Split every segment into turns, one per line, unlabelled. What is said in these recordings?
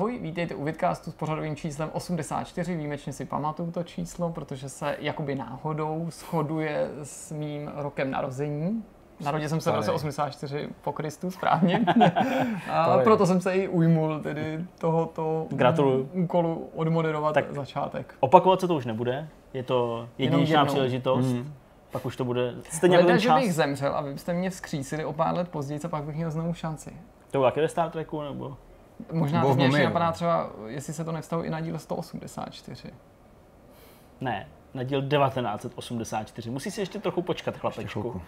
Ahoj, vítejte u Vidcastu s pořadovým číslem 84, výjimečně si pamatuju to číslo, protože se jakoby náhodou shoduje s mým rokem narození. Narodil jsem se v roce 84 po Kristu, správně. A proto jsem se i ujmul tedy tohoto
Gratuluju.
úkolu odmoderovat tak začátek.
Opakovat se to už nebude, je to jedinečná příležitost. Mm. Pak už to bude stejně jako
ten čas. že bych zemřel a vy byste mě vzkřísili o pár let později, co pak bych měl znovu šanci.
To bylo taky ve Star Treku, nebo?
Možná to mě ještě napadá třeba, jestli se to nevztahuje i na díl 184.
Ne, na díl 1984. Musí si ještě trochu počkat, chlapečku.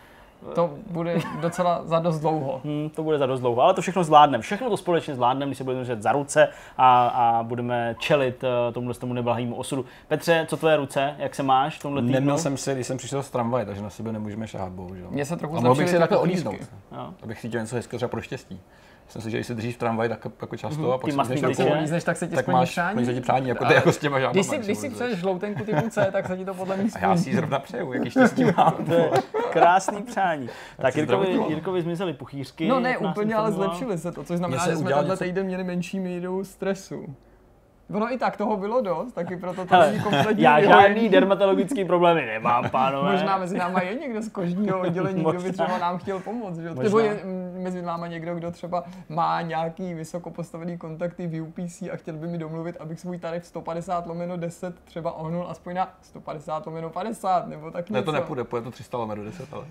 To bude docela za dost dlouho.
Hmm, to bude za dost dlouho, ale to všechno zvládneme. Všechno to společně zvládneme, když se budeme držet za ruce a, a budeme čelit uh, tomuhle tomu neblahému osudu. Petře, co tvoje ruce? Jak se máš v tomhle týdnu?
Neměl jsem si, když jsem přišel z tramvaje, takže na sebe nemůžeme šáhat, bohužel.
Mně se trochu
a mohl bych si takhle odjízdnout, abych cítil něco hezkého třeba pro štěstí. Myslím si, že když se držíš v tramvaji tak jako často mm-hmm. a
pak si jdeš jako lízneš, tak se ti tak máš, přání.
ti přání, jako, ty, jako s těma žádnama.
Když si, když si přeješ žloutenku typu C, tak se ti to podle mě
A já si ji zrovna přeju, jaký štěstí mám.
Krásný přání. tak Jirkovi, Jirkovi zmizely puchýřky.
No ne, úplně, ale zlepšili se to, což znamená, že jsme tenhle týden měli menší míru stresu. Ono i tak toho bylo dost, taky proto to není kompletní
Já žádný dermatologický problémy nemám, pánové.
Možná mezi náma je někdo z kožního oddělení, kdo by třeba nám chtěl pomoct. Že? Nebo je mezi náma někdo, kdo třeba má nějaký vysoko postavený kontakty v UPC a chtěl by mi domluvit, abych svůj tarif 150 lomeno 10 třeba ohnul aspoň na 150 lomeno 50, nebo tak
něco. Ne, to nepůjde, půjde to 300 lomeno 10, ale.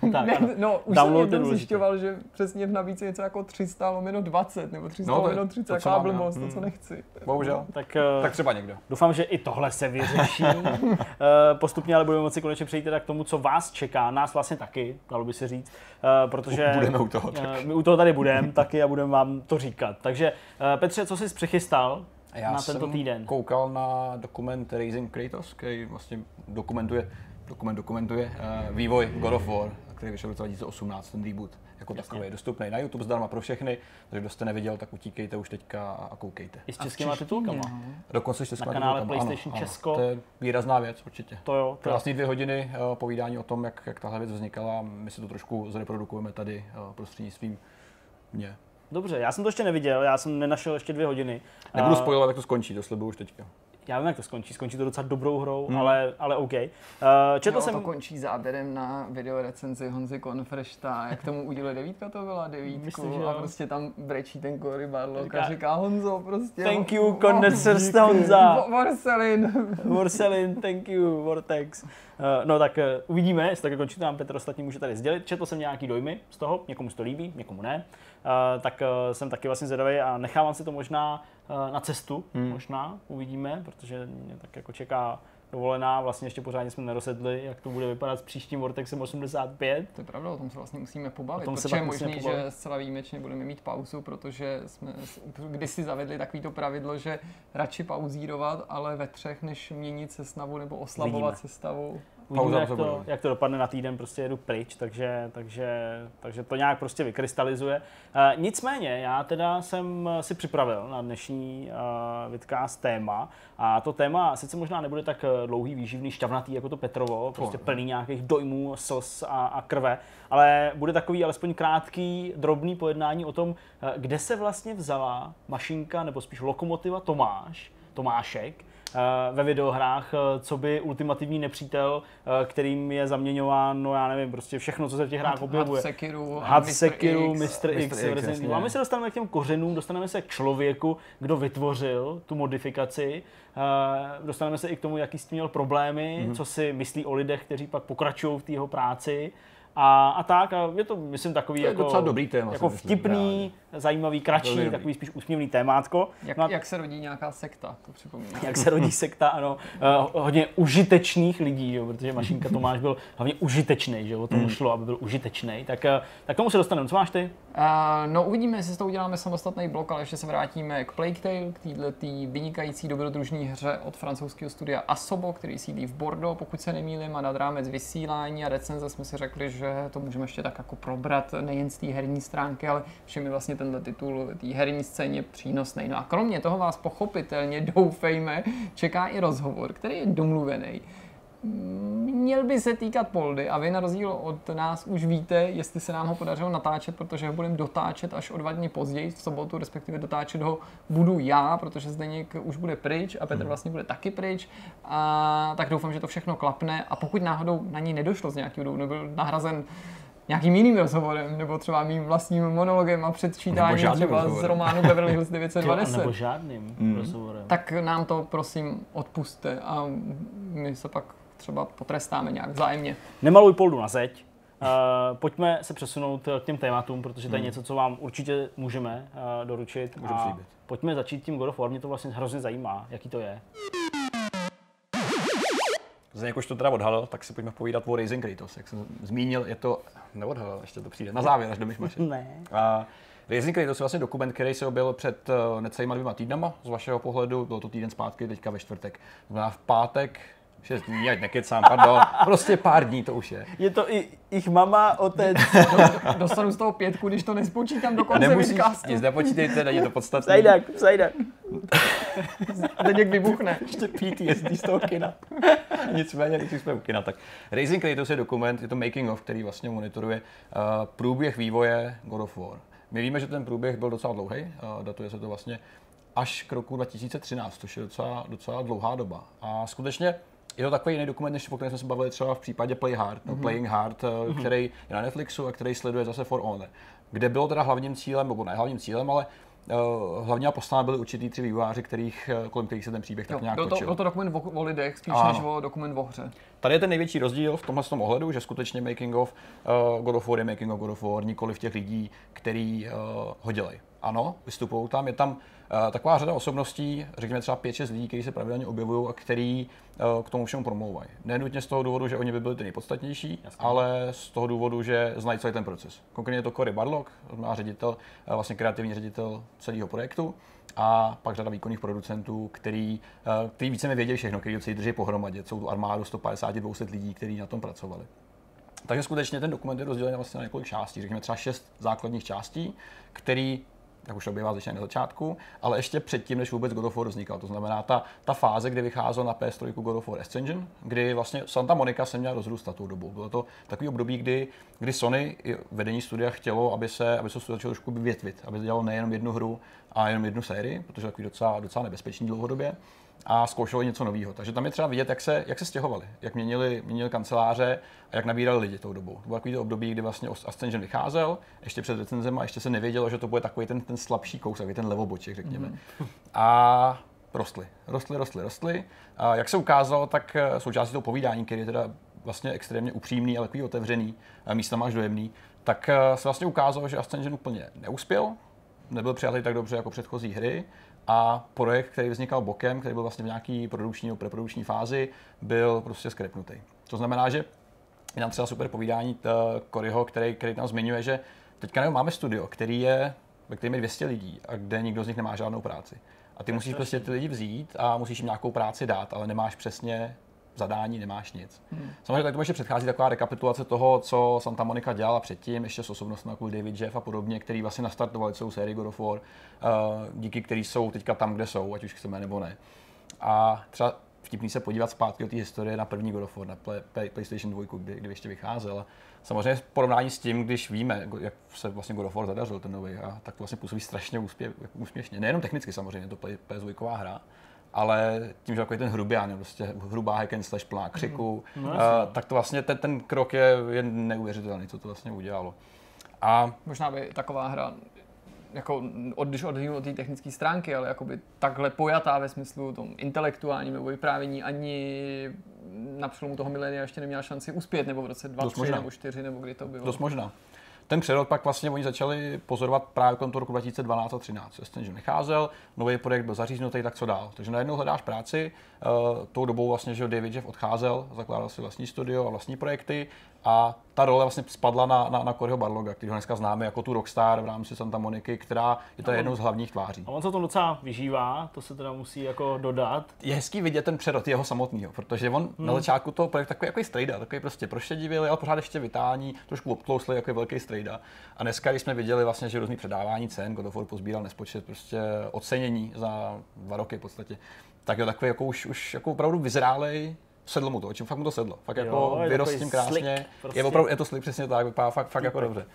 tak, ne, no, už jsem jednou zjišťoval, že přesně v nabídce něco jako 300 lomeno 20 nebo 300 no, lomeno 30, taková blbost, to, co hmm. nechci.
Bohužel. Tak, uh, tak třeba někdo.
Doufám, že i tohle se vyřeší. uh, postupně ale budeme moci konečně přejít teda k tomu, co vás čeká, nás vlastně taky, dalo by se říct, uh, protože
budeme u toho,
uh, my u toho tady budeme taky a budeme vám to říkat. Takže Petře, co jsi přechystal já na tento týden?
koukal na dokument Raising Kratos, který vlastně dokumentuje dokument dokumentuje uh, vývoj God of War, který vyšel v 2018, ten reboot jako Jasně. takový je dostupný na YouTube zdarma pro všechny, takže kdo jste neviděl, tak utíkejte už teďka a koukejte.
I s českýma titulkama.
Dokonce s českýma
Na kanále titulkama. PlayStation ano, Česko.
Ano, to je výrazná věc určitě.
To jo.
To Krásný dvě hodiny uh, povídání o tom, jak, jak tahle věc vznikala. My si to trošku zreprodukujeme tady uh, prostřednictvím mě.
Dobře, já jsem to ještě neviděl, já jsem nenašel ještě dvě hodiny.
Nebudu spojovat, jak to skončí, to slibuju už teďka
já vím, jak to skončí. Skončí to docela dobrou hrou, hmm. ale, ale OK. Uh,
četl jo, jsem... to končí záběrem na video recenzi Honzy Konfrešta. Jak tomu udělali devítka, to byla devítku. Myslím, že a prostě tam brečí ten Cory Barlock a říká Honzo prostě.
Thank you, Condenser Honza.
Vorselin.
Vorselin, thank you, Vortex. Uh, no tak uh, uvidíme, jestli tak končí, nám Petr ostatní může tady sdělit. Četl jsem nějaký dojmy z toho, někomu se to líbí, někomu ne. Uh, tak uh, jsem taky vlastně zvědavý a nechávám si to možná uh, na cestu, hmm. možná, uvidíme, protože mě tak jako čeká dovolená, vlastně ještě pořádně jsme nerosedli, jak to bude vypadat s příštím Vortexem 85.
To je pravda, o tom se vlastně musíme pobavit, o tom protože je možný, že zcela výjimečně budeme mít pauzu, protože jsme kdysi zavedli takovýto pravidlo, že radši pauzírovat, ale ve třech, než měnit sestavu nebo oslabovat Vidíme. sestavu.
Uvidíme, jak to, jak to dopadne na týden, prostě jedu pryč, takže, takže, takže to nějak prostě vykrystalizuje. Uh, nicméně, já teda jsem si připravil na dnešní uh, vidcast téma a to téma sice možná nebude tak eh, dlouhý, výživný, šťavnatý jako to Petrovo, prostě plný nějakých dojmů, slz a, a krve, ale bude takový alespoň krátký, drobný pojednání o tom, kde se vlastně vzala mašinka, nebo spíš lokomotiva Tomáš, Tomášek, ve videohrách, eh, co by ultimativní nepřítel, eh, kterým je zaměňován, no já nevím, prostě všechno, co se v těch hrách objevuje.
Had Sekiru,
Had Sekiru, Mr. X, Mr. X, X X a my se dostaneme k těm kořenům, dostaneme se k člověku, kdo vytvořil tu modifikaci, dostaneme se i k tomu, jaký s tím měl problémy, mm-hmm. co si myslí o lidech, kteří pak pokračují v té jeho práci a, a tak. A je to, myslím, takový
to
jako,
docela dobrý téma,
jako vtipný, myslím, zajímavý, kratší, takový spíš úsměvný témátko.
Jak, no, jak se rodí nějaká sekta, to připomíná.
Jak se rodí sekta, ano. Uh, hodně užitečných lidí, jo, protože Mašinka Tomáš byl hlavně užitečný, že o tom mm. šlo, aby byl užitečný. Tak, uh, tak tomu se dostaneme. Co máš ty?
Uh, no uvidíme, jestli s toho uděláme samostatný blok, ale ještě se vrátíme k Plague Tale, k této vynikající dobrodružné hře od francouzského studia Asobo, který sídlí v Bordeaux, pokud se nemýlím, a nad rámec vysílání a recenze jsme si řekli, že to můžeme ještě tak jako probrat nejen z té herní stránky, ale všemi vlastně tenhle titul té herní scéně přínosný. No a kromě toho vás pochopitelně, doufejme, čeká i rozhovor, který je domluvený měl by se týkat Poldy a vy na rozdíl od nás už víte, jestli se nám ho podařilo natáčet, protože ho budeme dotáčet až o dva dny později, v sobotu, respektive dotáčet ho budu já, protože Zdeněk už bude pryč a Petr vlastně bude taky pryč. A tak doufám, že to všechno klapne a pokud náhodou na ní nedošlo z nějakého důvodu, nebyl nahrazen nějakým jiným rozhovorem, nebo třeba mým vlastním monologem a předčítáním třeba rozhovorem. z románu Beverly Hills 920.
nebo žádným mm. rozhovorem.
Tak nám to prosím odpuste a my se pak třeba potrestáme nějak vzájemně.
Nemaluj poldu na zeď. Uh, pojďme se přesunout k těm tématům, protože to je hmm. něco, co vám určitě můžeme uh, doručit.
Můžeme slíbit.
Pojďme začít tím God of War, mě to vlastně hrozně zajímá, jaký to je.
Za jakož to teda odhalil, tak si pojďme povídat o Raising Kratos. Jak jsem zmínil, je to... Neodhalil, ještě to přijde. Na závěr, až do myšmaše.
ne.
Uh, Raising Kratos je vlastně dokument, který se objevil před uh, necelýma dvěma týdnama. Z vašeho pohledu bylo to týden zpátky, teďka ve čtvrtek. To v pátek 6 dní, ať nekecám, pardon. Prostě pár dní to už je.
Je to i ich mama, otec.
Dostanu z toho pětku, když to nespočítám do konce Nemusíš,
nic nepočítejte, není to podstatné.
Zajdak, zajdak.
Zdeněk vybuchne.
Ještě PTSD z toho kina. Nicméně, když jsme u kina, tak Raising Kratos je dokument, je to making of, který vlastně monitoruje uh, průběh vývoje God of War. My víme, že ten průběh byl docela dlouhý, uh, datuje se to vlastně až k roku 2013, což je docela, docela dlouhá doba. A skutečně je to takový jiný dokument, než o kterém jsme se bavili třeba v případě Play Hard, no, mm-hmm. Playing Hard, mm-hmm. který je na Netflixu a který sleduje zase For Honor. Kde bylo teda hlavním cílem, nebo ne hlavním cílem, ale Uh, hlavní postava byli určitý tři vývojáři, kterých, eh, kolem kterých se ten příběh jo, tak nějak
byl to,
točil.
Byl to dokument o, o lidech, spíš ano. než o dokument o hře.
Tady je ten největší rozdíl v tomhle tom ohledu, že skutečně Making of uh, God of War je Making of God of War, nikoli v těch lidí, který uh, ho dělají. Ano, vystupují tam, je tam uh, taková řada osobností, řekněme třeba 5-6 lidí, kteří se pravidelně objevují a který uh, k tomu všemu promlouvají. Nenutně z toho důvodu, že oni by byli ty nejpodstatnější, Jasně. ale z toho důvodu, že znají celý ten proces. Konkrétně je to Cory Barlock, má ředitel, uh, vlastně kreativní ředitel celého projektu a pak řada výkonných producentů, který, který více věděli všechno, který si drží pohromadě. Jsou tu armádu 150-200 lidí, kteří na tom pracovali. Takže skutečně ten dokument je rozdělen vlastně na několik částí, řekněme třeba šest základních částí, který jak už objevá začíná na začátku, ale ještě předtím, než vůbec God of War vznikal. To znamená ta, ta fáze, kdy vycházel na PS3 God of War Ascension, kdy vlastně Santa Monica se měla rozrůstat tou dobu. Bylo to takový období, kdy, kdy Sony, vedení studia chtělo, aby se, aby se studio začalo trošku vyvětvit, aby dělalo nejenom jednu hru a jenom jednu sérii, protože je takový docela, docela nebezpečný dlouhodobě a zkoušeli něco nového. Takže tam je třeba vidět, jak se, jak se stěhovali, jak měnili, měnili kanceláře a jak nabírali lidi tou dobou. To bylo takový to období, kdy vlastně Ascension vycházel, ještě před recenzem a ještě se nevědělo, že to bude takový ten, ten slabší kousek, ten levoboček, řekněme. Mm-hmm. A rostly, rostly, rostly, rostly. A jak se ukázalo, tak eh, součástí toho povídání, který je teda vlastně extrémně upřímný, ale takový otevřený, místa až dojemný, tak eh, se vlastně ukázalo, že Ascension úplně neuspěl, nebyl přijatý tak dobře jako předchozí hry a projekt, který vznikal bokem, který byl vlastně v nějaký produkční nebo preprodukční fázi, byl prostě skrepnutý. To znamená, že je nám třeba super povídání Koryho, který, který tam zmiňuje, že teďka máme studio, který je, ve kterém je 200 lidí a kde nikdo z nich nemá žádnou práci. A ty musíš prostě ty lidi vzít a musíš jim nějakou práci dát, ale nemáš přesně zadání, nemáš nic. Hmm. Samozřejmě tak tomu ještě předchází taková rekapitulace toho, co Santa Monica dělala předtím, ještě s osobnostmi jako David Jeff a podobně, který vlastně nastartovali celou sérii God of War, uh, díky který jsou teďka tam, kde jsou, ať už chceme nebo ne. A třeba vtipný se podívat zpátky do té historie na první God of War, na Play, Play, PlayStation 2, kdy, kdy ještě vycházel. Samozřejmě v porovnání s tím, když víme, jak se vlastně God of War zadařil ten nový, a tak to vlastně působí strašně úspě, úspěšně. Nejenom technicky samozřejmě, to PS2 hra, ale tím, že takový ten hrubián, prostě hrubá hack and slash plná křiku, mm. no, uh, tak to vlastně ten, ten krok je, je neuvěřitelný, co to vlastně udělalo.
A možná by taková hra jako od, když od té technické stránky, ale jakoby takhle pojatá ve smyslu tom intelektuálním nebo vyprávění ani na přelomu toho milénia ještě neměla šanci uspět, nebo v roce 2, 3 nebo 4, nebo kdy to bylo.
Dost možná. Ten přerod pak vlastně oni začali pozorovat právě kolem toho roku 2012 a 2013. Ten, že necházel, nový projekt byl zaříznutý, tak co dál. Takže najednou hledáš práci, uh, tou dobou vlastně, že David Jeff odcházel, zakládal si vlastní studio a vlastní projekty a ta role vlastně spadla na, na, na Coryho Barloga, který ho dneska známe jako tu rockstar v rámci Santa Moniky, která je to jednou z hlavních tváří.
A on se to docela vyžívá, to se teda musí jako dodat.
Je hezký vidět ten přerod jeho samotného, protože on hmm. na začátku toho projektu takový jako strejda, takový prostě prošedivý, ale pořád ještě vytání, trošku obtlouslý jako velký strejda. A dneska, když jsme viděli vlastně, že různý předávání cen, God of War pozbíral nespočet prostě ocenění za dva roky v podstatě, tak je takový jako už, už jako opravdu vyzrálej sedlo mu to, čím fakt mu to sedlo. Fakt
Jo,
jako vyrost s tím krásně.
slick, prostě.
Je opravdu, je to slick přesně tak, vypadá fakt, fakt jako dobře.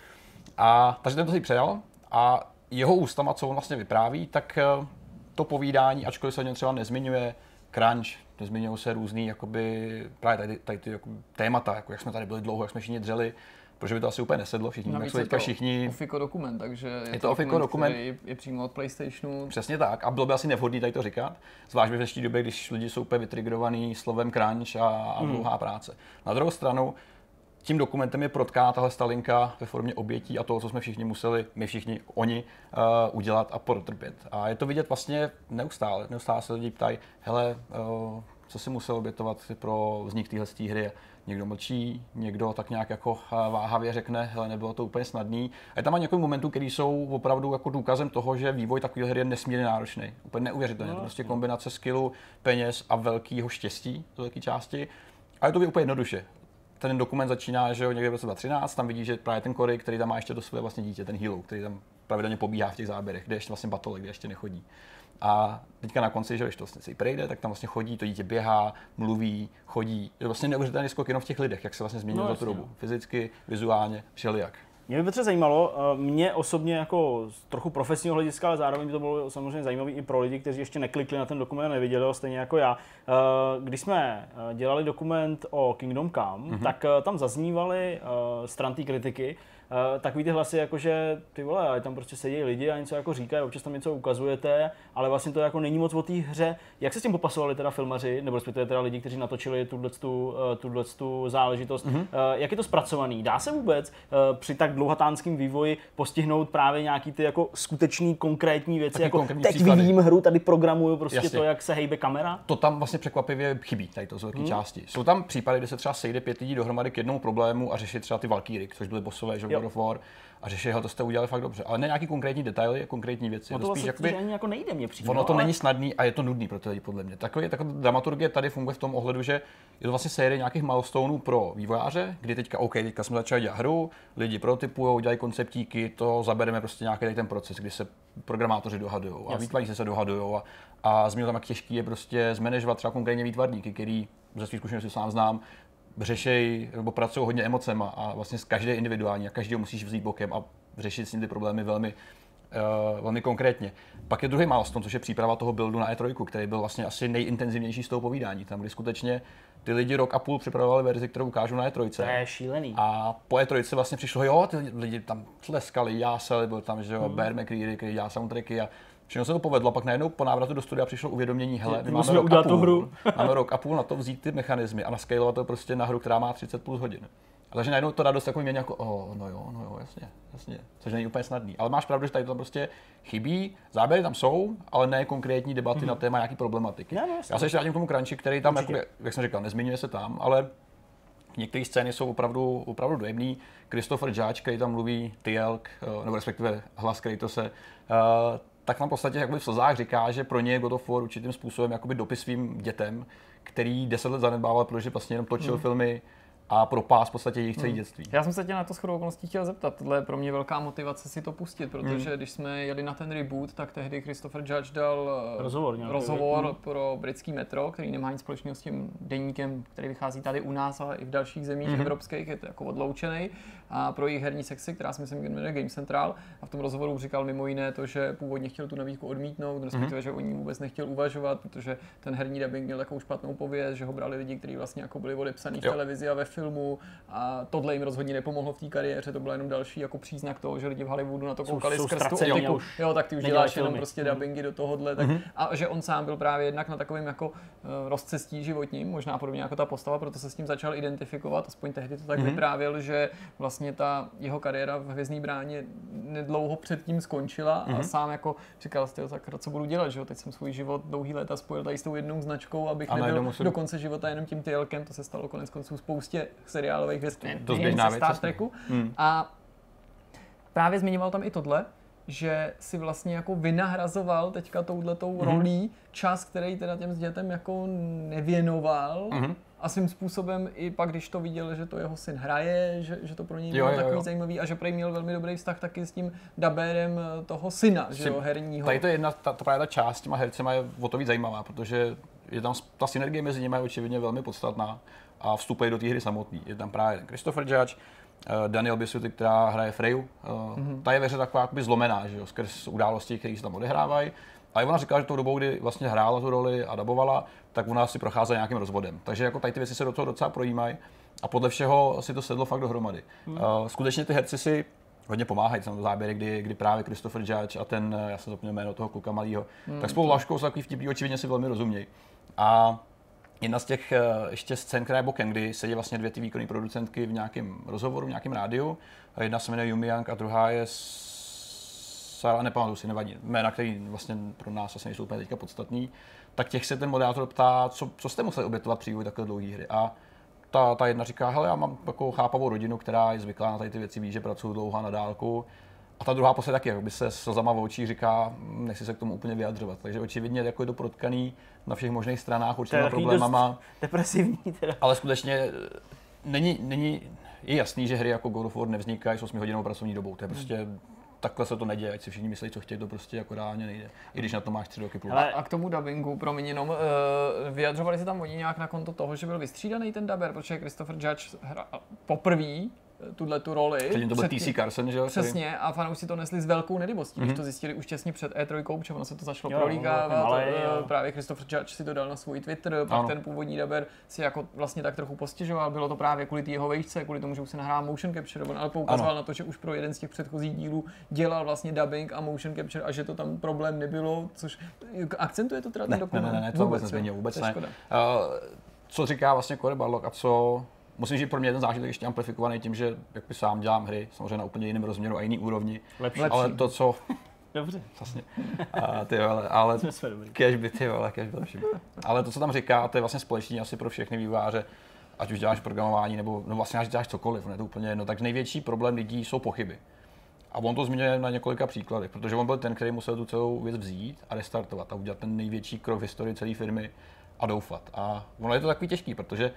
A takže ten to si přejal a jeho ústama, co on vlastně vypráví, tak eh, to povídání, ačkoliv se o něm třeba nezmiňuje, crunch, nezmiňují se různý jakoby, právě tady, tady ty jako, témata, jako jak jsme tady byli dlouho, jak jsme všichni dřeli, protože by to asi úplně nesedlo, všichni, jak
Navíc
jsou
je
teďka
to
všichni,
Ofiko dokument, takže je,
Je to Ofiko dokument.
který je přímo od PlayStationu.
Přesně tak. A bylo by asi nevhodné tady to říkat, zvlášť v dnešní době, když lidi jsou úplně vytrigrovaný slovem crunch a, a dlouhá práce. Na druhou stranu, tím dokumentem je protká tahle stalinka ve formě obětí a toho, co jsme všichni museli, my všichni, oni, uh, udělat a protrpět. A je to vidět vlastně neustále. Neustále se lidi ptají, hele, uh, co si musel obětovat pro vznik téhle hry. Někdo mlčí, někdo tak nějak jako eh, váhavě řekne, hele, nebylo to úplně snadný. A je tam několik momentů, které jsou opravdu jako důkazem toho, že vývoj takové hry je nesmírně náročný. Úplně neuvěřitelné.
No,
prostě kombinace skillu, peněz a velkého štěstí z velké části. A je to úplně jednoduše. Ten dokument začíná, že jo, někde v roce 2013, tam vidí, že právě ten Kory, který tam má ještě to své vlastně dítě, ten Hilo, který tam pravidelně pobíhá v těch záběrech, kde ještě vlastně batole, kde ještě nechodí. A teďka na konci, že když to vlastně si projde, tak tam vlastně chodí, to dítě běhá, mluví, chodí. Je vlastně neuvěřitelný skok jenom v těch lidech, jak se vlastně změnil
No,
za tu dobu. Fyzicky, vizuálně, všelijak.
Mě by Petře zajímalo, eh, mě osobně jako z trochu profesního hlediska, ale zároveň by to bylo samozřejmě zajímavé i pro lidi, kteří ještě neklikli na ten dokument a neviděli ho, stejně jako já. Eh, Když jsme eh, dělali dokument o Kingdom Come, mm-hmm. tak tam zaznívaly stran té kritiky, takový ty hlasy, jako že ty vole, ale tam prostě sedí lidi a něco jako říkají, občas tam něco ukazujete, ale vlastně to jako není moc o té hře. Jak se s tím popasovali teda filmaři, nebo respektive teda lidi, kteří natočili tuhle tuhle tu záležitost? Mm-hmm. Jak je to zpracovaný? Dá se vůbec eh, při tak dlouhatánském vývoji postihnout právě nějaký ty jako skutečný konkrétní věci,
Taky
jako
konkrétní
teď
příklady.
hru, tady programuju prostě
Jasně.
to, jak se hejbe kamera?
to tam vlastně překvapivě chybí, tady to z velké hmm. části. Jsou tam případy, kdy se třeba sejde pět lidí dohromady k jednomu problému a řeší třeba ty Valkyrie, což byly bossové, že
Jo.
God of War, a řeší ho, to jste udělali fakt dobře. Ale ne nějaký konkrétní detaily, konkrétní věci.
No to
to spíš
vlastně
jakoby,
ani jako nejde mě přijde.
ono
no,
to
ale-
není snadný a je to nudný pro ty lidi, podle mě. Takový, taková dramaturgie tady funguje v tom ohledu, že je to vlastně série nějakých milestoneů pro vývojáře, kdy teďka, OK, teďka jsme začali dělat hru, lidi protypují, dělají konceptíky, to zabereme prostě nějaký ten proces, kdy se programátoři dohadují a výtvarníci se dohadují a, a zmínil tam, jak těžký je prostě zmanežovat třeba konkrétně výtvarníky, který ze svých zkušeností sám znám, řešej nebo pracují hodně emocema a vlastně z každé individuální a každého musíš vzít bokem a řešit s ním ty problémy velmi, uh, velmi konkrétně. Pak je druhý milestone, což je příprava toho buildu na E3, který byl vlastně asi nejintenzivnější z toho povídání, tam kdy skutečně ty lidi rok a půl připravovali verzi, kterou ukážu na E3.
To je šílený.
A po E3 vlastně přišlo, jo, ty lidi tam tleskali, jásali, byl tam, že jo, hmm. Bear McCreary, který dělal soundtracky a všechno se to povedlo. Pak najednou po návratu do studia přišlo uvědomění, hele, my máme
musíme
rok, a
udělat tu
půl,
hru.
máme rok a půl na to vzít ty mechanismy a naskalovat to prostě na hru, která má 30 plus hodin. A takže najednou to radost takový mění jako, oh, no jo, no jo, jasně, jasně, což není úplně snadný. Ale máš pravdu, že tady to tam prostě chybí, záběry tam jsou, ale ne konkrétní debaty mm. na téma nějaký problematiky.
Ne, no, jasně.
Já se ještě vrátím k tomu crunchi, který tam, jako, jak jsem říkal, nezmiňuje se tam, ale některé scény jsou opravdu, opravdu dojemný. Christopher Judge, který tam mluví Tielk, eh, nebo respektive hlas, který to se, eh, tak tam v podstatě jakoby v slzách říká, že pro ně je God of War určitým způsobem jakoby dopis svým dětem, který deset let zanedbával, protože vlastně jenom točil
Hmm.
filmy a propás v podstatě jejich celé dětství.
Já jsem se tě na to shodou okolností chtěl zeptat. Tohle je pro mě velká motivace si to pustit, protože
Hmm.
když jsme jeli na ten reboot, tak tehdy Christopher Judge dal eh,
Rozhovor nějaký,
rozhovor
hmm.
pro britský metro, který nemá nic společného s tím deníkem, který vychází tady u nás, ale i v dalších zemích
Mhm.
evropských, je to jako odloučený. A pro jejich herní sekci, která si myslím, že jmenuje Game Central, a v tom rozhovoru říkal mimo jiné to, že původně chtěl tu nabídku odmítnout, respektive, že o ní vůbec nechtěl uvažovat, protože ten herní dubbing měl takovou špatnou pověst, že ho brali lidi, kteří vlastně jako byli odepsaní v televizi a ve filmu a tohle jim rozhodně nepomohlo v té kariéře, to byl jenom další jako příznak toho, že lidi v Hollywoodu na to koukali
jsou
skrz tu optiku.
už
Jo, tak ty už děláš jenom
filmy.
prostě
Mhm.
dubbingy do tohohle, tak, a že on sám byl právě jednak na takovém jako uh, rozcestí životním, možná podobně jako ta postava, proto se s tím začal identifikovat, aspoň tehdy to tak vyprávěl, že vlastně ta jeho kariéra v Hvězdný bráně nedlouho předtím skončila a sám jako říkal jste, tak co budu dělat, že jo, teď jsem svůj život dlouhý léta spojil tady s tou jednou značkou, abych
A
nebyl
musím-
do konce života jenom tím tylkem, to se stalo konec konců spoustě seriálových hvězd,
věc,
Star. Treku.
Hmm.
A právě zmiňoval tam i tohle, že si vlastně jako vynahrazoval teďka touhletou
Mhm.
mm-hmm. rolí čas, který teda těm s dětem jako nevěnoval.
Mhm.
Mm-hmm. A svým způsobem i pak, když to viděl, že to jeho syn hraje, že, že to pro něj bylo
jo,
takový
jo.
zajímavý a že prej měl velmi dobrý vztah taky s tím dabérem eh, toho syna, že jo, herního.
Tady to je jedna, ta, ta, právě ta část s těma hercema je o to víc zajímavá, protože je tam ta synergie mezi nimi je očividně velmi podstatná a vstupuje do té hry samotný. Je tam právě Christopher Judge, Daniel Bisuty, která hraje Freyu. Uh, mm-hmm. Ta je ve hře taková jakoby zlomená, že jo, skrz události, které se tam odehrávají. A ona říkala, že tou dobou, kdy vlastně hrála tu roli a dabovala, tak ona si procházela nějakým rozvodem. Takže jako tady ty věci se do toho docela projímají a podle všeho si to sedlo fakt dohromady. Uh, skutečně ty herci si hodně pomáhají, tam záběry, kdy, kdy právě Christopher Judge a ten, já se zapomněl jméno toho kluka malého, hmm. tak spolu Laškou jsou takový vtipný, očividně si velmi rozumějí. A jedna z těch ještě scén, která je bokem, kdy sedí vlastně dvě ty výkonné producentky v nějakém rozhovoru, v nějakém rádiu. Jedna se jmenuje Yumi Yang a druhá je Sara, nepamatuju si, nevadí, jména, který vlastně pro nás asi nejsou úplně teďka podstatný, tak těch se ten moderátor ptá, co, co jste museli obětovat při takhle dlouhé hry. A ta, ta jedna říká, hele, já mám takovou chápavou rodinu, která je zvyklá na tady ty věci, ví, že pracuju dlouho na dálku. A ta druhá posledně taky, by se slzama v očích říká, nechci se k tomu úplně vyjadřovat. Takže očividně jako je to protkaný na všech možných stranách určitými problémama.
Depresivní teda.
Ale skutečně eh, není, není, je jasný, že hry jako God of War nevznikají s 8 hodinovou pracovní dobou. To je prostě takhle se to neděje, ať si všichni myslí, co chtějí, to prostě jako reálně nejde. I když na to máš tři roky plus.
A, a k tomu dubbingu, promiň, jenom uh, vyjadřovali se tam oni nějak na konto toho, že byl vystřídaný ten dubber, protože Christopher Judge hra poprvé tuhle tu roli.
Předtím to byl TC Carson, že jo?
Přesně, a fanoušci to nesli s velkou nedivostí, mm-hmm. když mhm. to zjistili už těsně před E3, protože ono se to začalo prolíkávat. Právě Christopher Judge si to dal na svůj Twitter, pak ano. ten původní daber si jako vlastně tak trochu postěžoval. Bylo to právě kvůli jeho vejšce, kvůli tomu, že už se nahrál motion capture, on ale poukazoval ano. na to, že už pro jeden z těch předchozích dílů dělal vlastně dubbing a motion capture a že to tam problém nebylo, což akcentuje to teda ten
ne, dokument. Ne, ne, ne, to vůbec nezměnil, vůbec ne. Uh, co říká vlastně Corey Barlock a co musím říct, pro mě ten zážitek ještě amplifikovaný tím, že jak by sám dělám hry, samozřejmě na úplně jiném rozměru a jiný úrovni.
Lepší.
Ale to, co...
Dobře.
Vlastně. A ty vole, ale cash by ty vole, cash by lepší. Ale to, co tam říká, to je vlastně společný asi pro všechny výváře, ať už děláš programování nebo no vlastně až děláš cokoliv, ne to úplně jedno. Tak největší problém lidí jsou pochyby. A on to zmiňuje na několika příkladech, protože on byl ten, který musel tu celou věc vzít a restartovat a udělat ten největší krok v historii celé firmy a doufat. A ono je to takový těžký, protože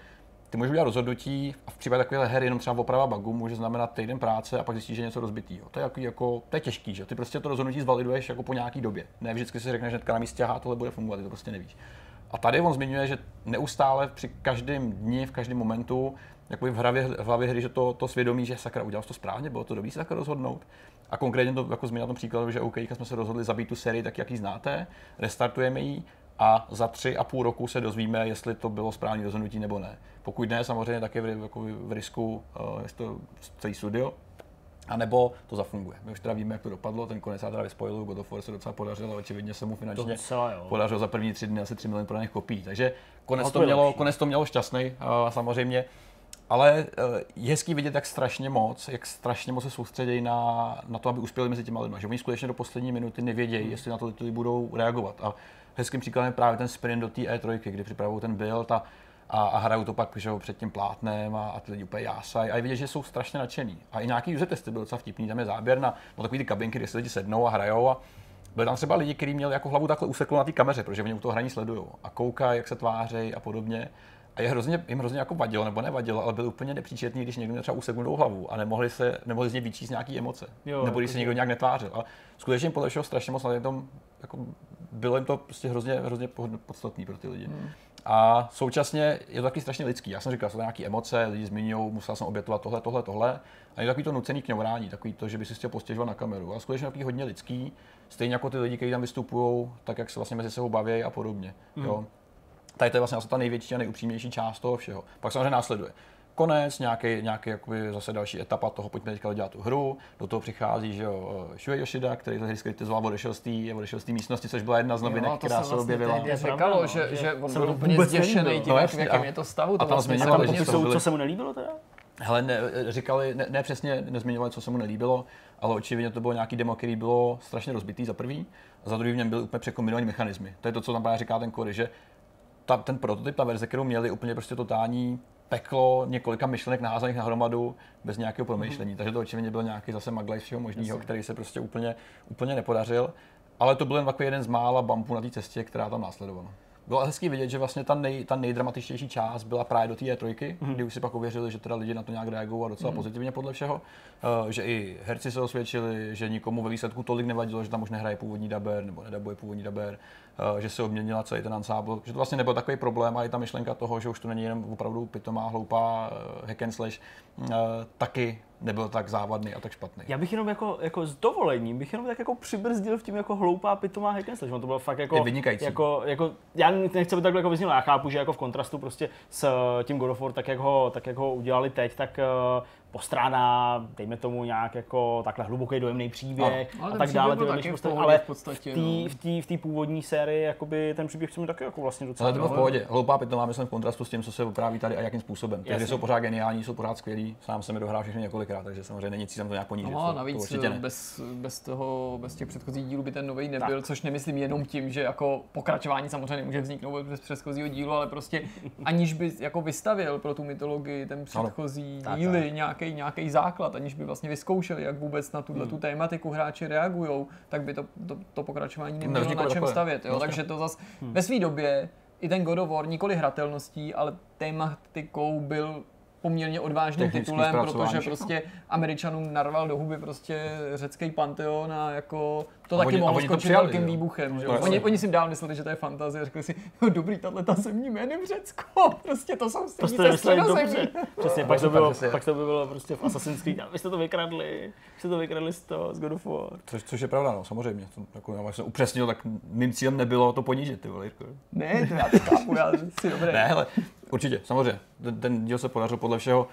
ty můžeš udělat rozhodnutí a v případě takovéhle her jenom třeba oprava bugu může znamenat týden práce a pak zjistíš, že něco rozbitýho. To je, jako, jako, to je těžký, že ty prostě to rozhodnutí zvaliduješ jako po nějaký době. Ne vždycky si řekneš, že na místě, aha, tohle bude fungovat, ty to prostě nevíš. A tady on zmiňuje, že neustále při každém dni, v každém momentu, jako v hlavě, v hlavě hry, že to, to svědomí, že sakra, udělal to správně, bylo to dobrý se takhle rozhodnout. A konkrétně to jako zmínil na tom příkladu, že OK, jsme se rozhodli zabít tu sérii tak, jak ji znáte, restartujeme ji a za tři a půl roku se dozvíme, jestli to bylo správné rozhodnutí nebo ne. Pokud ne, samozřejmě také v, jako v risku, uh, jestli to celý studio, a nebo to zafunguje. My už teda víme, jak to dopadlo, ten konec já teda vyspojilu, God of War se docela podařilo, očividně se mu finančně
docela,
podařilo za první tři dny asi 3 miliony prodaných kopií. Takže konec, no, to, to mělo, konec to mělo šťastný, uh, samozřejmě. Ale uh, je hezký vidět, jak strašně moc, jak strašně moc se soustředí na, na to, aby uspěli mezi těma lidmi. Že oni skutečně do poslední minuty nevědějí, hmm. jestli na to lidi budou reagovat. A hezkým příkladem je právě ten sprint do té E3, kdy připravují ten build a, a, a hrajou to pak že, před tím plátnem a, a ty lidi úplně jásají. A je vidět, že jsou strašně nadšený. A i nějaký user testy byl docela vtipný. Tam je záběr na no, takový ty kabinky, kde se lidi sednou a hrajou. A byli tam třeba lidi, kteří měli jako hlavu takhle useklou na té kameře, protože oni u toho hraní sledují a koukají, jak se tvářejí a podobně. A je hrozně, jim hrozně jako vadilo, nebo nevadilo, ale byl úplně nepříčetný, když někdo měl třeba useknutou hlavu a nemohli, se, nemohli z něj vyčíst nějaké emoce. Jo, nebo když se někdo nějak netvářil. A skutečně podle všeho strašně moc na tom jako bylo jim to prostě hrozně, hrozně podstatný pro ty lidi. Hmm. A současně je to taky strašně lidský. Já jsem říkal, jsou to nějaké emoce, lidi zmiňují, musel jsem obětovat tohle, tohle, tohle. A je takový to nucený kňourání, takový to, že by si chtěl postěžovat na kameru. A skutečně takový hodně lidský, stejně jako ty lidi, kteří tam vystupují, tak jak se vlastně mezi sebou baví a podobně. Hmm. Jo. Tady to je vlastně ta největší a nejupřímnější část toho všeho. Pak samozřejmě následuje konec, nějaký, nějaký jakoby zase další etapa toho, pojďme teďka dělat tu hru, do toho přichází, že jo, Shuei Yoshida, který to hry skritizoval, odešel z té odešel z té místnosti, což byla jedna z novinek, jo, která se, vlastně objevila.
To říkalo, že, že on byl úplně zděšený tím, no, jak, v jakém je to stavu.
To a tam vlastně zmiňovali,
že co se mu nelíbilo teda?
Hele, ne, říkali, ne, ne, přesně nezmiňovali, co se mu nelíbilo, ale očividně to bylo nějaký demo, který bylo strašně rozbitý za prvý, a za druhý v něm byly úplně překombinovaný mechanismy. To je to, co tam právě říká ten Cory, že ta, ten prototyp, ta verze, kterou měli, úplně prostě totální peklo několika myšlenek naházených na hromadu bez nějakého promýšlení. Mm. Takže to očividně byl nějaký zase maglaj všeho možného, který se prostě úplně, úplně nepodařil. Ale to byl jen takový jeden z mála bumpů na té cestě, která tam následovala. bylo hezký vidět, že vlastně ta, nej, ta nejdramatičtější část byla právě do té E3, mm-hmm. kdy už si pak uvěřili, že teda lidi na to nějak reagují a docela mm-hmm. pozitivně podle všeho. Uh, že i herci se osvědčili, že nikomu ve výsledku tolik nevadilo, že tam už nehraje původní daber nebo nedabuje původní daber, že se obměnila celý ten ansábl, že to vlastně nebyl takový problém a i ta myšlenka toho, že už to není jenom opravdu pitomá, hloupá uh, hack and slash, uh, taky nebyl tak závadný a tak špatný.
Já bych jenom jako, jako s dovolením, bych jenom tak jako přibrzdil v tím jako hloupá pitomá hack and slash. On to bylo fakt jako,
je vynikající.
jako, jako já nechci být takhle jako vyznělo, já chápu, že jako v kontrastu prostě s tím God of War, tak jak ho, tak jak ho udělali teď, tak postrádá, dejme tomu nějak jako takhle hluboký dojemný příběh
no,
a tak dále.
Prostě,
ale
v podstatě,
v té no. v té původní sérii jakoby ten příběh se mi taky jako vlastně docela.
Ale to bylo v pohodě. Hloupá pitomá, myslím v kontrastu s tím, co se opráví tady a jakým způsobem. Ty jsou pořád geniální, jsou pořád skvělí, sám jsem mi dohrál všechny několikrát, takže samozřejmě není cílem to nějak ponížit.
No a navíc
to
bez, bez, toho, bez těch předchozích dílů by ten nový nebyl, tak. což nemyslím jenom tím, že jako pokračování samozřejmě nemůže vzniknout bez předchozího dílu, ale prostě aniž by jako vystavil pro tu mytologii ten předchozí díly nějaký nějaký základ aniž by vlastně vyzkoušeli, jak vůbec na tuhle hmm. tu tématiku hráči reagují, tak by to, to, to pokračování nemělo na čem takové. stavět. Jo? Takže to zase hmm. ve své době i ten God of War nikoli hratelností, ale tématikou byl poměrně odvážným titulem, protože prostě Američanům narval do huby prostě řecký panteon a jako to a taky oni, mohlo skončit velkým výbuchem. Že? Oni, oni si dál mysleli, že to je fantazie, řekli si, no dobrý, tahle ta zemní jménem Řecko, prostě to jsou
prostě mysleli dobře. Přesně, pak to, bylo, pak to by bylo prostě v Assassin's Creed, vy jste to vykradli, vy jste to vykradli z toho, z God of War.
Což, což je pravda, no, samozřejmě. To, jako, já jsem upřesnil, tak mým cílem nebylo to ponížit, ty vole.
Ne, to já to chápu, já si dobré.
Ne, hele, určitě, samozřejmě. Ten, ten díl se podařil podle všeho.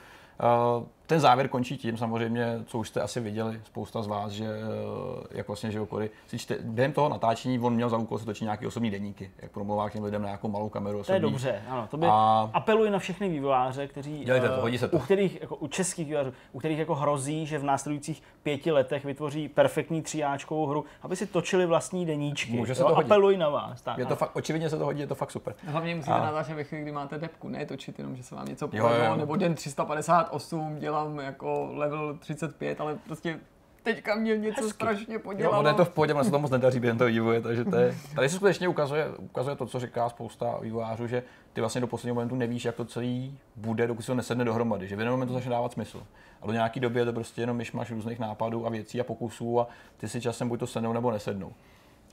Uh, ten závěr končí tím samozřejmě, co už jste asi viděli, spousta z vás, že eh, jak vlastně že Kory, si čte, během toho natáčení on měl za úkol se točit nějaký osobní deníky, jak promluvá k těm lidem na nějakou malou kameru.
Osobní. To je dobře, ano. To by a... apeluji na všechny vývojáře, kteří,
Dělejte to, hodí se to.
u kterých, jako u českých vývojářů, u kterých jako hrozí, že v následujících pěti letech vytvoří perfektní tříáčkovou hru, aby si točili vlastní deníčky.
Může se to hodit.
Apeluji na vás. Tak,
je to fakt, očividně se to hodí, je to fakt super.
Hlavně musíte a... natáčet ve chvíli, kdy máte depku, ne točit jenom, že se vám něco povedlo, nebo den 358 dělám jako level 35, ale prostě teďka mě něco Hezky. strašně podělalo.
Jo, je to v pohodě, se to moc nedaří během toho vývoje, takže to je, tady se skutečně ukazuje, ukazuje to, co říká spousta vývojářů, že ty vlastně do posledního momentu nevíš, jak to celý bude, dokud se to nesedne dohromady, že v jeden moment to začne dávat smysl. A do nějaké doby je to prostě jenom myšmaš různých nápadů a věcí a pokusů a ty si časem buď to sednou nebo nesednou.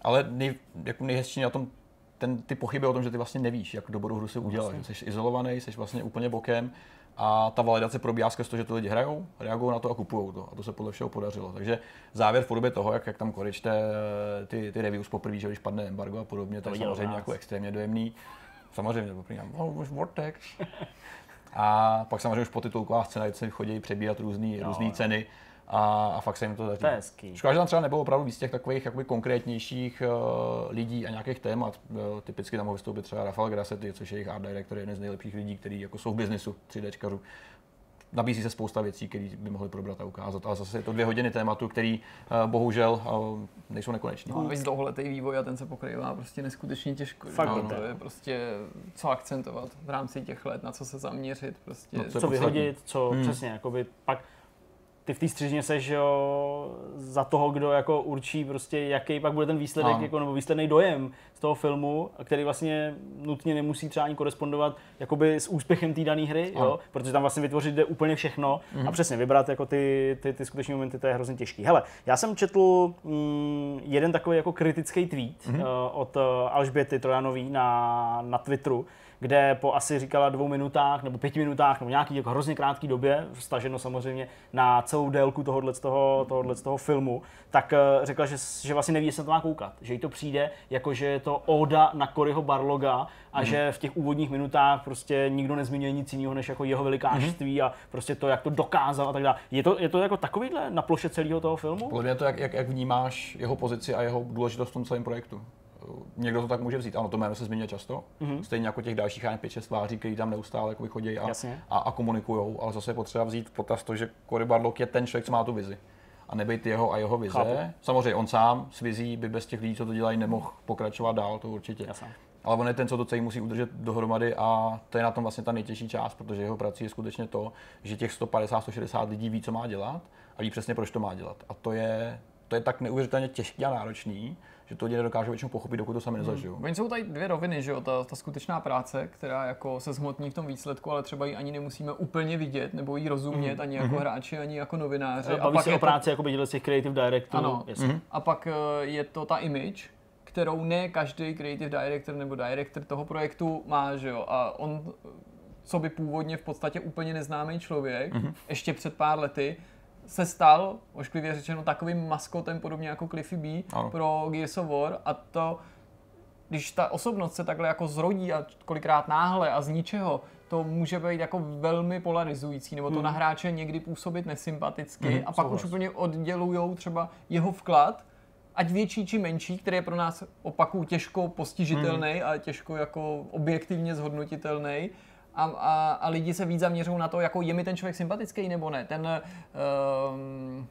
Ale nej, jako nejhezčí na tom ten, ty pochyby o tom, že ty vlastně nevíš, jak dobrou hru si udělat. Vlastně. Jsi izolovaný, jsi vlastně úplně bokem a ta validace probíhá skrz to, že ty lidi hrajou, reagují na to a kupují to. A to se podle všeho podařilo. Takže závěr v podobě toho, jak, jak tam koričte eh, ty, ty reviews poprvé, že když padne embargo a podobně, to je samozřejmě jako extrémně dojemný. Samozřejmě, poprvé, oh, Vortex. A pak samozřejmě už po titulkových scénářích chodí přebírat různé ceny a, a fakt se jim to daří.
To je hezký.
Škoda, že tam třeba nebylo opravdu víc těch takových jakoby konkrétnějších uh, lidí a nějakých témat. Uh, typicky tam mohl vystoupit třeba Rafael Grassetti, což je jejich art director, jeden z nejlepších lidí, kteří jako jsou v biznesu 3Dčkařů. Nabízí se spousta věcí, které by mohli probrat a ukázat, ale zase je to dvě hodiny tématu, který uh, bohužel uh, nejsou nekoneční.
No, víc dlouholetý vývoj a ten se pokrývá prostě neskutečně těžko.
Fakt
no, to je prostě co akcentovat v rámci těch let, na co se zaměřit. Prostě. No,
co, co vyhodit, co hmm. přesně, jakoby pak ty v té střižně seš jo, za toho, kdo jako určí prostě, jaký pak bude ten výsledek, jako, nebo výsledný dojem z toho filmu, který vlastně nutně nemusí třeba ani korespondovat jakoby s úspěchem té dané hry, jo, protože tam vlastně vytvořit jde úplně všechno mm-hmm. a mhm. přesně vybrat jako ty, ty, ty skutečné momenty, to je hrozně těžký. Hele, já jsem četl mm, jeden takový jako kritický tweet mm-hmm. uh, od uh, Alžběty Trojanový na, na Twitteru, kde po asi říkala dvou minutách nebo pěti minutách nebo nějaký jako hrozně krátký době, staženo samozřejmě na celou délku tohohle toho, tohohle toho filmu, tak uh, řekla, že, že vlastně neví, jestli se to má koukat. Že jí to přijde, jako že je to oda na Koryho Barloga a mm. že v těch úvodních minutách prostě nikdo nezmiňuje nic jiného, než jako jeho velikářství mm. a prostě to, jak to dokázal a tak dále. Je to, je to jako takovýhle na ploše celého toho filmu?
Podle mě to, jak, jak, jak vnímáš jeho pozici a jeho důležitost v tom celém projektu někdo to tak může vzít. Ano, to jméno se zmiňuje často, mm-hmm. stejně jako těch dalších 5-6 tváří, kteří tam neustále jako chodí a, a, a komunikují, ale zase je potřeba vzít v potaz to, že Cory Barlock je ten člověk, co má tu vizi. A nebejt jeho a jeho vize. Chápu. Samozřejmě on sám s vizí by bez těch lidí, co to dělají, nemohl pokračovat dál, to určitě.
Jasně.
Ale on je ten, co to celý musí udržet dohromady a to je na tom vlastně ta nejtěžší část, protože jeho prací je skutečně to, že těch 150-160 lidí ví, co má dělat a ví přesně, proč to má dělat. A to je to je tak neuvěřitelně těžký a náročný, že to lidi nedokážou většinou pochopit, dokud to sami nezažijou.
Oni jsou tady dvě roviny, že jo, ta, ta skutečná práce, která jako se zhmotní v tom výsledku, ale třeba ji ani nemusíme úplně vidět, nebo ji rozumět, ani jako hráči, ani jako novináři.
Baví se
je
o práci jako by těch creative directorů.
Ano.
Jasně.
A pak eh, je to ta image, kterou ne každý creative director nebo director toho projektu má, že jo. A on, co by původně v podstatě úplně neznámý člověk, mm-hmm. ještě před pár lety, se stal, ošklivě řečeno, takovým maskotem, podobně jako Cliffy B ano. pro Gears of War a to, když ta osobnost se takhle jako zrodí a kolikrát náhle a z ničeho, to může být jako velmi polarizující, nebo to hmm. na hráče někdy působit nesympaticky hmm, a pak souhlas. už úplně oddělujou třeba jeho vklad, ať větší či menší, který je pro nás opaku těžko postižitelný hmm. a těžko jako objektivně zhodnotitelný, a, a, a lidi se víc zaměřují na to, jako je mi ten člověk sympatický nebo ne. Ten um,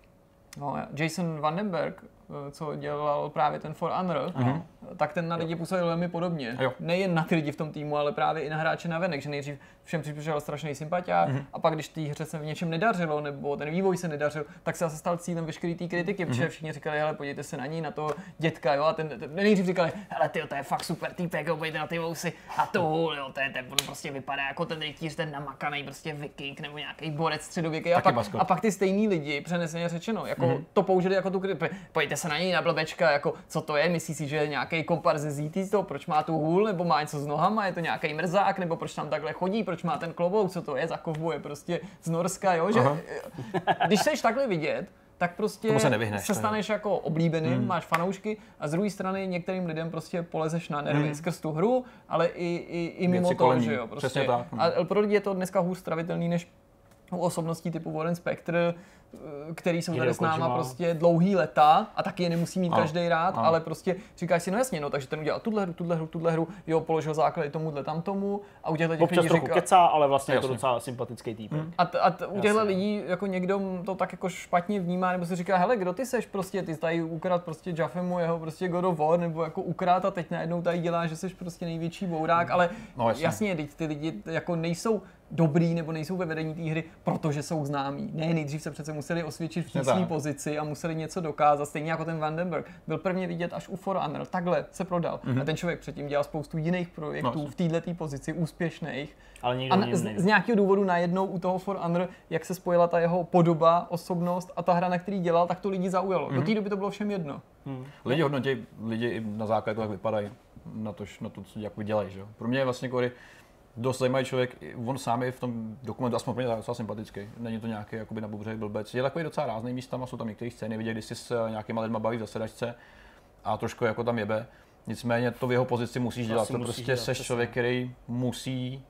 no, Jason Vandenberg Eh, co dělal právě ten For Honor, uh-huh. Tak ten na lidi působil velmi podobně. Jo. Nejen na ty lidi v tom týmu, ale právě i na hráče na venek, že nejdřív všem přišel strašný sympatia uh-huh. a pak když té hře se v něčem nedařilo, nebo ten vývoj se nedařil, tak se zase stal cílem veškeré té kritiky, protože všichni říkali, hele, podívejte se na ní, na to dětka, jo, a ten, ten nejdřív říkali, hele, ty, to je fakt super týpek, jo, pojďte na ty vousy a to, jo, to je, ten prostě vypadá jako ten rytíř, ten namakaný prostě viking nebo nějaký borec středověký a pak, a pak ty stejný lidi, přeneseně řečeno, jako uh-huh. to použili jako tu kritiku, pojďte se na ní na blbečka, jako co to je, myslí si, že je nějaký kompar ze ZT, to, proč má tu hůl, nebo má něco s nohama, je to nějaký mrzák, nebo proč tam takhle chodí, proč má ten klobouk, co to je za kovboje prostě z Norska, jo, že Aha. když seš takhle vidět, tak prostě
se,
nevyhneš, se staneš ne? jako oblíbeným, hmm. máš fanoušky a z druhé strany některým lidem prostě polezeš na nervy hmm. skrz tu hru, ale i, i, i mimo to, že jo. Prostě.
Přesně tak.
A pro lidi je to dneska hůř stravitelný než u osobností typu Warren Spector, Eh, který jsou tady s náma prostě dlouhý leta a taky je nemusí mít každý rád, ale prostě říkáš si, no jasně, no, takže ten udělal tuhle hru, tuhle hru, tuhle hru, jo, položil základy tomuhle tam tomu a u těchto
těch lidí říká... kecá, ale vlastně jasně. je to docela sympatický týp. Hmm.
A, t- a t- u těchto lidí jako někdo to tak jako špatně vnímá, nebo si říká, hele, kdo ty seš prostě, ty tady ukrad prostě Jaffemu jeho prostě God of War, nebo jako ukrát a teď najednou tady dělá, že jsi prostě největší bourák, ale no, jasně, jasně teď ty lidi jako nejsou dobrý nebo nejsou ve vedení té hry, protože jsou známí. Ne, nejdřív se přece museli osvědčit v té své pozici a museli něco dokázat, stejně jako ten Vandenberg. Byl prvně vidět až u For Honor, takhle se prodal. Mm-hmm. A ten člověk předtím dělal spoustu jiných projektů no, v této pozici, úspěšných.
Ale nikdo
a z, z, nějakého důvodu najednou u toho For Honor, jak se spojila ta jeho podoba, osobnost a ta hra, na který dělal, tak to lidi zaujalo. Mm-hmm. Do mhm. té doby to bylo všem jedno.
Mm. Lidi hodnotí lidi na základě toho, jak vypadají, na to, na to co jako dělají. Že? Pro mě je vlastně jako, dost zajímavý člověk, on sám je v tom dokumentu, aspoň pro mě docela sympatický. Není to nějaký jakoby na bubře blbec. Je takový docela rázný místama, jsou tam některé scény, vidět, když si s nějakýma lidma baví v zasedačce a trošku jako tam jebe. Nicméně to v jeho pozici musíš dělat. To, to prostě dělat, seš člověk, který musí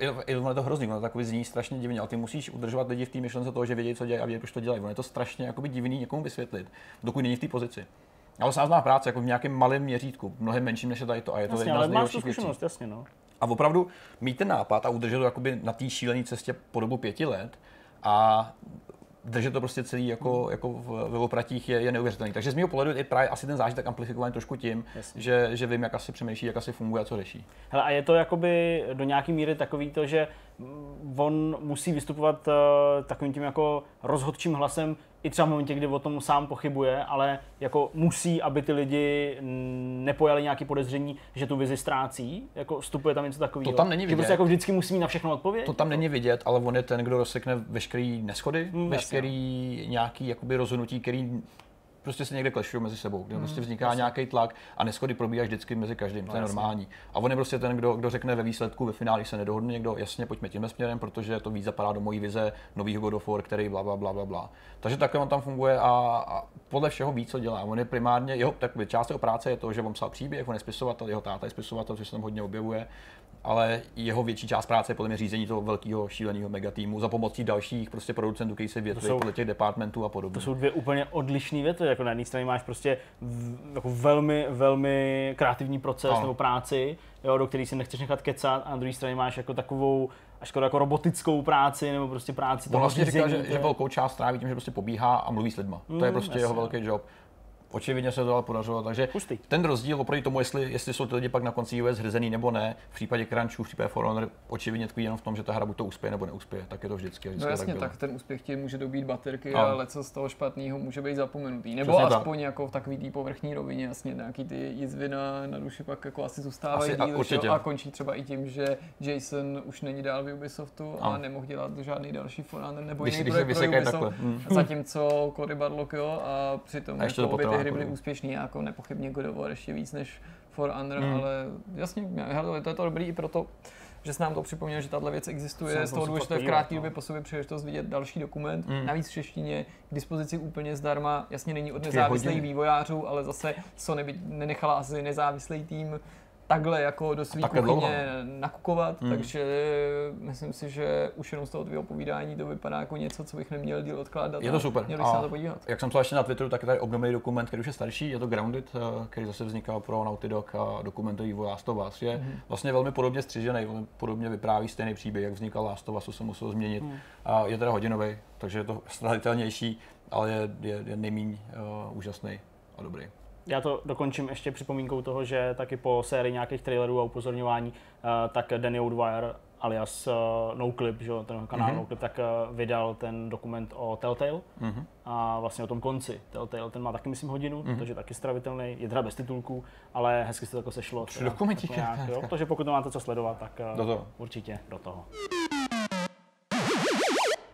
je, je to hrozný, ono takový zní strašně divně, ale ty musíš udržovat lidi v té myšlence toho, že vědí, co dělají a vědí, proč to dělají. Ono je to strašně jakoby divný někomu vysvětlit, dokud není v té pozici. Ale sázná práce jako v nějakém malém měřítku, mnohem menším než je tady to a je to
jasně,
jedna
z nejhorších věcí. Jasně, no.
A opravdu mít ten nápad a udržet to jakoby na té šílené cestě po dobu pěti let a držet to prostě celý jako, jako ve opratích je, je neuvěřitelný. Takže z mého pohledu je právě asi ten zážitek amplifikovaný trošku tím, že, že vím, jak asi přemýšlí, jak asi funguje a co řeší.
Hele, a je to jakoby do nějaké míry takový to, že on musí vystupovat uh, takovým tím jako rozhodčím hlasem, i třeba v momentě, kdy o tom sám pochybuje, ale jako musí, aby ty lidi nepojali nějaké podezření, že tu vizi ztrácí, jako vstupuje tam něco takového.
To tam není vidět. Že
prostě jako vždycky musí mít na všechno odpověď.
To tam není vidět, ale on je ten, kdo rozsekne veškerý neschody, hmm, veškerý jasně. nějaký jakoby rozhodnutí, který prostě se někde klešují mezi sebou, kde hmm, prostě vzniká nějaký tlak a neschody probíhají vždycky mezi každým, to je normální. A on je prostě ten, kdo, kdo řekne ve výsledku, ve finále, se nedohodne někdo, jasně, pojďme tím směrem, protože to víc zapadá do mojí vize nového God of War, který bla, bla, bla, bla, bla. Takže takhle on tam funguje a, a podle všeho ví, co dělá. On je primárně, jeho tak část jeho práce je to, že on psal příběh, on je spisovatel, jeho táta je spisovatel, což se tam hodně objevuje ale jeho větší část práce je podle mě řízení toho velkého šíleného megatýmu za pomocí dalších prostě producentů, kteří se větví podle těch departmentů a podobně.
To jsou dvě úplně odlišné věci. Jako na jedné straně máš prostě v, jako velmi, velmi kreativní proces no. nebo práci, jo, do který si nechceš nechat kecat, a na druhé straně máš jako takovou až skoro jako robotickou práci nebo prostě práci
On vlastně říká, že, že velkou část tráví tím, že prostě pobíhá a mluví s lidma. Mm, to je mm, prostě jasně. jeho velký job očividně se to ale podařilo, takže
Hustý.
ten rozdíl oproti tomu, jestli, jestli jsou ty lidi pak na konci US hryzený nebo ne, v případě Crunchu, v případě For Honor, očividně tkví jenom v tom, že ta hra buď to uspěje nebo neuspěje, tak je to vždycky. vždycky
No jasně,
bylo.
tak ten úspěch ti může dobít baterky,
Ano.
ale co z toho špatného může být zapomenutý. Nebo
Přesně tak.
aspoň jako v takový té povrchní rovině, jasně, nějaký ty jizvy na, na duši pak jako asi zůstávají
Asi, a
díl, že
určitě.
a končí třeba i tím, že Jason už není dál v Ubisoftu a
Ano.
nemohl dělat žádný další For Honor nebo jiný projekt pro Ubisoft.
hm.
Zatímco Cory Barlog jo, a přitom
A ještě
jako
to
hry byly
chvilku.
úspěšný, jako nepochybně God of War ještě víc než For Honor,
Hmm.
ale jasně, hele, to je to dobrý i proto, že se nám to připomnělo, že tahle věc existuje,
Jsem
z
to
toho důležité v krátké
podívat,
době po sobě příležitost vidět další dokument,
Mm.
navíc v češtině, k dispozici úplně zdarma, jasně není od nezávislých vývojářů, ale zase Sony by nenechala asi nezávislý tým takhle jako do svý
takhle
kuchyně nakukovat,
Mm.
takže myslím si, že už jenom z toho tvého povídání to vypadá jako něco, co bych neměl díl odkládat.
Je to super.
Měl bych se na to podívat.
Jak jsem psal ještě na Twitteru, tak je tady obnovený dokument, který už je starší, je to Grounded, eh, který zase vznikal pro Naughty Dog a dokumentuje vývoj Last of Us. Je
Mhm.
vlastně velmi podobně střižený, velmi podobně vypráví stejný příběh, jak vznikal Last of Us, co se muselo změnit. A je teda hodinový, takže je to straditelnější, ale je, je, je nejméně uh, úžasný a dobrý.
Já to dokončím ještě připomínkou toho, že taky po sérii nějakých trailerů a upozorňování, eh, tak Danny O'Dwyer alias uh, NoClip, že ten kanál
Mhm.
mm-hmm. NoClip, tak uh, vydal ten dokument o Telltale
Mhm.
a vlastně o tom konci. Telltale, ten má taky, myslím, hodinu,
Mhm.
mm-hmm. takže taky stravitelný, je teda bez titulků, ale hezky se to jako sešlo.
Tři dokumentíky.
takže pokud to máte co sledovat, tak uh,
Do toho.
určitě do toho.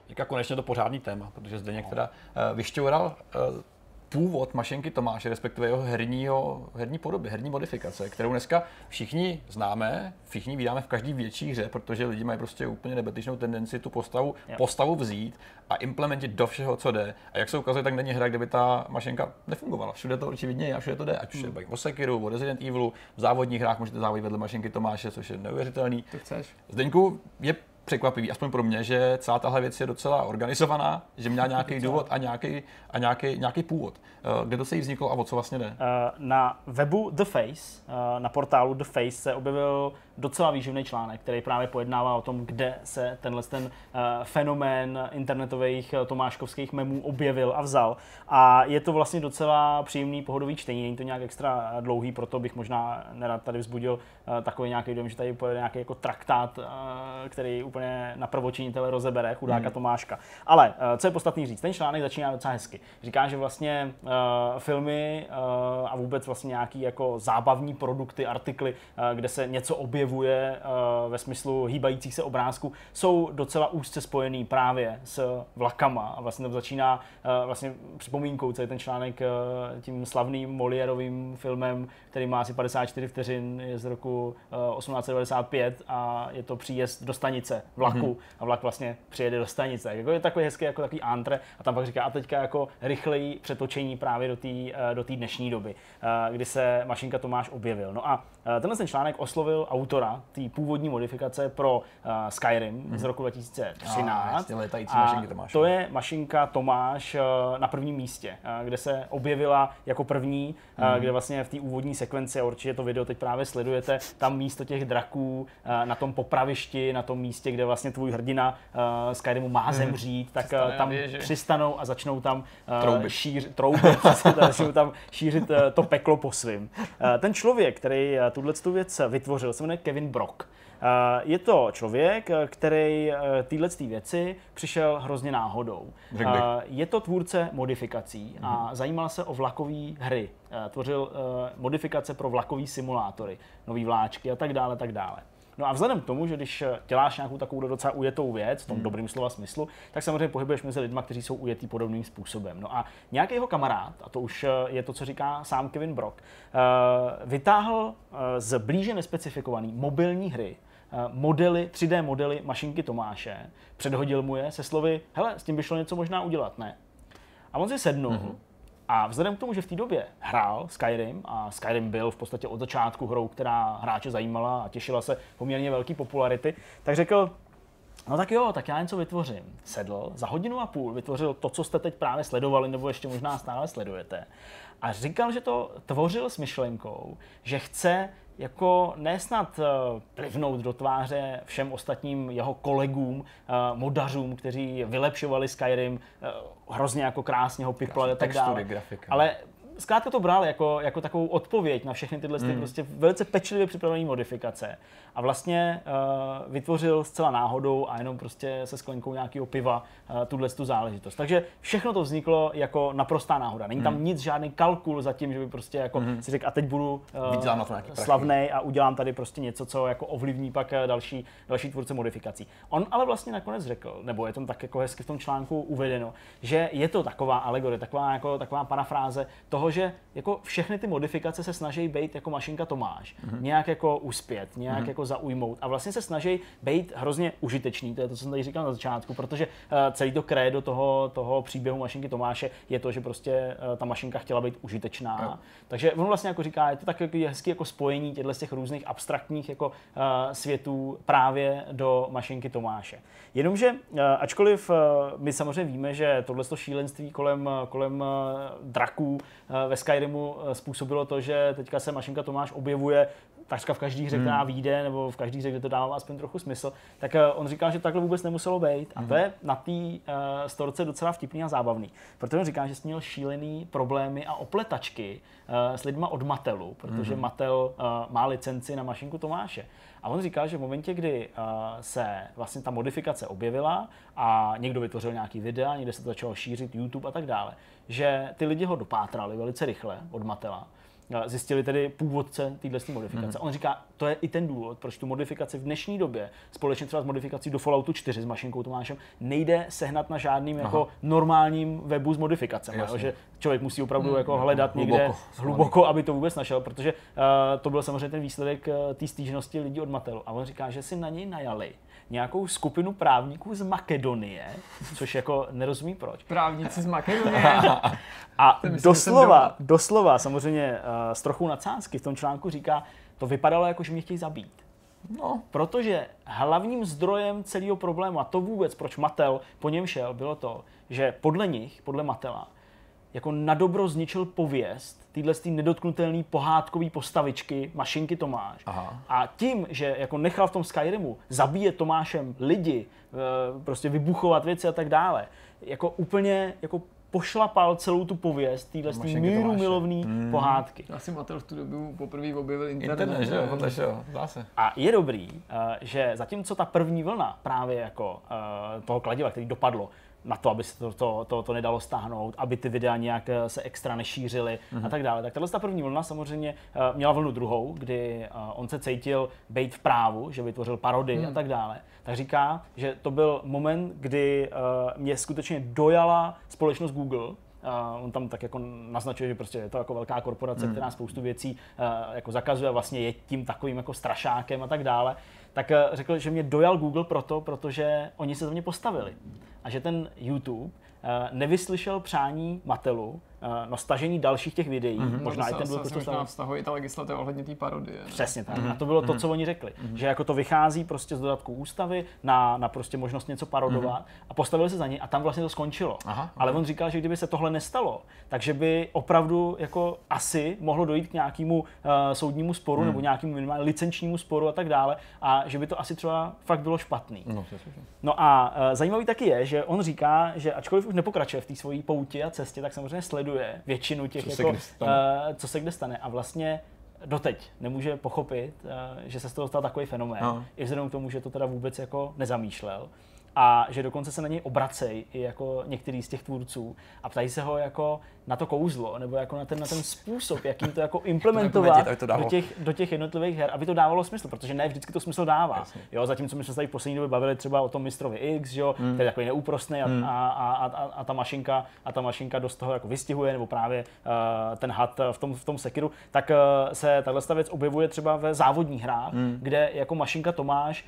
Teďka konečně to pořádný téma, protože zde některá uh, vyšťoural uh, původ Mašenky Tomáše, respektive jeho herního, herní podoby, herní modifikace, kterou dneska všichni známe, všichni vydáme v každý větší hře, protože lidi mají prostě úplně nebetyčnou tendenci tu postavu,
Jo.
postavu vzít a implementit do všeho, co jde. A jak se ukazuje, tak není hra, kde by ta Mašenka nefungovala. Všude to očividně je a všude to jde, ať už se bavíme o Sekiru, o Resident Evilu, v závodních hrách můžete závodit vedle Mašenky Tomáše, což je neuvěřitelný.
To chceš?
Zdeňku, je překvapivý, aspoň pro mě, že celá tahle věc je docela organizovaná, že měla nějaký důvod a nějaký, a nějaký, nějaký původ. Eh, Kde to se jí vzniklo a o co vlastně jde?
Eh, Na webu The Face, eh, na portálu The Face se objevil docela výživný článek, který právě pojednává o tom, kde se tenhle ten eh, fenomén internetových eh, tomáškovských memů objevil a vzal. A je to vlastně docela příjemný pohodový čtení, není to nějak extra dlouhý, proto bych možná nerad tady vzbudil eh, takový nějaký dojem, že tady pojede nějaký jako traktát, eh, který úplně na prvočinitele rozebere chudáka Tomáška. Ale eh, co je podstatný říct, ten článek začíná docela hezky. Říká, že vlastně uh, filmy uh, a vůbec vlastně nějaký jako zábavní produkty, artikly, uh, kde se něco objevuje uh, ve smyslu hýbajících se obrázků, jsou docela úzce spojený právě s vlakama a vlastně to začíná uh, vlastně připomínkou celý ten článek uh, tím slavným Moliérovým filmem, který má asi 54 vteřin, je z roku uh, 1895 a je to příjezd do stanice vlaku mm-hmm. a vlak vlastně přijede do stanice. Jako je takový hezký jako takový antre a tam pak říká a teďka jako rychleji přetočení právě do té eh, do dnešní doby, eh, kdy se Mašinka Tomáš objevil. No a eh, tenhle ten článek oslovil autora té původní modifikace pro eh, Skyrim z roku 2013.
Ah,
A
mašinky Tomáš.
To je Mašinka Tomáš eh, na prvním místě, eh, kde se objevila jako první, hmm. kde vlastně v té úvodní sekvenci, a určitě to video teď právě sledujete, tam místo těch draků eh, na tom popravišti, na tom místě, kde vlastně tvůj hrdina eh, Skyrimu má zemřít, tak
Přistane
eh,
na
tam
věži.
přistanou a začnou tam eh,
Troubit.
tak, začnou tam šířit eh, to peklo po svým. Eh, Ten člověk, který tuhle věc vytvořil, se jmenuje Kevin Brock. Eh, Je to člověk, eh, který tyhle věci přišel hrozně náhodou. Eh, Je to tvůrce modifikací a zajímal se o vlakové hry. Eh, Tvořil eh, modifikace pro vlakové simulátory, nový vláčky a tak dále, tak dále. No a vzhledem k tomu, že když eh, děláš nějakou takovou docela ujetou věc, v tom dobrým slova smyslu, tak samozřejmě pohybuješ mezi lidmi, kteří jsou ujetý podobným způsobem. No a nějaký jeho kamarád, a to už eh, je to, co říká sám Kevin Brock, eh, vytáhl z blíže nespecifikované mobilní hry modely, 3D modely mašinky Tomáše, předhodil mu je se slovy, hele, s tím by šlo něco možná udělat, ne? A on si sednul mm-hmm. A vzhledem k tomu, že v té době hrál Skyrim a Skyrim byl v podstatě od začátku hrou, která hráče zajímala a těšila se poměrně velké popularity, tak řekl, No tak jo, tak já něco vytvořím. Sedl, za hodinu a půl vytvořil to, co jste teď právě sledovali, nebo ještě možná stále sledujete. A říkal, že to tvořil s myšlenkou, že chce jako nesnad eh, plivnout do tváře všem ostatním jeho kolegům, eh, modařům, kteří vylepšovali Skyrim, eh, hrozně jako krásně ho piplali a tak dále.
grafika.
Ale zkrátka to bral jako, jako takovou odpověď na všechny tyhle mm. prostě velice pečlivě připravené modifikace a vlastně uh, vytvořil zcela náhodou a jenom prostě se sklenkou nějakého piva uh, tuhle tu záležitost. Takže všechno to vzniklo jako naprostá náhoda. Není tam mm. nic, žádný kalkul za tím, že by prostě jako mm. si řekl, a teď budu uh, slavný a udělám tady prostě něco, co jako ovlivní pak další, další tvůrce modifikací. On ale vlastně nakonec řekl, nebo je to tak jako hezky v tom článku uvedeno, že je to taková alegorie, taková, jako, taková parafráze toho, že jako všechny ty modifikace se snaží být jako mašinka Tomáš, mm-hmm. nějak jako uspět, nějak mm-hmm. jako zaujmout a vlastně se snaží být hrozně užitečný, to je to, co jsem tady říkal na začátku, protože uh, celý to krédo toho, toho příběhu mašinky Tomáše je to, že prostě uh, ta mašinka chtěla být užitečná. No. Takže on vlastně jako říká, je to tak jako hezky jako spojení těchto z těch různých abstraktních jako uh, světů právě do mašinky Tomáše. Jenomže, uh, ačkoliv uh, my samozřejmě víme, že tohle šílenství kolem, kolem draků uh, ve Skyrimu způsobilo to, že teďka se mašinka Tomáš objevuje takřka v každé hře, hmm. která vyjde, nebo v každé hře, kde to dává aspoň trochu smysl, tak uh, on říkal, že takhle vůbec nemuselo být. A to hmm. je na té uh, storce docela vtipný a zábavný. Protože on říká, že jsi měl šílený problémy a opletačky uh, s lidma od Matelu, protože hmm. Matel uh, má licenci na mašinku Tomáše. A on říkal, že v momentě, kdy uh, se vlastně ta modifikace objevila a někdo vytvořil nějaký videa, někde se to začalo šířit, YouTube a tak dále, že ty lidi ho dopátrali velice rychle od Matela zjistili tedy původce téhle modifikace. Mm-hmm. On říká, to je i ten důvod, proč tu modifikaci v dnešní době, společně třeba s modifikací do Falloutu 4 s mašinkou Tomášem, nejde sehnat na žádným jako normálním webu s modifikacemi. Jo, že člověk musí opravdu mm, jako hledat hluboko, někde hluboko, aby to vůbec našel, protože uh, to byl samozřejmě ten výsledek uh, té stížnosti lidí od Matelu. A on říká, že si na něj najali nějakou skupinu právníků z Makedonie, což jako nerozumí proč.
Právníci z Makedonie.
A myslím, doslova, doslova, samozřejmě uh, s trochu nadsázky v tom článku říká, to vypadalo jako, že mě chtějí zabít. No. Protože hlavním zdrojem celého problému, a to vůbec, proč Matel po něm šel, bylo to, že podle nich, podle Matela, jako na dobro zničil pověst tyhle ty nedotknutelné pohádkové postavičky Mašinky Tomáš. Aha. A tím, že jako nechal v tom Skyrimu zabíjet Tomášem lidi, e, prostě vybuchovat věci a tak dále, jako úplně jako pošlapal celou tu pověst téhle míru milovný hmm. pohádky.
Já si Matel v tu dobu poprvé objevil internet.
Internet, že jo, podle jo, zase.
A je dobrý, e, že zatímco ta první vlna právě jako e, toho kladiva, který dopadlo, na to, aby se to, to, to, to nedalo stáhnout, aby ty videa nějak eh, se extra nešířily mm-hmm. a mhm. tak dále. Tak tahle ta první vlna samozřejmě uh, měla vlnu druhou, kdy uh, on se cítil být v právu, že vytvořil parody mm. a tak dále. Tak říká, že to byl moment, kdy mě skutečně dojala společnost Google, Uh, on tam tak jako naznačuje, že prostě je to jako velká korporace, mm. která spoustu věcí uh, jako zakazuje, vlastně je tím takovým jako strašákem a tak dále. Tak uh, řekl, že mě dojal Google proto, protože oni se za mě postavili a že ten YouTube Eh, nevyslyšel přání Matelu na stažení dalších těch videí. Mm-hmm.
Možná no, i ten byl prostě možná vztahuje ta legislativa ohledně té parodie.
Přesně tak. Mm-hmm. A to bylo to, mhm. co oni řekli. Mm-hmm. Že jako to vychází prostě z dodatku ústavy na, na prostě možnost něco parodovat mm-hmm. a postavili se za ně a tam vlastně to skončilo. Aha, okay. Ale on říkal, že kdyby se tohle nestalo, takže by opravdu jako asi mohlo dojít k nějakému uh, soudnímu sporu mm. nebo nějakému minimálně licenčnímu sporu a tak dále a že by to asi třeba fakt bylo špatný. No, no a uh, zajímavý taky je, že on říká, že ačkoliv už nepokračuje v té svojí pouti a cestě, tak samozřejmě sleduje většinu těch, co, jako, se, uh, co se kde stane. A vlastně doteď nemůže pochopit, uh, že se z toho stal takový fenomén. No. I vzhledem k tomu, že to teda vůbec jako nezamýšlel a že dokonce se na něj obracej i jako některý z těch tvůrců a ptají se ho jako na to kouzlo, nebo jako na ten, na ten způsob, jakým to jako implementovat to do, těch, do těch jednotlivých her, aby to dávalo smysl, protože ne vždycky to smysl dává. Jasně. Jo, zatímco my jsme se tady v poslední době bavili třeba o tom mistrovi X, jo, hmm. který je takový neúprostný a, hmm. a, a, a, a, ta mašinka, a ta mašinka dost toho jako vystihuje, nebo právě uh, ten had v tom, v tom Sekiru, tak uh, se tahle věc objevuje třeba ve závodních hrách, hmm. kde jako mašinka Tomáš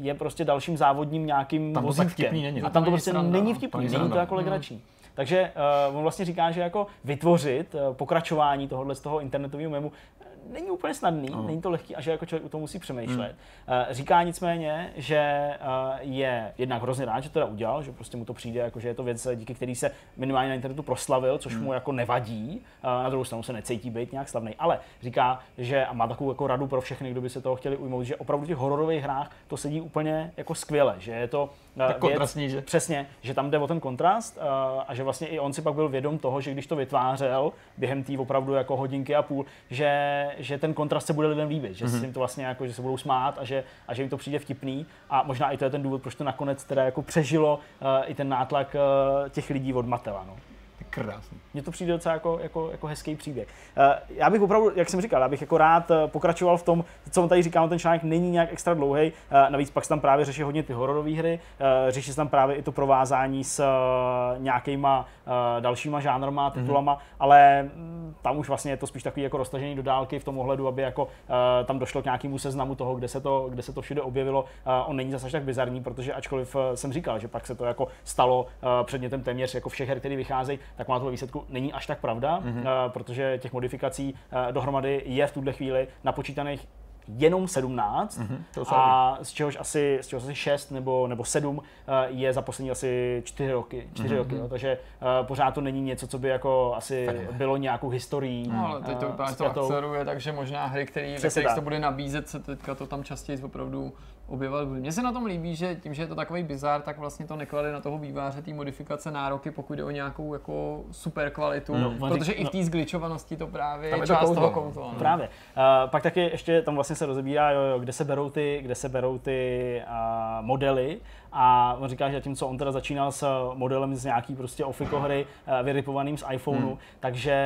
je prostě dalším závodním nějakým
tam
vozítkem.
Není.
A tam to prostě sranda, není vtipný, není to jako legrační. Hmm. Takže uh, on vlastně říká, že jako vytvořit uh, pokračování tohohle z toho internetového memu není úplně snadný, uh. není to lehký a že jako člověk u toho musí přemýšlet. Hmm. Říká nicméně, že je jednak hrozně rád, že to teda udělal, že prostě mu to přijde, jako že je to věc, díky který se minimálně na internetu proslavil, což hmm. mu jako nevadí. Na druhou stranu se necítí být nějak slavný, ale říká, že a má takovou jako radu pro všechny, kdo by se toho chtěli ujmout, že opravdu v těch hororových hrách to sedí úplně jako skvěle, že je to
tak kontrastní, že?
Přesně, že tam jde o ten kontrast a že vlastně i on si pak byl vědom toho, že když to vytvářel během té opravdu jako hodinky a půl, že, že ten kontrast se bude lidem líbit, že mm-hmm. si jim to vlastně jako, že se budou smát a že, a že jim to přijde vtipný a možná i to je ten důvod, proč to nakonec teda jako přežilo uh, i ten nátlak uh, těch lidí od Matela. No.
Krásný.
Mně to přijde docela jako, jako, jako hezký příběh. Uh, já bych opravdu, jak jsem říkal, já bych jako rád pokračoval v tom, co on tady říká, ten článek není nějak extra dlouhý. Uh, navíc pak se tam právě řeší hodně ty hororové hry, řeší se tam právě i to provázání s nějakýma dalšíma žánrama, mhm. titulama, mm-hmm. ale um, tam už vlastně je to spíš takový jako roztažený do dálky v tom ohledu, aby jako tam došlo k nějakému seznamu toho, kde se to, kde se to všude objevilo. On není zase tak bizarní, protože ačkoliv jsem říkal, že pak se to jako stalo předmětem téměř jako všech her, které vycházejí, tak má to ve výsledku není až tak pravda, mm-hmm. uh, protože těch modifikací uh, dohromady je v tuhle chvíli napočítaných jenom 17 mm-hmm, a z čehož asi, z čehož asi 6 nebo, nebo 7 uh, eh, je za poslední asi 4 roky. 4 mm-hmm. roky no, takže uh, pořád to není něco, co by jako asi bylo nějakou historií.
No, ale teď to úplně to akceruje, takže možná hry, který, ve kterých to bude nabízet, se teďka to tam častěji opravdu objevovat. Mně se na tom líbí, že tím, že je to takový bizár, tak vlastně to neklade na toho výváře té modifikace nároky, pokud jde o nějakou jako super kvalitu, no, protože no, i v té zgličovanosti to právě je část toho kouzla.
No. Právě. Uh, pak taky ještě tam vlastně se rozebírá, jo, jo, kde se berou ty, kde se berou ty uh, modely a on říká, že tím, co on teda začínal s modelem z nějaký prostě ofiko hry uh, vyrypovaným z iPhoneu, hmm. takže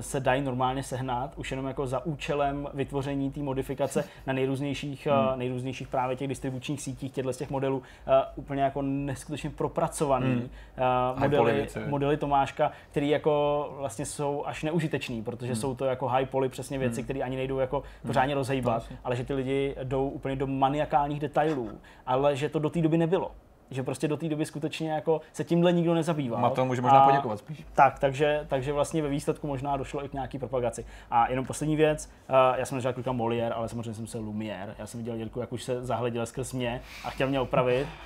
se dají normálně sehnat už jenom jako za účelem vytvoření té modifikace na nejrůznějších, hmm. uh, nejrůznějších právě těch distribučních sítích těchto z těch modelů uh, úplně jako neskutečně propracovaný hmm. uh, modely, modely Tomáška, které jako vlastně jsou až neužitečný, protože hmm. jsou to jako high poly přesně věci, hmm. které ani nejdou jako hmm. pořádně rozhejbat, no, ale že ty lidi jdou úplně do maniakálních detailů, ale že to do té doby nebylo že prostě do té doby skutečně jako se tímhle nikdo nezabýval.
Má to může možná a, poděkovat spíš.
Tak, takže, takže vlastně ve výsledku možná došlo i k nějaký propagaci. A jenom poslední věc, uh, já jsem neřekl klika Molière, ale samozřejmě jsem se Lumière. Já jsem viděl Jirku, jak už se zahleděl skrz mě a chtěl mě opravit.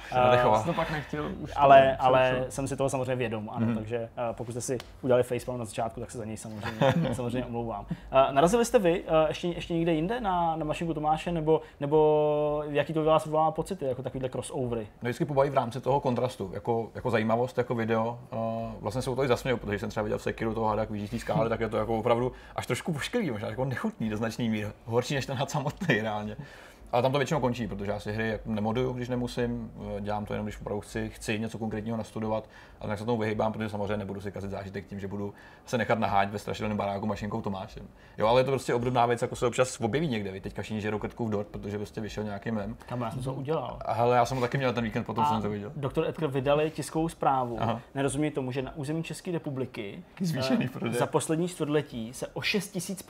Uh, to pak nechtěl
už ale, to, ale jsem si toho samozřejmě vědom, ano, mm-hmm. takže uh, pokud jste si udělali facepalm na začátku, tak se za něj samozřejmě, samozřejmě omlouvám. Uh, narazili jste vy uh, ještě, ještě někde jinde na, na mašinku Tomáše, nebo, nebo jaký to vás vyvolá pocity, jako takovýhle crossovery?
No vždycky pobaví v rámci toho kontrastu, jako, jako zajímavost, jako video. Uh, vlastně se u toho i zasměl, protože jsem třeba viděl v Sekiru toho hada, jak vidíš skály, tak je to jako opravdu až trošku pošklivý, možná jako nechutný do značný míry. Horší než ten had samotný reálně. Ale tam to většinou končí, protože já si hry jako nemoduju, když nemusím, eh, dělám to jenom, když opravdu chci, chci něco konkrétního nastudovat, ale tak se tomu vyhýbám, protože samozřejmě nebudu si kazit zážitek tím, že budu se nechat naháť ve strašidelném baráku mašinkou Tomášem. Jo, ale je to prostě obdobná věc, jako se občas objeví někde. Vy teďka všichni žerou krtku v dort, protože prostě vyšel nějaký mem.
Tam já jsem to udělal.
A hele, já jsem to taky měl ten víkend, potom a jsem to viděl.
Doktor Edgar vydali tiskovou zprávu. Aha. Nerozumí tomu, že na území České republiky
zvýšený uh,
za poslední čtvrtletí se o 6000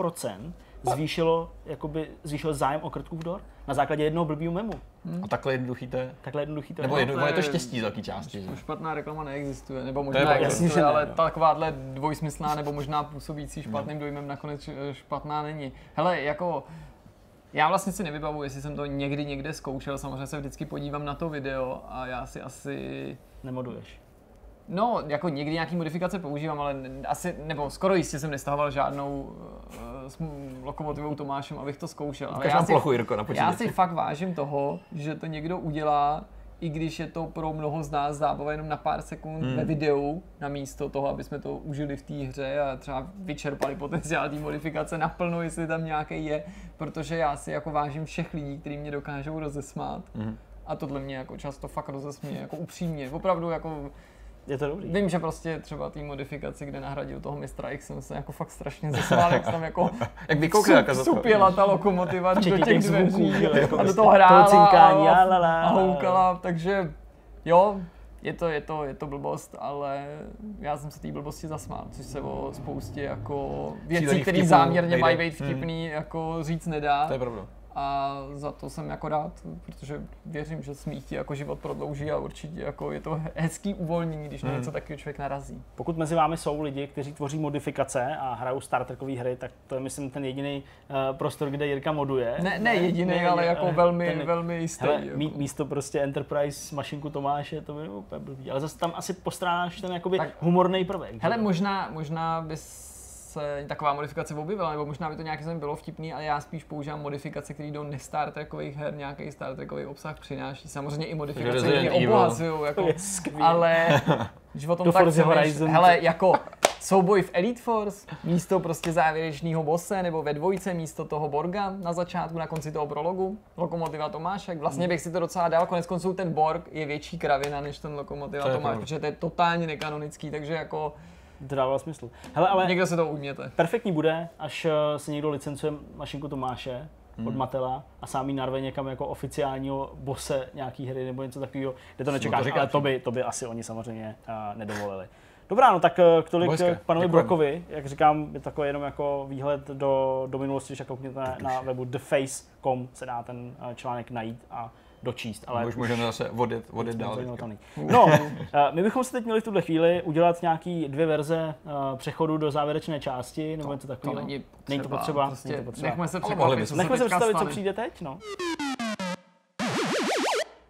zvýšilo, jakoby, zvýšil zájem o krtku v dort na základě jednoho blbýho memu.
Hmm. A takhle jednoduchý to je?
Takhle jednoduchý to
Nebo jedno, je to štěstí z velké části. Že?
Špatná reklama neexistuje, nebo možná to je existuje, jasný, ale ne, takováhle dvojsmyslná nebo možná působící špatným dojmem nakonec špatná není. Hele, jako já vlastně si nevybavu, jestli jsem to někdy někde zkoušel, samozřejmě se vždycky podívám na to video a já si asi...
Nemoduješ.
No, jako někdy nějaký modifikace používám, ale asi, nebo skoro jistě jsem nestahoval žádnou uh, s lokomotivou Tomášem, abych to zkoušel.
Ale já si, plochu, Jirko, na
já si fakt vážím toho, že to někdo udělá, i když je to pro mnoho z nás zábava jenom na pár sekund hmm. ve videu, na místo toho, aby jsme to užili v té hře a třeba vyčerpali potenciál té modifikace naplno, jestli tam nějaký je, protože já si jako vážím všech lidí, kteří mě dokážou rozesmát. Hmm. A tohle mě jako často fakt rozesměje, jako upřímně, opravdu jako
je to dobrý.
Vím, že prostě třeba té modifikaci, kde nahradil toho mistra X, jsem se jako fakt strašně zasmál, jak tam jako
jak vykoukal, jako
supěla ta lokomotiva do těch dveří jako a do toho hrála
cinkání, a,
a houkala, takže jo, je to, je to, je to blbost, ale já jsem se té blbosti zasmál, což se o spoustě jako věcí, které záměrně mají být vtipný, hmm. jako říct nedá.
To je pravda
a za to jsem jako rád, protože věřím, že smích ti jako život prodlouží a určitě jako je to hezký uvolnění, když na
Hmm.
něco takového člověk narazí.
Pokud mezi vámi jsou lidi, kteří tvoří modifikace a hrajou Star Trekové hry, tak to je myslím ten jediný uh, prostor, kde Jirka moduje.
Ne, ne jediný,
ne,
ale jako
eh,
velmi,
ten-
velmi jistý.
Hele,
jako.
místo prostě Enterprise mašinku Tomáše, to by bylo úplně blbý. Ale zase tam asi postrádáš ten jakoby
Tak-
humorný prvek.
Hele, možná, možná by se taková modifikace objevila, nebo možná by to nějaký jsem bylo vtipný, ale já spíš používám modifikace, které do ne-Star Trekových her nějaký Star Trekový obsah přináší. Samozřejmě i modifikace, které
Evil.
obohacují, jako, ale když o tom tak hele, jako souboj v Elite Force, místo prostě závěrečného bose, nebo ve dvojce místo toho Borga na začátku, na konci toho prologu, Lokomotiva Tomášek. Vlastně bych si to docela dal, konec konců ten Borg je větší kravina než ten Lokomotiva Tomáš, protože to je totálně nekanonický, takže jako
To dávalo smysl. Hele, ale
někdo se to ujměte.
perfektní bude, až eh, si někdo licencuje mašinku Tomáše
Hmm.
od Matela a sám ji narve někam jako oficiálního bose nějaký hry nebo něco takového, kde to nečekáš,
to
ale to by, to by asi oni samozřejmě uh, nedovolili. Dobrá, no tak eh, k tolik
Hezké,
k panovi
děkujeme.
Brokovi, jak říkám, je takový jenom jako výhled do, do minulosti, když koukněte na, na webu theface.com se dá ten eh, článek najít a dočíst. Ale
už můžeme zase odjet, odjet dál.
No, eh, my bychom si teď měli v tuhle chvíli udělat nějaký dvě verze eh, přechodu do závěrečné části, nebo něco
To
takového.
není potřeba.
Není to potřeba,
Prostě
není to potřeba.
Nechme se překvapit,
Nechme se představit, co přijde teď, no.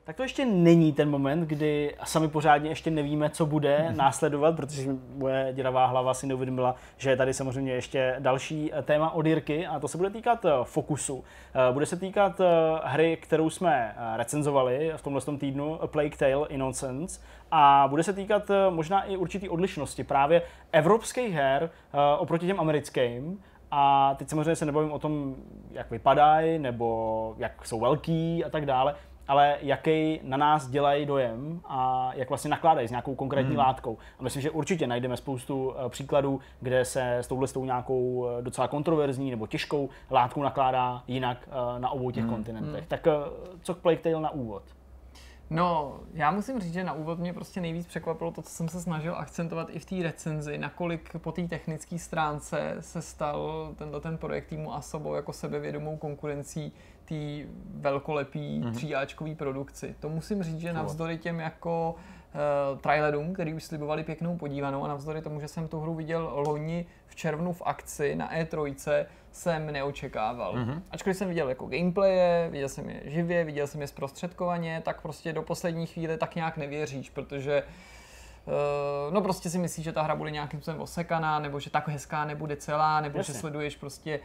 Tak to ještě není ten moment, kdy sami pořádně ještě nevíme, co bude následovat, protože moje děravá hlava si neuvědomila, že je tady samozřejmě ještě další eh, téma od Jirky a to se bude týkat eh, fokusu. Eh, Bude se týkat hry, kterou jsme recenzovali v tomhle tom týdnu, A Plague Tale Innocence, a bude se týkat možná i určitý odlišnosti právě evropských her oproti těm americkým, a teď samozřejmě se nebavím o tom, jak vypadají, nebo jak jsou velký a tak dále, ale jaký na nás dělají dojem a jak vlastně nakládají s nějakou konkrétní hmm. látkou. A myslím, že určitě najdeme spoustu eh, příkladů, kde se s touhle s tou nějakou eh, docela kontroverzní nebo těžkou látkou nakládá jinak eh, na obou těch hmm. kontinentech. Tak eh, co k Plague Tale na úvod?
No, já musím říct, že na úvod mě prostě nejvíc překvapilo to, co jsem se snažil akcentovat i v té recenzi, nakolik po té technické stránce se stal tenhle ten projekt týmu Asobo jako sebevědomou konkurencí té velkolepý mm-hmm. tříáčkový produkci. To musím říct, že navzdory těm jako uh, trailerům, který už slibovali pěknou podívanou a navzdory tomu, že jsem tu hru viděl loni v červnu v akci na E3, jsem neočekával. Mm-hmm. Ačkoliv jsem viděl jako gameplaye, viděl jsem je živě, viděl jsem je zprostředkovaně, tak prostě do poslední chvíle tak nějak nevěříš, protože Uh, no prostě si myslíš, že ta hra bude nějakým způsobem osekaná, nebo že tak hezká nebude celá, nebo
Jasně.
že sleduješ prostě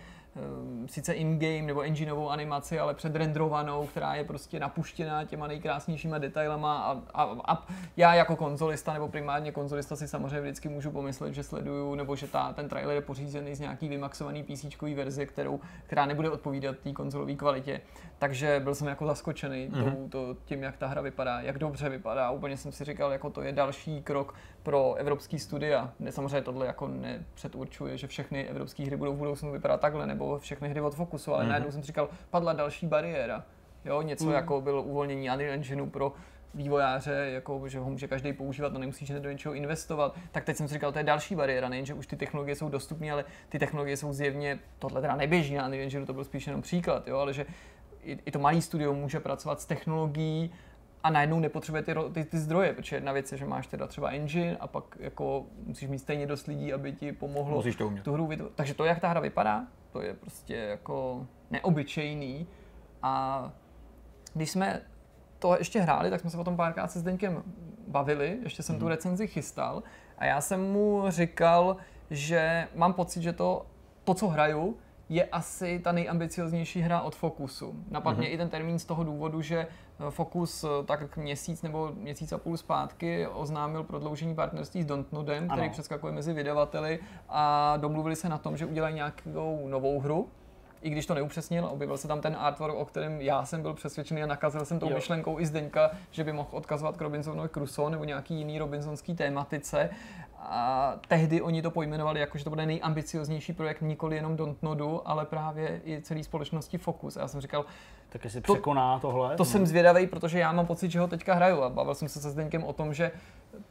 sice in-game nebo engineovou animaci, ale předrendrovanou, která je prostě napuštěná těma nejkrásnějšíma detailama a, a, a já jako konzolista nebo primárně konzolista si samozřejmě vždycky můžu pomyslet, že sleduju, nebo že ta, ten trailer je pořízený z nějaký vymaxovaný PC verze, kterou, která nebude odpovídat té konzolové kvalitě. Takže byl jsem jako zaskočený mm-hmm. tou, to, tím, jak ta hra vypadá, jak dobře vypadá. Úplně jsem si říkal, jako to je další krok pro evropský studia. Ne, samozřejmě tohle jako nepředurčuje, že všechny evropské hry budou v budoucnu vypadat takhle, nebo všechny hry od Focusu, ale mm-hmm. najednou jsem si říkal, padla další bariéra. Jo, něco mm. jako bylo uvolnění Unreal Engineu pro vývojáře, jako, že ho může každý používat a nemusí do něčeho investovat, tak teď jsem si říkal, to je další bariéra, nejen, že už ty technologie jsou dostupné, ale ty technologie jsou zjevně, tohle teda neběží na Unreal Engineu, to byl spíš jenom příklad, jo, ale že i, i to malý studio může pracovat s technologií a najednou nepotřebuje ty, ty, ty zdroje, protože jedna věc je, že máš teda třeba engine a pak jako musíš mít stejně dost lidí, aby ti pomohlo
Musíš to umět.
tu hru vytvořit. Takže to, jak ta hra vypadá, to je prostě jako neobyčejný a když jsme to ještě hráli, tak jsme se o tom párkrát se Zdeňkem bavili, ještě jsem tu recenzi chystal a já jsem mu říkal, že mám pocit, že to, to co hraju, je asi ta nejambicioznější hra od Focusu. Napadně mm-hmm. i ten termín z toho důvodu, že eh, Focus eh, tak měsíc nebo měsíc a půl zpátky oznámil prodloužení partnerství s Dontnodem, který
Ano.
přeskakuje mezi vydavateli a domluvili se na tom, že udělají nějakou novou hru, i když to neupřesnil, objevil se tam ten artwork, o kterém já jsem byl přesvědčený a nakazil jsem tou
Jo.
myšlenkou i Zdeňka, že by mohl odkazovat k Robinsonovi Crusoe nebo nějaký jiný Robinsonský tématice. A tehdy oni to pojmenovali jako, že to bude nejambicioznější projekt nikoli jenom Dontnodu, ale právě i celé společnosti Focus. A já jsem říkal,
Tak jestli
To-
překoná tohle.
to jsem zvědavý, protože já mám pocit, že ho teďka hraju. A bavil jsem se se Zdeňkem o tom, že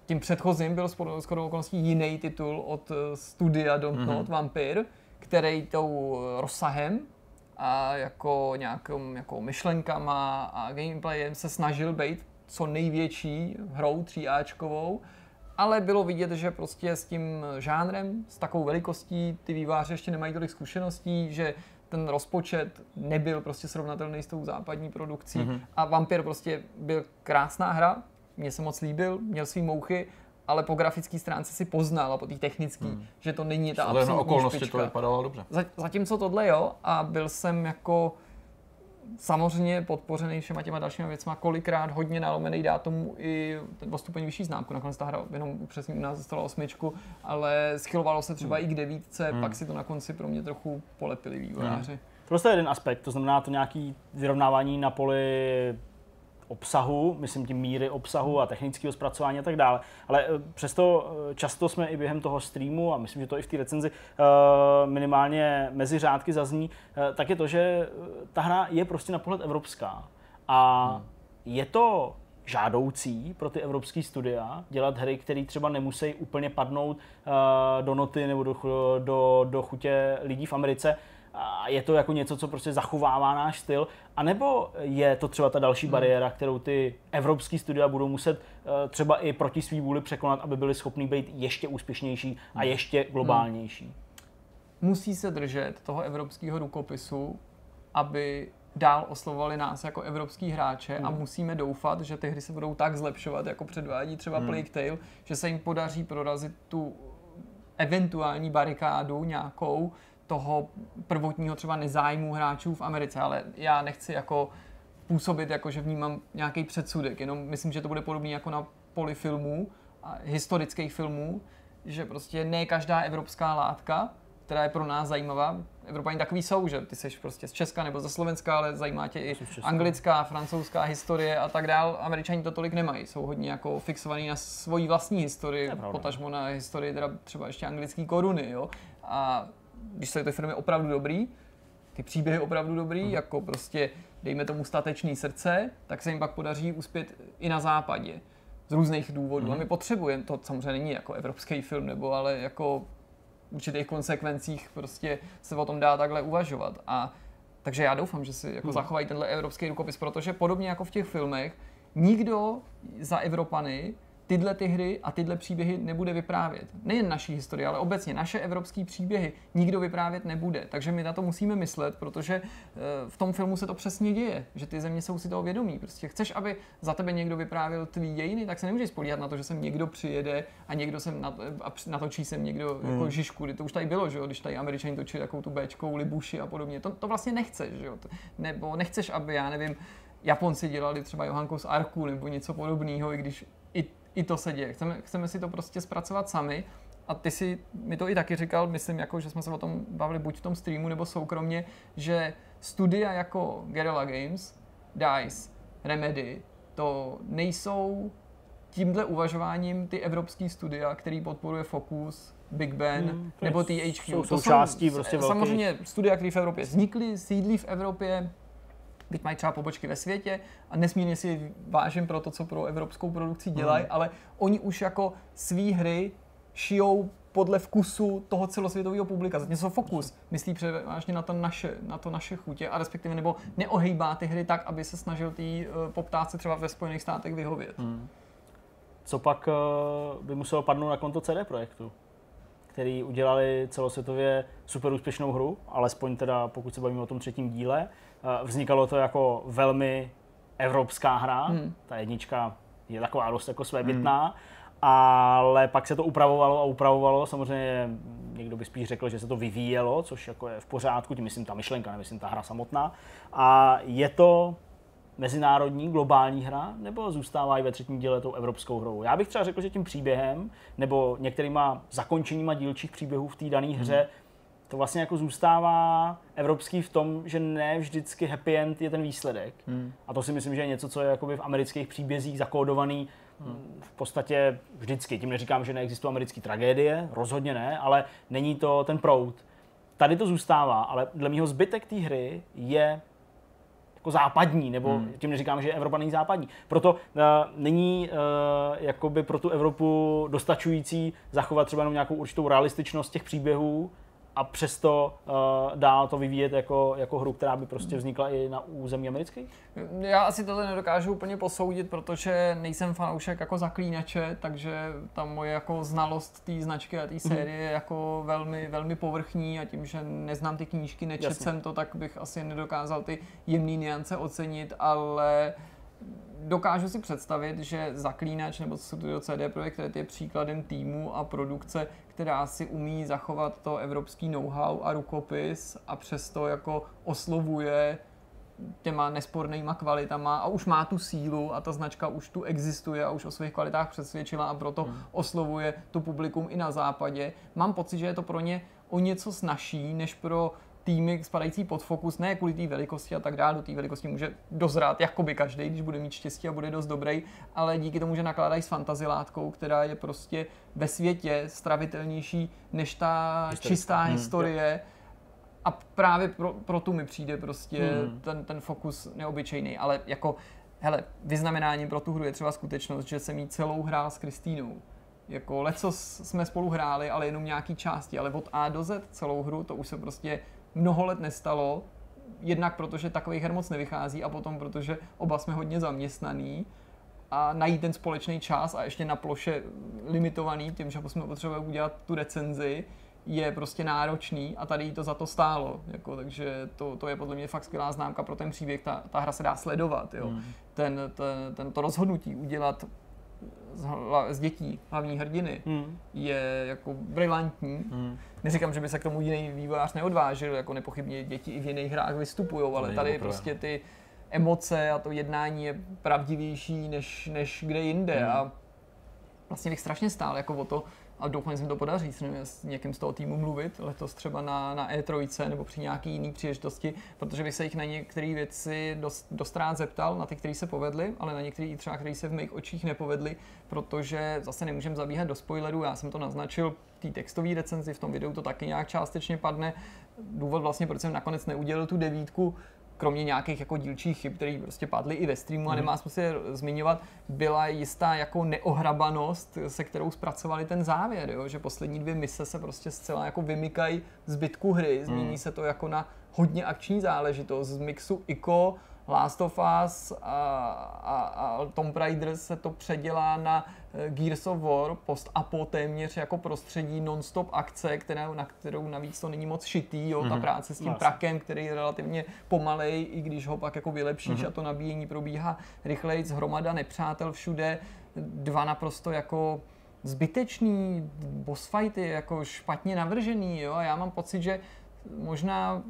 tím předchozím byl skoro, okolností jiný titul od eh, studia Don't Not, mm-hmm. Vampir, který tou eh, rozsahem a jako nějakou jako myšlenkama a gameplayem se snažil být co největší hrou tříáčkovou, ale bylo vidět, že prostě s tím žánrem, s takovou velikostí ty výváři ještě nemají tolik zkušeností, že ten rozpočet nebyl prostě srovnatelný s tou západní produkcí mm-hmm. a Vampir prostě byl krásná hra, mně se moc líbil, měl svý mouchy, ale po grafické stránce si poznal a po té technické, hmm. že to není ta absolutní na okolnosti špička.
to vypadalo dobře.
Zatímco tohle jo, a byl jsem jako samozřejmě podpořený všema těma dalšíma věcma, kolikrát hodně nalomený dá tomu i ten postupeň vyšší známku. Nakonec ta hra jenom upřesně u nás dostala osmičku, ale schylovalo se třeba hmm. i k devítce, hmm. pak si to na konci pro mě trochu polepili vývojáři. Hmm.
Prostě jeden aspekt, to znamená to nějaký vyrovnávání na poli obsahu, myslím tím míry obsahu a technického zpracování a tak dále. Ale eh, přesto eh, často jsme i během toho streamu, a myslím, že to i v té recenzi eh, minimálně mezi řádky zazní, tak je to, že ta hra je prostě na pohled evropská. A hmm. je to žádoucí pro ty evropské studia dělat hry, které třeba nemusí úplně padnout do noty nebo do, do, do chutě lidí v Americe, a je to jako něco, co prostě zachovává náš styl, anebo je to třeba ta další hmm. bariéra, kterou ty evropský studia budou muset uh, třeba i proti svý vůli překonat, aby byli schopni být ještě úspěšnější a hmm. ještě globálnější?
Musí se držet toho evropského rukopisu, aby dál oslovovali nás jako evropský hráče hmm. a musíme doufat, že ty hry se budou tak zlepšovat, jako předvádí třeba hmm. Plague Tale, že se jim podaří prorazit tu eventuální barikádu nějakou, toho prvotního třeba nezájmu hráčů v Americe, ale já nechci jako působit jako, že vnímám nějaký předsudek, jenom myslím, že to bude podobné jako na poli filmů, a historických filmů, že prostě ne každá evropská látka, která je pro nás zajímavá, Evropani takový jsou, že ty jsi prostě z Česka nebo ze Slovenska, ale zajímá tě i anglická, francouzská historie a tak dál. Američani to tolik nemají, jsou hodně jako fixovaní na svoji vlastní historii, potažmo na historii teda třeba ještě anglické koruny, jo. A když jsou ty filmy opravdu dobrý, ty příběhy opravdu dobrý, mm. jako prostě dejme tomu statečný srdce, tak se jim pak podaří uspět i na západě. Z různých důvodů. Mm. A my potřebujeme, to samozřejmě není jako evropský film, nebo ale jako v určitých konsekvencích prostě se o tom dá takhle uvažovat. A takže já doufám, že si jako mm. zachovají tenhle evropský rukopis, protože podobně jako v těch filmech, nikdo za Evropany tyhle ty hry a tyhle příběhy nebude vyprávět. Nejen naší historie, ale obecně naše evropské příběhy nikdo vyprávět nebude. Takže my na to musíme myslet, protože eh, v tom filmu se to přesně děje, že ty země jsou si toho vědomí. Prostě chceš, aby za tebe někdo vyprávěl tvý dějiny, tak se nemůžeš spolíhat na to, že sem někdo přijede a někdo sem a natočí sem někdo hmm. jako Žižku. To už tady bylo, že jo? když tady američani točili takovou tu Bčkou Libuši a podobně. To, to vlastně nechceš, že jo? Nebo nechceš, aby, já nevím, Japonci dělali třeba Johanko z Arku nebo něco podobného, i když i to se děje. Chceme, chceme si to prostě zpracovat sami a ty si mi to i taky říkal, myslím, jako, že jsme se o tom bavili buď v tom streamu nebo soukromně, že studia jako Guerrilla Games, DICE, Remedy, to nejsou tímhle uvažováním ty evropský studia, který podporuje Focus, Big Ben hmm, nebo THQ.
Jsou to součástí prostě
Samozřejmě studia, které v Evropě vznikly, sídlí v Evropě, byť mají třeba pobočky ve světě a nesmírně si vážím pro to, co pro evropskou produkci dělají, hmm. ale oni už jako svý hry šijou podle vkusu toho celosvětového publika. Něco fokus myslí převážně na to naše, na to naše chutě a respektive nebo neohejbá ty hry tak, aby se snažil ty uh, poptávce třeba ve Spojených státech vyhovět. Hmm.
Co pak uh, by muselo padnout na konto CD projektu? který udělali celosvětově super úspěšnou hru, alespoň teda pokud se bavíme o tom třetím díle. Eh, vznikalo to jako velmi evropská hra, hmm. ta jednička je taková dost jako svébytná, hmm. ale pak se to upravovalo a upravovalo, samozřejmě někdo by spíš řekl, že se to vyvíjelo, což jako je v pořádku, tím myslím ta myšlenka, nemyslím ta hra samotná. A je to mezinárodní, globální hra, nebo zůstává i ve třetím díle tou evropskou hrou? Já bych třeba řekl, že tím příběhem, nebo některýma zakončeníma dílčích příběhů v té dané hře, hmm. To vlastně jako zůstává evropský v tom, že ne vždycky happy end je ten výsledek. Hmm. A to si myslím, že je něco, co je jakoby v amerických příbězích zakódovaný hmm. v podstatě vždycky. Tím neříkám, že neexistují americké tragédie, rozhodně ne, ale není to ten proud. Tady to zůstává, ale dle mého zbytek té hry je jako západní, nebo hmm. tím neříkám, že Evropa není západní. Proto uh, není uh, jakoby pro tu Evropu dostačující zachovat třeba jenom nějakou určitou realističnost těch příběhů, a přesto uh, dál to vyvíjet jako, jako hru, která by prostě vznikla i na území americký?
Já asi tohle nedokážu úplně posoudit, protože nejsem fanoušek jako zaklínače, takže ta moje jako znalost té značky a té série je jako velmi, velmi povrchní a tím, že neznám ty knížky, nečetl jsem to, tak bych asi nedokázal ty jemné niance ocenit, ale dokážu si představit, že Zaklínač nebo Studio CD Projekt Red je příkladem týmu a produkce, která si umí zachovat to evropský know-how a rukopis a přesto jako oslovuje těma nespornýma kvalitama a už má tu sílu a ta značka už tu existuje a už o svých kvalitách přesvědčila a proto hmm. oslovuje tu publikum i na západě. Mám pocit, že je to pro ně o něco snažší než pro týmy spadající pod fokus, ne kvůli té velikosti a tak dále, do té velikosti může dozrát jakoby každý, když bude mít štěstí a bude dost dobrý, ale díky tomu, že nakládají s fantazilátkou, která je prostě ve světě stravitelnější než ta Historie. čistá hmm. historie. A právě pro, pro tu mi přijde prostě hmm. ten, ten fokus neobyčejný, ale jako hele, vyznamenáním pro tu hru je třeba skutečnost, že jsem jí celou hrál s Kristýnou. Jako leco jsme spolu hráli, ale jenom nějaký části, ale od A do Z celou hru, to už se prostě mnoho let nestalo, jednak protože takových her moc nevychází a potom protože oba jsme hodně zaměstnaný a najít ten společný čas a ještě na ploše limitovaný tím, že jsme potřebovali udělat tu recenzi, je prostě náročný a tady jí to za to stálo. Jako, takže to, to je podle mě fakt skvělá známka pro ten příběh. Ta, ta hra se dá sledovat. Jo. Mm. Ten, ten, ten, to rozhodnutí udělat z, z dětí hlavní hrdiny hmm. je jako brilantní. Hmm. Neříkám, že by se k tomu jiný vývojář neodvážil, jako nepochybně děti i v jiných hrách vystupují, ale tady opravdu. prostě ty emoce a to jednání je pravdivější než, než kde jinde hmm. a vlastně bych strašně stál jako o to, a doufám, že se mi to podaří s někým z toho týmu mluvit letos třeba na, na E3 nebo při nějaký jiný příležitosti, protože bych se jich na některé věci dost, dost rád zeptal, na ty, které se povedly, ale na některé třeba, které se v mých očích nepovedly, protože zase nemůžeme zabíhat do spoilerů, já jsem to naznačil té textové recenzi, v tom videu to taky nějak částečně padne. Důvod vlastně, proč jsem nakonec neudělal tu devítku, kromě nějakých jako dílčích chyb, které prostě padly i ve streamu a mhm. nemá smysl je zmiňovat, byla jistá jako neohrabanost, se kterou zpracovali ten závěr, jo? že poslední dvě mise se prostě zcela jako vymykají zbytku hry, změní mm. se to jako na hodně akční záležitost z mixu ICO Last of Us a, a, a Tomb Raider se to předělá na Gears of War, post-apo téměř jako prostředí non-stop akce, která, na kterou navíc to není moc šitý, jo, mm-hmm. ta mhm. práce s tím Vlastně. prakem, který je relativně pomalej, i když ho pak jako vylepšíš mm-hmm. a to nabíjení probíhá rychleji, hromada nepřátel všude, dva naprosto jako zbytečný boss fighty, jako špatně navržený, jo, a já mám pocit, že možná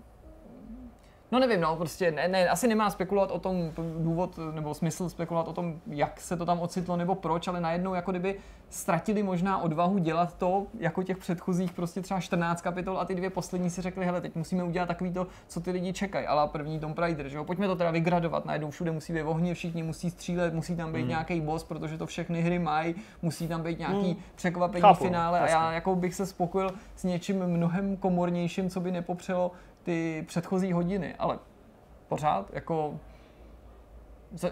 No nevím, no, prostě ne, ne, asi nemá spekulovat o tom důvod nebo smysl spekulovat o tom, jak se to tam ocitlo nebo proč, ale najednou jako kdyby ztratili možná odvahu dělat to, jako těch předchozích prostě třeba 14 kapitol a ty dvě poslední si řekli, hele, teď musíme udělat takový to, co ty lidi čekají, ale první Tomb Raider, že jo, pojďme to teda vygradovat, najednou všude musí být ohně, všichni musí střílet, musí tam být hmm. nějaký boss, protože to všechny hry mají, musí tam být nějaký hmm. překvapení Chápu, finále jasný. a já jako bych se spokojil s něčím mnohem komornějším, co by nepopřelo ty předchozí hodiny, ale pořád jako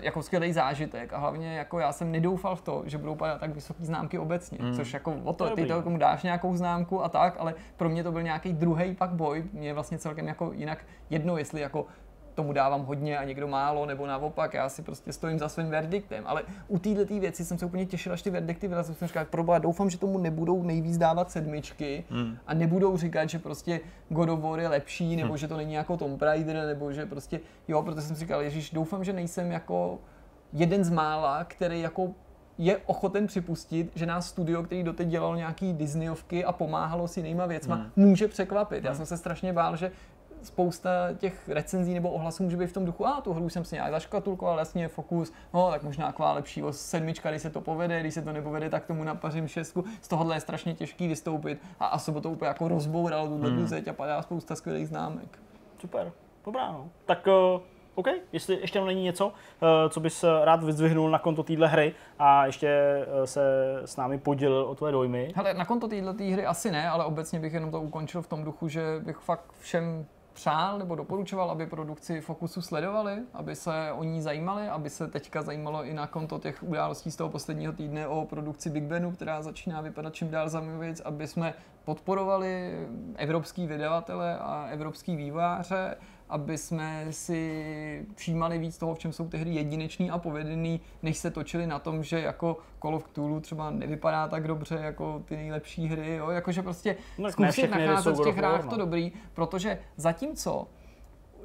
jako skvělý zážitek a hlavně jako já jsem nedoufal v to, že budou padat tak vysoké známky obecně, mm. což jako o to, ty tomu dáš nějakou známku a tak, ale pro mě to byl nějaký druhý pak boj, mě je vlastně celkem jako jinak jedno, jestli jako tomu dávám hodně a někdo málo, nebo naopak, já si prostě stojím za svým verdiktem. Ale u této věci jsem se úplně těšil, až ty verdikty vylezly, jsem říkal, proboha, doufám, že tomu nebudou nejvíc dávat sedmičky hmm. a nebudou říkat, že prostě God of War je lepší, nebo hmm. že to není jako Tomb Raider, nebo že prostě, jo, protože jsem si říkal, ježíš, doufám, že nejsem jako jeden z mála, který jako je ochoten připustit, že nás studio, který doteď dělal nějaký Disneyovky a pomáhalo s jinýma věcma, hmm. může překvapit. Já hmm. jsem se strašně bál, že spousta těch recenzí nebo ohlasů může být v tom duchu, a tu hru jsem si nějak zaškatulkoval, jasně, fokus, no tak možná kvá lepší o sedmička, když se to povede, když se to nepovede, tak tomu napařím šestku. Z tohohle je strašně těžký vystoupit a asi to úplně jako rozbouralo tu hmm. zeď a padá spousta skvělých známek.
Super, dobrá no. Tak uh... OK, jestli ještě není něco, eh, co bys rád vyzvihnul na konto téhle hry a ještě eh, se s námi podělil o tvoje dojmy.
Hele, na konto téhle hry asi ne, ale obecně bych jenom to ukončil v tom duchu, že bych fakt všem přál nebo doporučoval, aby produkci Fokusu sledovali, aby se o ní zajímali, aby se teďka zajímalo i na konto těch událostí z toho posledního týdne o produkci Big Benu, která začíná vypadat čím dál zajímavějíc, aby jsme podporovali evropský vydavatele a evropský vývojáře, aby jsme si všímali víc toho, v čem jsou ty hry jedinečný a povedený, než se točili na tom, že jako Call of Cthulhu třeba nevypadá tak dobře jako ty nejlepší hry, jo? jakože prostě
No,
zkusit nacházet v těch hrách
no.
to dobrý, protože zatímco,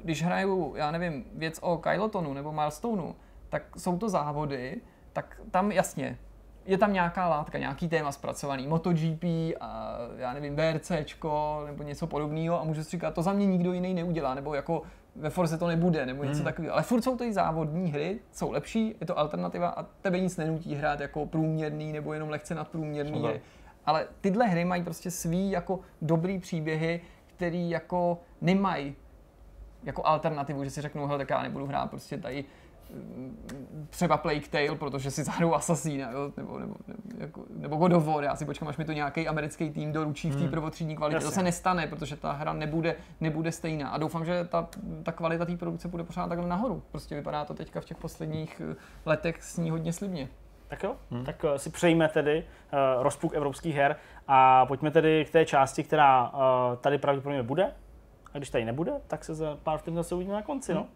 když hraju, já nevím, věc o Kylotonu nebo Milestoneu, tak jsou to závody, tak tam jasně, je tam nějaká látka, nějaký téma zpracovaný, MotoGP a já nevím, VRCčko nebo něco podobného a můžu si říkat, to za mě nikdo jiný neudělá, nebo jako ve Forze to nebude, nebo něco
Hmm.
takového. Ale furt jsou to i závodní hry, jsou lepší, je to alternativa a tebe nic nenutí hrát jako průměrný nebo jenom lehce nadprůměrný
Přesně
hry. Ale tyhle hry mají prostě svý jako dobrý příběhy, který jako nemají jako alternativu, že si řeknou, hele, tak já nebudu hrát prostě tady třeba Plague Tale, protože si zahraju Assassina, jo? Nebo, nebo, nebo, jako, nebo God of War, já si počkám, až mi to nějaký americký tým doručí v té prvotřídní kvalitě. To
Jasně.
se nestane, protože ta hra nebude, nebude stejná. A doufám, že ta, ta kvalita té produkce bude pořád takhle nahoru. Prostě vypadá to teďka v těch posledních eh, letech s ní hodně slibně.
Tak jo, hmm. tak eh, si přejme tedy uh, rozpuk evropských her a pojďme tedy k té části, která uh, tady pravděpodobně bude. A když tady nebude, tak se za pár vteřin zase uvidíme na konci, no.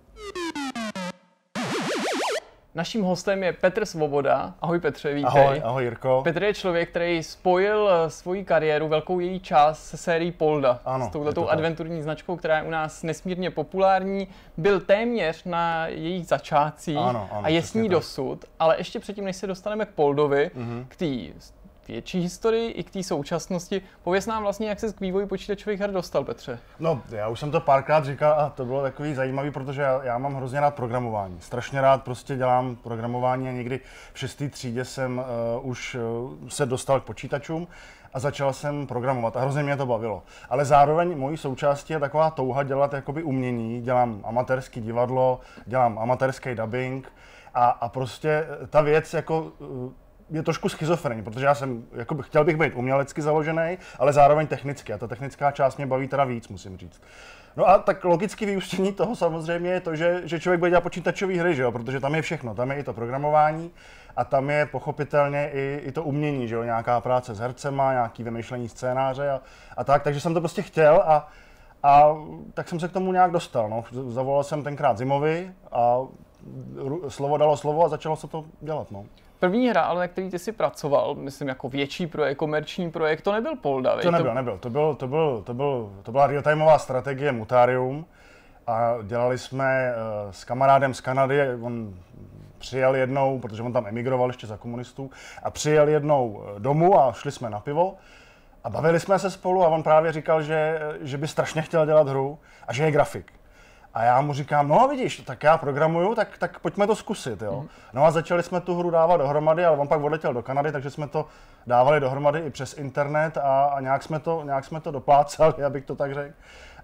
Naším hostem je Petr Svoboda. Ahoj Petře, vítej.
Ahoj, ahoj Jirko.
Petr je člověk, který spojil eh, svoji kariéru, velkou její část se sérií Polda.
Ano,
s touhletou adventurní značkou, která je u nás nesmírně populární. Byl téměř na jejich začátcích
Ano, ano,
a je s ní
tak.
Dosud. Ale ještě předtím, než se dostaneme k Poldovi, k té větší historii i k té současnosti, pověs nám vlastně, jak se k vývoji počítačových her dostal, Petře.
No, já už jsem to párkrát říkal a to bylo takový zajímavý, protože já, já mám hrozně rád programování. Strašně rád prostě dělám programování a někdy v šestý třídě jsem uh, už uh, se dostal k počítačům a začal jsem programovat a hrozně mě to bavilo. Ale zároveň mojí součástí je taková touha dělat jakoby umění. Dělám amatérský divadlo, dělám amatérský dubbing a, a prostě ta věc jako uh, je trošku schizofrenní, protože já jsem, jakoby, chtěl bych být umělecky založený, ale zároveň technicky. A ta technická část mě baví teda víc, musím říct. No a tak logicky vyústění toho samozřejmě je to, že, že člověk bude dělat počítačové hry, že jo? protože tam je všechno. Tam je i to programování a tam je pochopitelně i, i to umění, že jo? nějaká práce s hercema, nějaký vymýšlení scénáře a, a tak. Takže jsem to prostě chtěl a, a tak jsem se k tomu nějak dostal. No. Zavolal jsem tenkrát Zimovi a slovo dalo slovo a začalo se to dělat. No.
První hra, ale na který ty si pracoval, myslím jako větší projekt, komerční projekt, to nebyl Polda?
To nebyl, nebyl. To, byl, to, byl, to, byl, to byla real-timeová strategie Mutarium a dělali jsme uh, s kamarádem z Kanady, on přijel jednou, protože on tam emigroval ještě za komunistů, a přijel jednou eh, domů a šli jsme na pivo a bavili jsme se spolu a on právě říkal, že, že by strašně chtěl dělat hru a že je grafik. A já mu říkám, no vidíš, tak já programuju, tak, tak pojďme to zkusit, jo. No a začali jsme tu hru dávat dohromady, ale on pak odletěl do Kanady, takže jsme to dávali dohromady i přes internet a, a nějak, jsme to, nějak jsme to doplácali, abych to tak řekl.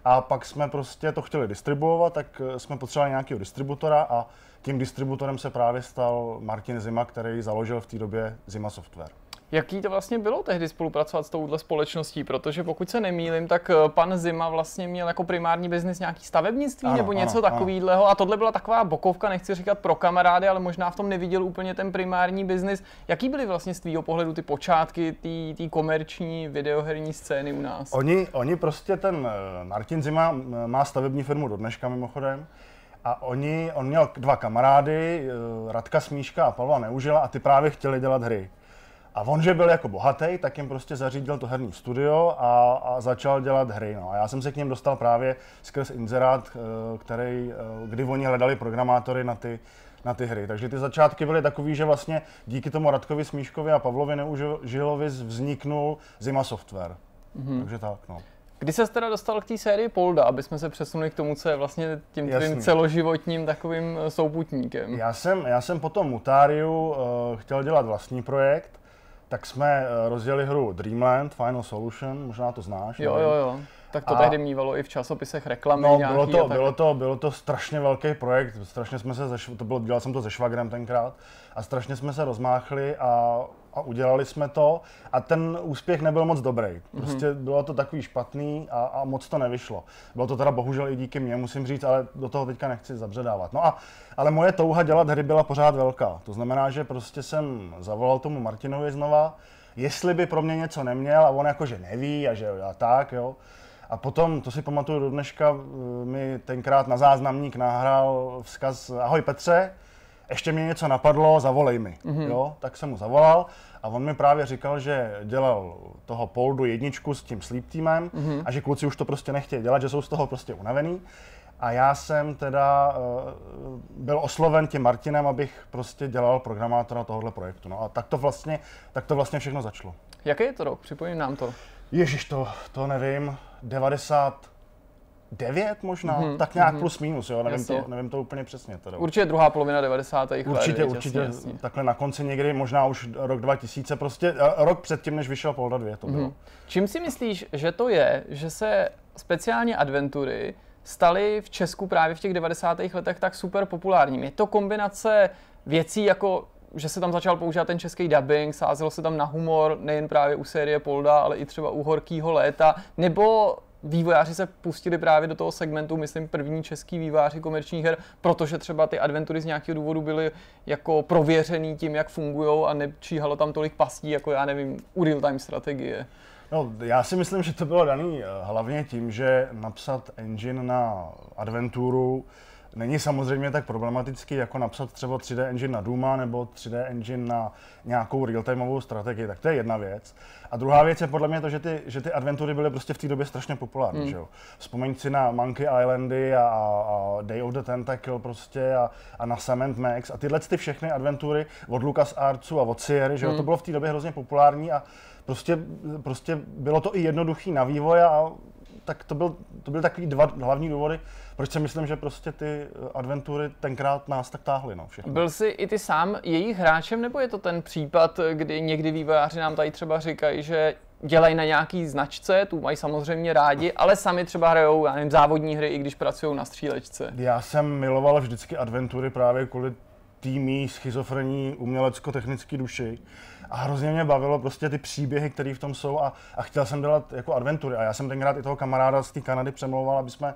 A pak jsme prostě to chtěli distribuovat, tak eh, jsme potřebovali nějakého distributora a tím distributorem se právě stal Martin Zima, který založil v té době Zima Software.
Jaký to vlastně bylo tehdy spolupracovat s touhle společností? Protože pokud se nemýlim, tak eh, pan Zima vlastně měl jako primární biznis nějaký stavebnictví
Ano,
nebo něco
ano,
takového. A tohle byla taková bokovka, nechci říkat pro kamarády, ale možná v tom neviděl úplně ten primární biznis. Jaký byly vlastně z tvýho pohledu ty počátky té komerční videoherní scény u nás?
Oni, oni prostě ten eh, Martin Zima m, má stavební firmu do dneška mimochodem. A oni, on měl dva kamarády, eh, Radka Smíška a Pavla Neužila a ty právě chtěli dělat hry. A on, že byl jako bohatý, tak jim prostě zařídil to herní studio a, a začal dělat hry. No. A já jsem se k ním dostal právě skrz inzerát, eh, který, eh, kdy oni hledali programátory na ty, na ty hry. Takže ty začátky byly takový, že vlastně díky tomu Radkovi Smíškovi a Pavlovi Neužilovi vzniknul Zima Software. Mm-hmm. Takže tak, no.
Kdy se teda dostal k té sérii Polda, aby jsme se přesunuli k tomu, co je vlastně tím tvým celoživotním takovým eh, souputníkem?
Já jsem, já jsem po tom Mutariu uh, chtěl dělat vlastní projekt, tak jsme uh, rozjeli hru Dreamland Final Solution, možná to znáš.
Jo,
nevím.
jo, jo. Tak to
A-
tehdy mívalo i v časopisech reklamy
No,
nějaký
bylo to, bylo, to, bylo to strašně velký projekt, strašně jsme se, ze, Šv- to bylo, dělal jsem to se Švagrem tenkrát, a strašně jsme se rozmáchli a, a udělali jsme to a ten úspěch nebyl moc dobrý. Prostě mm-hmm. bylo to takový špatný a, a moc to nevyšlo. Bylo to teda bohužel i díky mně, musím říct, ale do toho teďka nechci zabředávat. No a, ale moje touha dělat hry byla pořád velká. To znamená, že prostě jsem zavolal tomu Martinovi znova jestli by pro mě něco neměl a on jakože neví a že a tak, jo. A potom, to si pamatuju do dneška, eh, mi tenkrát na záznamník nahrál vzkaz Ahoj Petře, ještě mě něco napadlo, zavolej mi. Mm-hmm. Jo, tak jsem mu zavolal a on mi právě říkal, že dělal toho Poldu jedničku s tím Sleep Teamem mm-hmm. a že kluci už to prostě nechtějí dělat, že jsou z toho prostě unavený. A já jsem teda uh, byl osloven tím Martinem, abych prostě dělal programátora tohohle projektu. No a tak to vlastně, tak to vlastně všechno začalo.
Jaký je to rok? Připojím nám to.
Ježíš, to, to nevím, 99 možná, mm-hmm, tak nějak mm-hmm. plus minus, jo, nevím to, nevím to úplně přesně. Teda.
Určitě druhá polovina 90. let.
Určitě, určitě, jasně, jasně. takhle na konci někdy, možná už rok 2000, prostě rok předtím, než vyšel Polda 2 to bylo. Mm-hmm.
Čím si myslíš, že to je, že se speciálně adventury staly v Česku právě v těch 90. letech tak super populárním? Je to kombinace věcí jako že se tam začal používat ten český dubbing, sázelo se tam na humor, nejen právě u série Polda, ale i třeba u Horkýho léta, nebo vývojáři se pustili právě do toho segmentu, myslím, první český vývojáři komerčních her, protože třeba ty adventury z nějakého důvodu byly jako prověřený tím, jak fungují a nečíhalo tam tolik pastí, jako já nevím, u real-time strategie.
No, já si myslím, že to bylo daný eh, hlavně tím, že napsat engine na adventuru není samozřejmě tak problematický, jako napsat třeba 3D engine na Duma nebo 3D engine na nějakou real-timeovou strategii, tak to je jedna věc. A druhá věc je podle mě to, že ty, že ty adventury byly prostě v té době strašně populární. Hmm. Že jo? Vzpomeň si na Monkey Islandy a, a Day of the Tentacle prostě a, a na Cement Max a tyhle ty všechny adventury od Lucas Artsu a od Sierra, že jo? Hmm. to bylo v té době hrozně populární a prostě, prostě bylo to i jednoduchý na vývoj a tak to, byl, to byly takový dva hlavní důvody, proč si myslím, že prostě ty eh, adventury tenkrát nás tak táhly. No, všechno.
Byl jsi i ty sám jejich hráčem, nebo je to ten případ, kdy někdy vývojáři nám tady třeba říkají, že dělají na nějaký značce, tu mají samozřejmě rádi, ale sami třeba hrajou, já nevím, závodní hry, i když pracují na střílečce.
Já jsem miloval vždycky adventury právě kvůli týmí schizofrení umělecko-technické duši. A hrozně mě bavilo prostě ty příběhy, které v tom jsou a, a chtěl jsem dělat jako adventury. A já jsem tenkrát i toho kamaráda z té Kanady přemlouval, aby jsme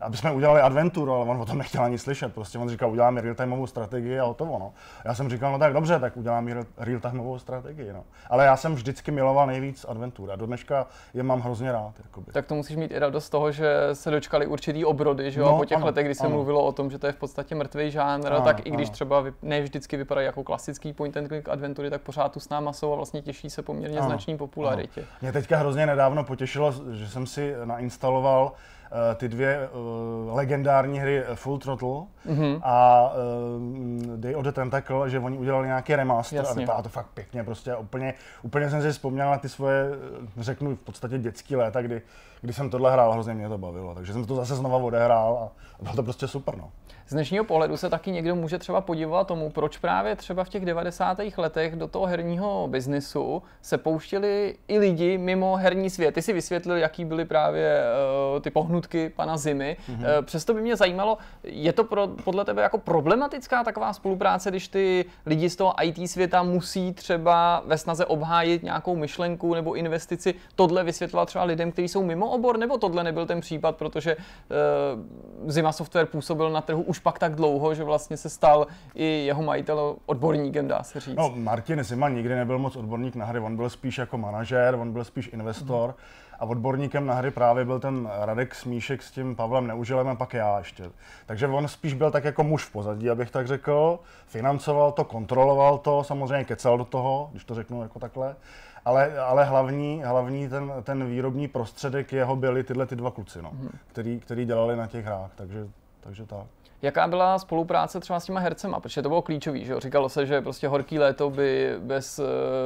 aby jsme udělali adventuru, ale on o tom nechtěl ani slyšet. Prostě on říkal, uděláme real-timeovou strategii a hotovo. No. Já jsem říkal, no tak dobře, tak uděláme real-timeovou strategii. No. Ale já jsem vždycky miloval nejvíc adventur a do dneška je mám hrozně rád. Jakoby.
Tak to musíš mít i radost z toho, že se dočkali určitý obrody, že jo? No, po těch ano, letech, kdy se ano. mluvilo o tom, že to je v podstatě mrtvý žánr, ano, tak i když ano. třeba ne vždycky vypadají jako klasický point and click adventury, tak pořád tu s náma jsou a vlastně těší se poměrně ano, značný popularitě. Ano.
Mě teďka hrozně nedávno potěšilo, že jsem si nainstaloval ty dvě uh, legendární hry Full Throttle mm-hmm. a uh, Day of the Tentacle, že oni udělali nějaký remaster Jasně. a vypadá to fakt pěkně. Prostě úplně, úplně jsem si vzpomněl na ty svoje, řeknu v podstatě dětský léta, kdy, kdy jsem tohle hrál, hrozně mě to bavilo. Takže jsem to zase znova odehrál a bylo to prostě super. No.
Z dnešního pohledu se taky někdo může třeba podívat tomu, proč právě třeba v těch 90. letech do toho herního biznisu se pouštěli i lidi mimo herní svět. Ty si vysvětlil, jaký byly právě uh, ty pohnutky pana Zimy. Mm-hmm. Uh, přesto by mě zajímalo, je to pro, podle tebe jako problematická taková spolupráce, když ty lidi z toho IT světa musí třeba ve snaze obhájit nějakou myšlenku nebo investici, tohle vysvětlovat třeba lidem, kteří jsou mimo obor, nebo tohle nebyl ten případ, protože uh, Zima Software působil na trhu už pak tak dlouho, že vlastně se stal i jeho majitel odborníkem, dá se říct.
No, Martin Zima nikdy nebyl moc odborník na hry, on byl spíš jako manažer, on byl spíš investor. Mm. A odborníkem na hry právě byl ten Radek Smíšek s tím Pavlem Neužilem a pak já ještě. Takže on spíš byl tak jako muž v pozadí, abych tak řekl. Financoval to, kontroloval to, samozřejmě kecal do toho, když to řeknu jako takhle. Ale, ale hlavní, hlavní ten, ten výrobní prostředek jeho byli tyhle ty dva kluci, no, mm. který, který dělali na těch hrách, takže, takže tak.
Jaká byla spolupráce třeba s těma hercema? Protože to bylo klíčový, že jo? Říkalo se, že prostě horký léto by bez,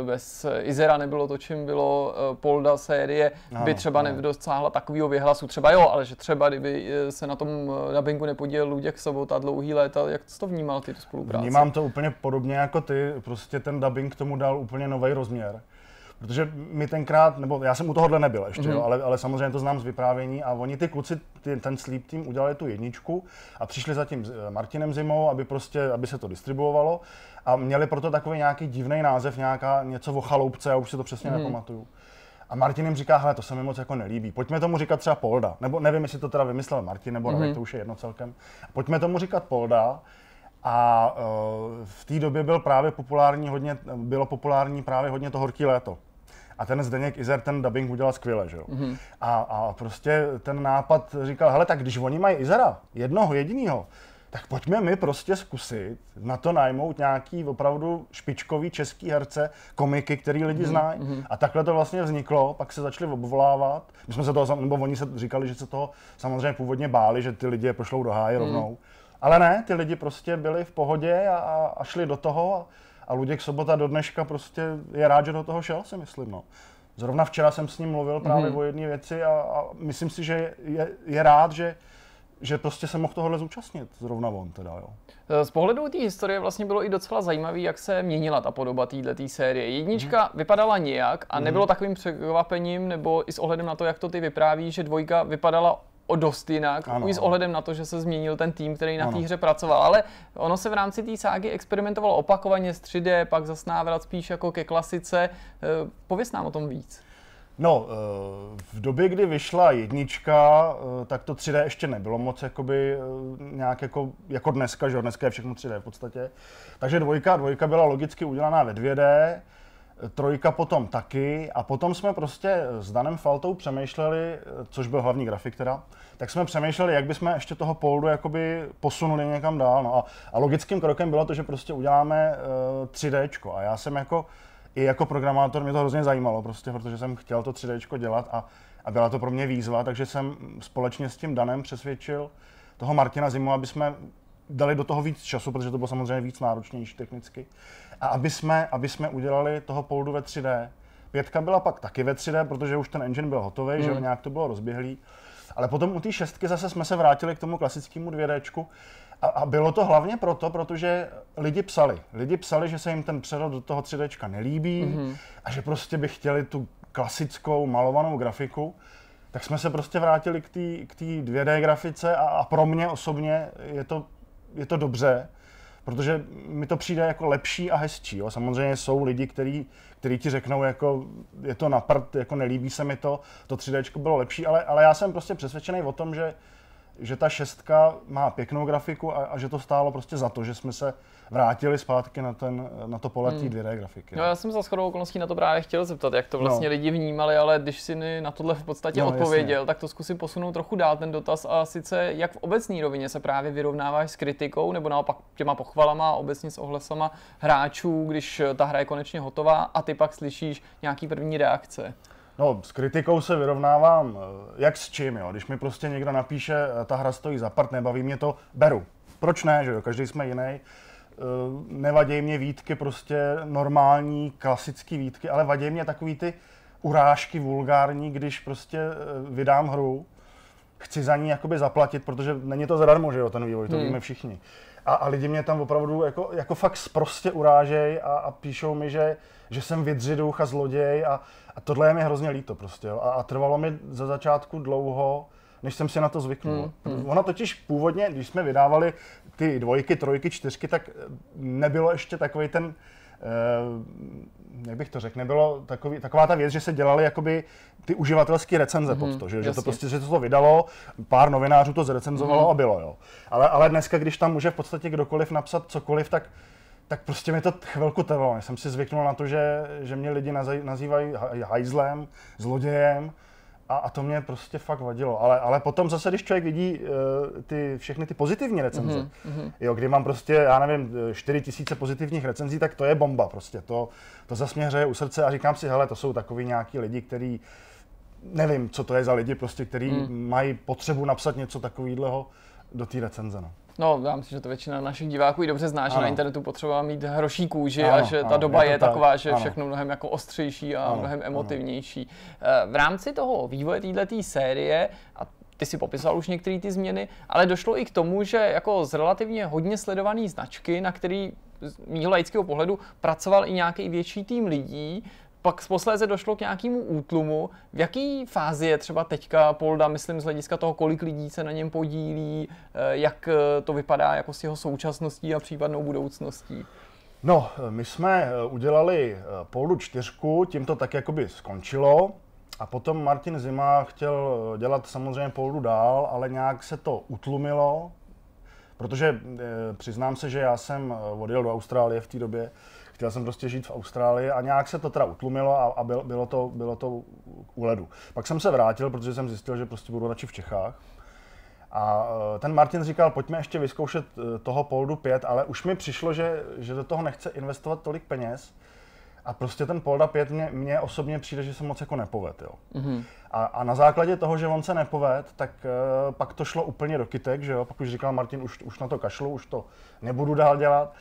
bez Izera nebylo to, čím bylo eh, Polda série, ano, by třeba ano. nedosáhla takového vyhlasu. Třeba jo, ale že třeba kdyby eh, se na tom eh, dubbingu nepodílel Luděk Sobota dlouhý léta, jak jsi to vnímal ty tu spolupráci?
Vnímám to úplně podobně jako ty, prostě ten dubbing tomu dal úplně nový rozměr. Protože mi tenkrát, nebo já jsem u tohohle nebyl ještě, mm-hmm. jo, ale, ale samozřejmě to znám z vyprávění a oni ty kluci, ty, ten Sleep Team udělali tu jedničku a přišli za tím eh, Martinem Zimou, aby prostě, aby se to distribuovalo a měli proto takový nějaký divný název, nějaká něco o chaloupce, já už si to přesně mm-hmm. nepamatuju. A Martin jim říká, hele, to se mi moc jako nelíbí. Pojďme tomu říkat třeba Polda. Nebo nevím, jestli to teda vymyslel Martin nebo mm-hmm. Radek, to už je jedno celkem. Pojďme tomu říkat Polda A uh, v té době byl právě populární hodně, bylo populární právě hodně to horký léto. A ten Zdeněk Izer ten dubbing udělal skvěle, že jo. Mm-hmm. A, a prostě ten nápad říkal, hele, tak když oni mají Izera, jednoho jedinýho, tak pojďme my prostě zkusit na to najmout nějaký opravdu špičkový český herce, komiky, který lidi mm, znají. Mm. A takhle to vlastně vzniklo, pak se začali obvolávat. My jsme se toho, nebo oni se říkali, že se toho samozřejmě původně báli, že ty lidi je pošlou do háje mm. rovnou. Ale ne, ty lidi prostě byli v pohodě a, a, a šli do toho. A, a Luděk Sobota do dneška prostě je rád, že do toho šel, si myslím. No. Zrovna včera jsem s ním mluvil právě mm. o jedné věci a, a myslím si, že je, je rád, že že prostě se mohl tohle zúčastnit, zrovna on teda, jo.
Z pohledu té historie vlastně bylo i docela zajímavé, jak se měnila ta podoba této série. Jednička mm. vypadala nějak a nebylo mm. takovým překvapením, nebo i s ohledem na to, jak to ty vypráví, že dvojka vypadala o dost jinak, ano, i s ohledem na to, že se změnil ten tým, který na té hře pracoval. Ale ono se v rámci té ságy experimentovalo opakovaně s 3D, pak zas návrat spíš jako ke klasice. Eh, pověz nám o tom víc.
No, eh, v době, kdy vyšla jednička, eh, tak to 3D ještě nebylo moc jakoby nějak jako, jako dneska, že dneska je všechno 3D v podstatě. Takže dvojka, dvojka byla logicky udělaná ve 2D, trojka potom taky a potom jsme prostě s Danem Faltou přemýšleli, což byl hlavní grafik teda, tak jsme přemýšleli, jak bychom ještě toho poldu jakoby posunuli někam dál. No a, a logickým krokem bylo to, že prostě uděláme uh, 3D. A já jsem jako i jako programátor mě to hrozně zajímalo, prostě, protože jsem chtěl to 3D dělat a, a byla to pro mě výzva, takže jsem společně s tím Danem přesvědčil toho Martina Zimu, aby jsme dali do toho víc času, protože to bylo samozřejmě víc náročnější technicky. A aby jsme, aby jsme udělali toho poldu ve 3D. Pětka byla pak taky ve 3D, protože už ten engine byl hotový, hmm. že nějak to bylo rozběhlý. Ale potom u té šestky zase jsme se vrátili k tomu klasickému 2D, a, a bylo to hlavně proto, protože lidi psali. Lidi psali, že se jim ten přerod do toho 3D nelíbí mm-hmm. a že prostě by chtěli tu klasickou malovanou grafiku. Tak jsme se prostě vrátili k té k 2D grafice a, a pro mě osobně je to, je to dobře, protože mi to přijde jako lepší a hezčí. Jo. Samozřejmě jsou lidi, kteří který ti řeknou, jako je to na prd, jako nelíbí se mi to, to 3D bylo lepší, ale, ale já jsem prostě přesvědčený o tom, že že ta šestka má pěknou grafiku a, a že to stálo prostě za to, že jsme se vrátili zpátky na, ten, na to poletí hmm. 2D grafiky.
No já jsem za shodou okolností na to právě chtěl zeptat, jak to vlastně no. lidi vnímali, ale když si na tohle v podstatě no, odpověděl, jasně. tak to zkusím posunout trochu dál ten dotaz a sice jak v obecné rovině se právě vyrovnáváš s kritikou nebo naopak těma pochvalama, obecně s ohlesama hráčů, když ta hra je konečně hotová a ty pak slyšíš nějaký první reakce.
No, s kritikou se vyrovnávám eh, jak s čím, jo. Když mi prostě někdo napíše, eh, ta hra stojí za part, nebaví mě to, beru. Proč ne, že jo, každý jsme jiný. Eh, nevadí mě výtky, prostě normální, klasické výtky, ale vadí mě takový ty urážky vulgární, když prostě vydám hru, chci za ní jakoby zaplatit, protože není to zadarmo, že jo, ten vývoj, to hmm. víme všichni. A, a lidi mě tam opravdu jako, jako fakt prostě urážej a, a píšou mi, že, že jsem vědřiduch a zloděj a, a tohle je mi hrozně líto prostě. Jo. A, a trvalo mi za začátku dlouho, než jsem si na to zvyknul. Hmm, hmm. Ono totiž původně, když jsme vydávali ty dvojky, trojky, čtyřky, tak nebylo ještě takový ten, eh, jak bych to řekl, nebylo takový, taková ta věc, že se dělaly jakoby ty uživatelské recenze hmm, pod to, že, že to prostě, že to, to vydalo, pár novinářů to zrecenzovalo hmm. a bylo, jo. Ale, ale dneska, když tam může v podstatě kdokoliv napsat cokoliv, tak tak prostě mi to chvilku trvalo. Já jsem si zvyknul na to, že, že mě lidi nazývají hajzlem, zlodějem a, a to mě prostě fakt vadilo. Ale, ale potom zase, když člověk vidí uh, ty, všechny ty pozitivní recenze, mm-hmm. jo, kdy mám prostě, já nevím, 4 tisíce pozitivních recenzí, tak to je bomba prostě. To, to zase mě hřeje u srdce a říkám si, hele, to jsou takový nějaký lidi, kteří nevím, co to je za lidi, prostě, kteří mm. mají potřebu napsat něco takového do té recenze. No.
No, já myslím, že to většina našich diváků i dobře zná, ano. že na internetu potřeba mít hroší kůži ano, a že ta ano, doba je, je taková, že je všechno mnohem jako ostřejší a ano, mnohem emotivnější. Ano. Eh, v rámci toho vývoje této série, a ty si popisal už některé ty změny, ale došlo i k tomu, že jako z relativně hodně sledované značky, na který z mýho laického pohledu pracoval i nějaký větší tým lidí, pak posléze došlo k nějakému útlumu. V jaký fázi je třeba teďka Polda, myslím z hlediska toho, kolik lidí se na něm podílí, eh, jak eh, to vypadá jako s jeho současností a případnou budoucností?
No, my jsme eh, udělali Poldu čtyřku, tím to tak jakoby skončilo. A potom Martin Zima chtěl dělat samozřejmě Poldu dál, ale nějak se to utlumilo. Protože přiznám se, že já jsem odjel do Austrálie v té době, chtěl jsem prostě žít v Austrálii a nějak se to teda utlumilo a, a bylo, bylo, to, bylo to u ledu. Pak jsem se vrátil, protože jsem zjistil, že prostě budu radši v Čechách. A eh, ten Martin říkal, pojďme ještě vyzkoušet toho Poldu 5, ale už mi přišlo, že, že do toho nechce investovat tolik peněz, a prostě ten Polda 5 mě, mě osobně přijde, že se moc jako nepoved. Jo. Mm-hmm. A, a, na základě toho, že on se nepoved, tak uh, pak to šlo úplně do kytek, že jo. Pak už říkal Martin, už, už na to kašlu, už to nebudu dál dělat.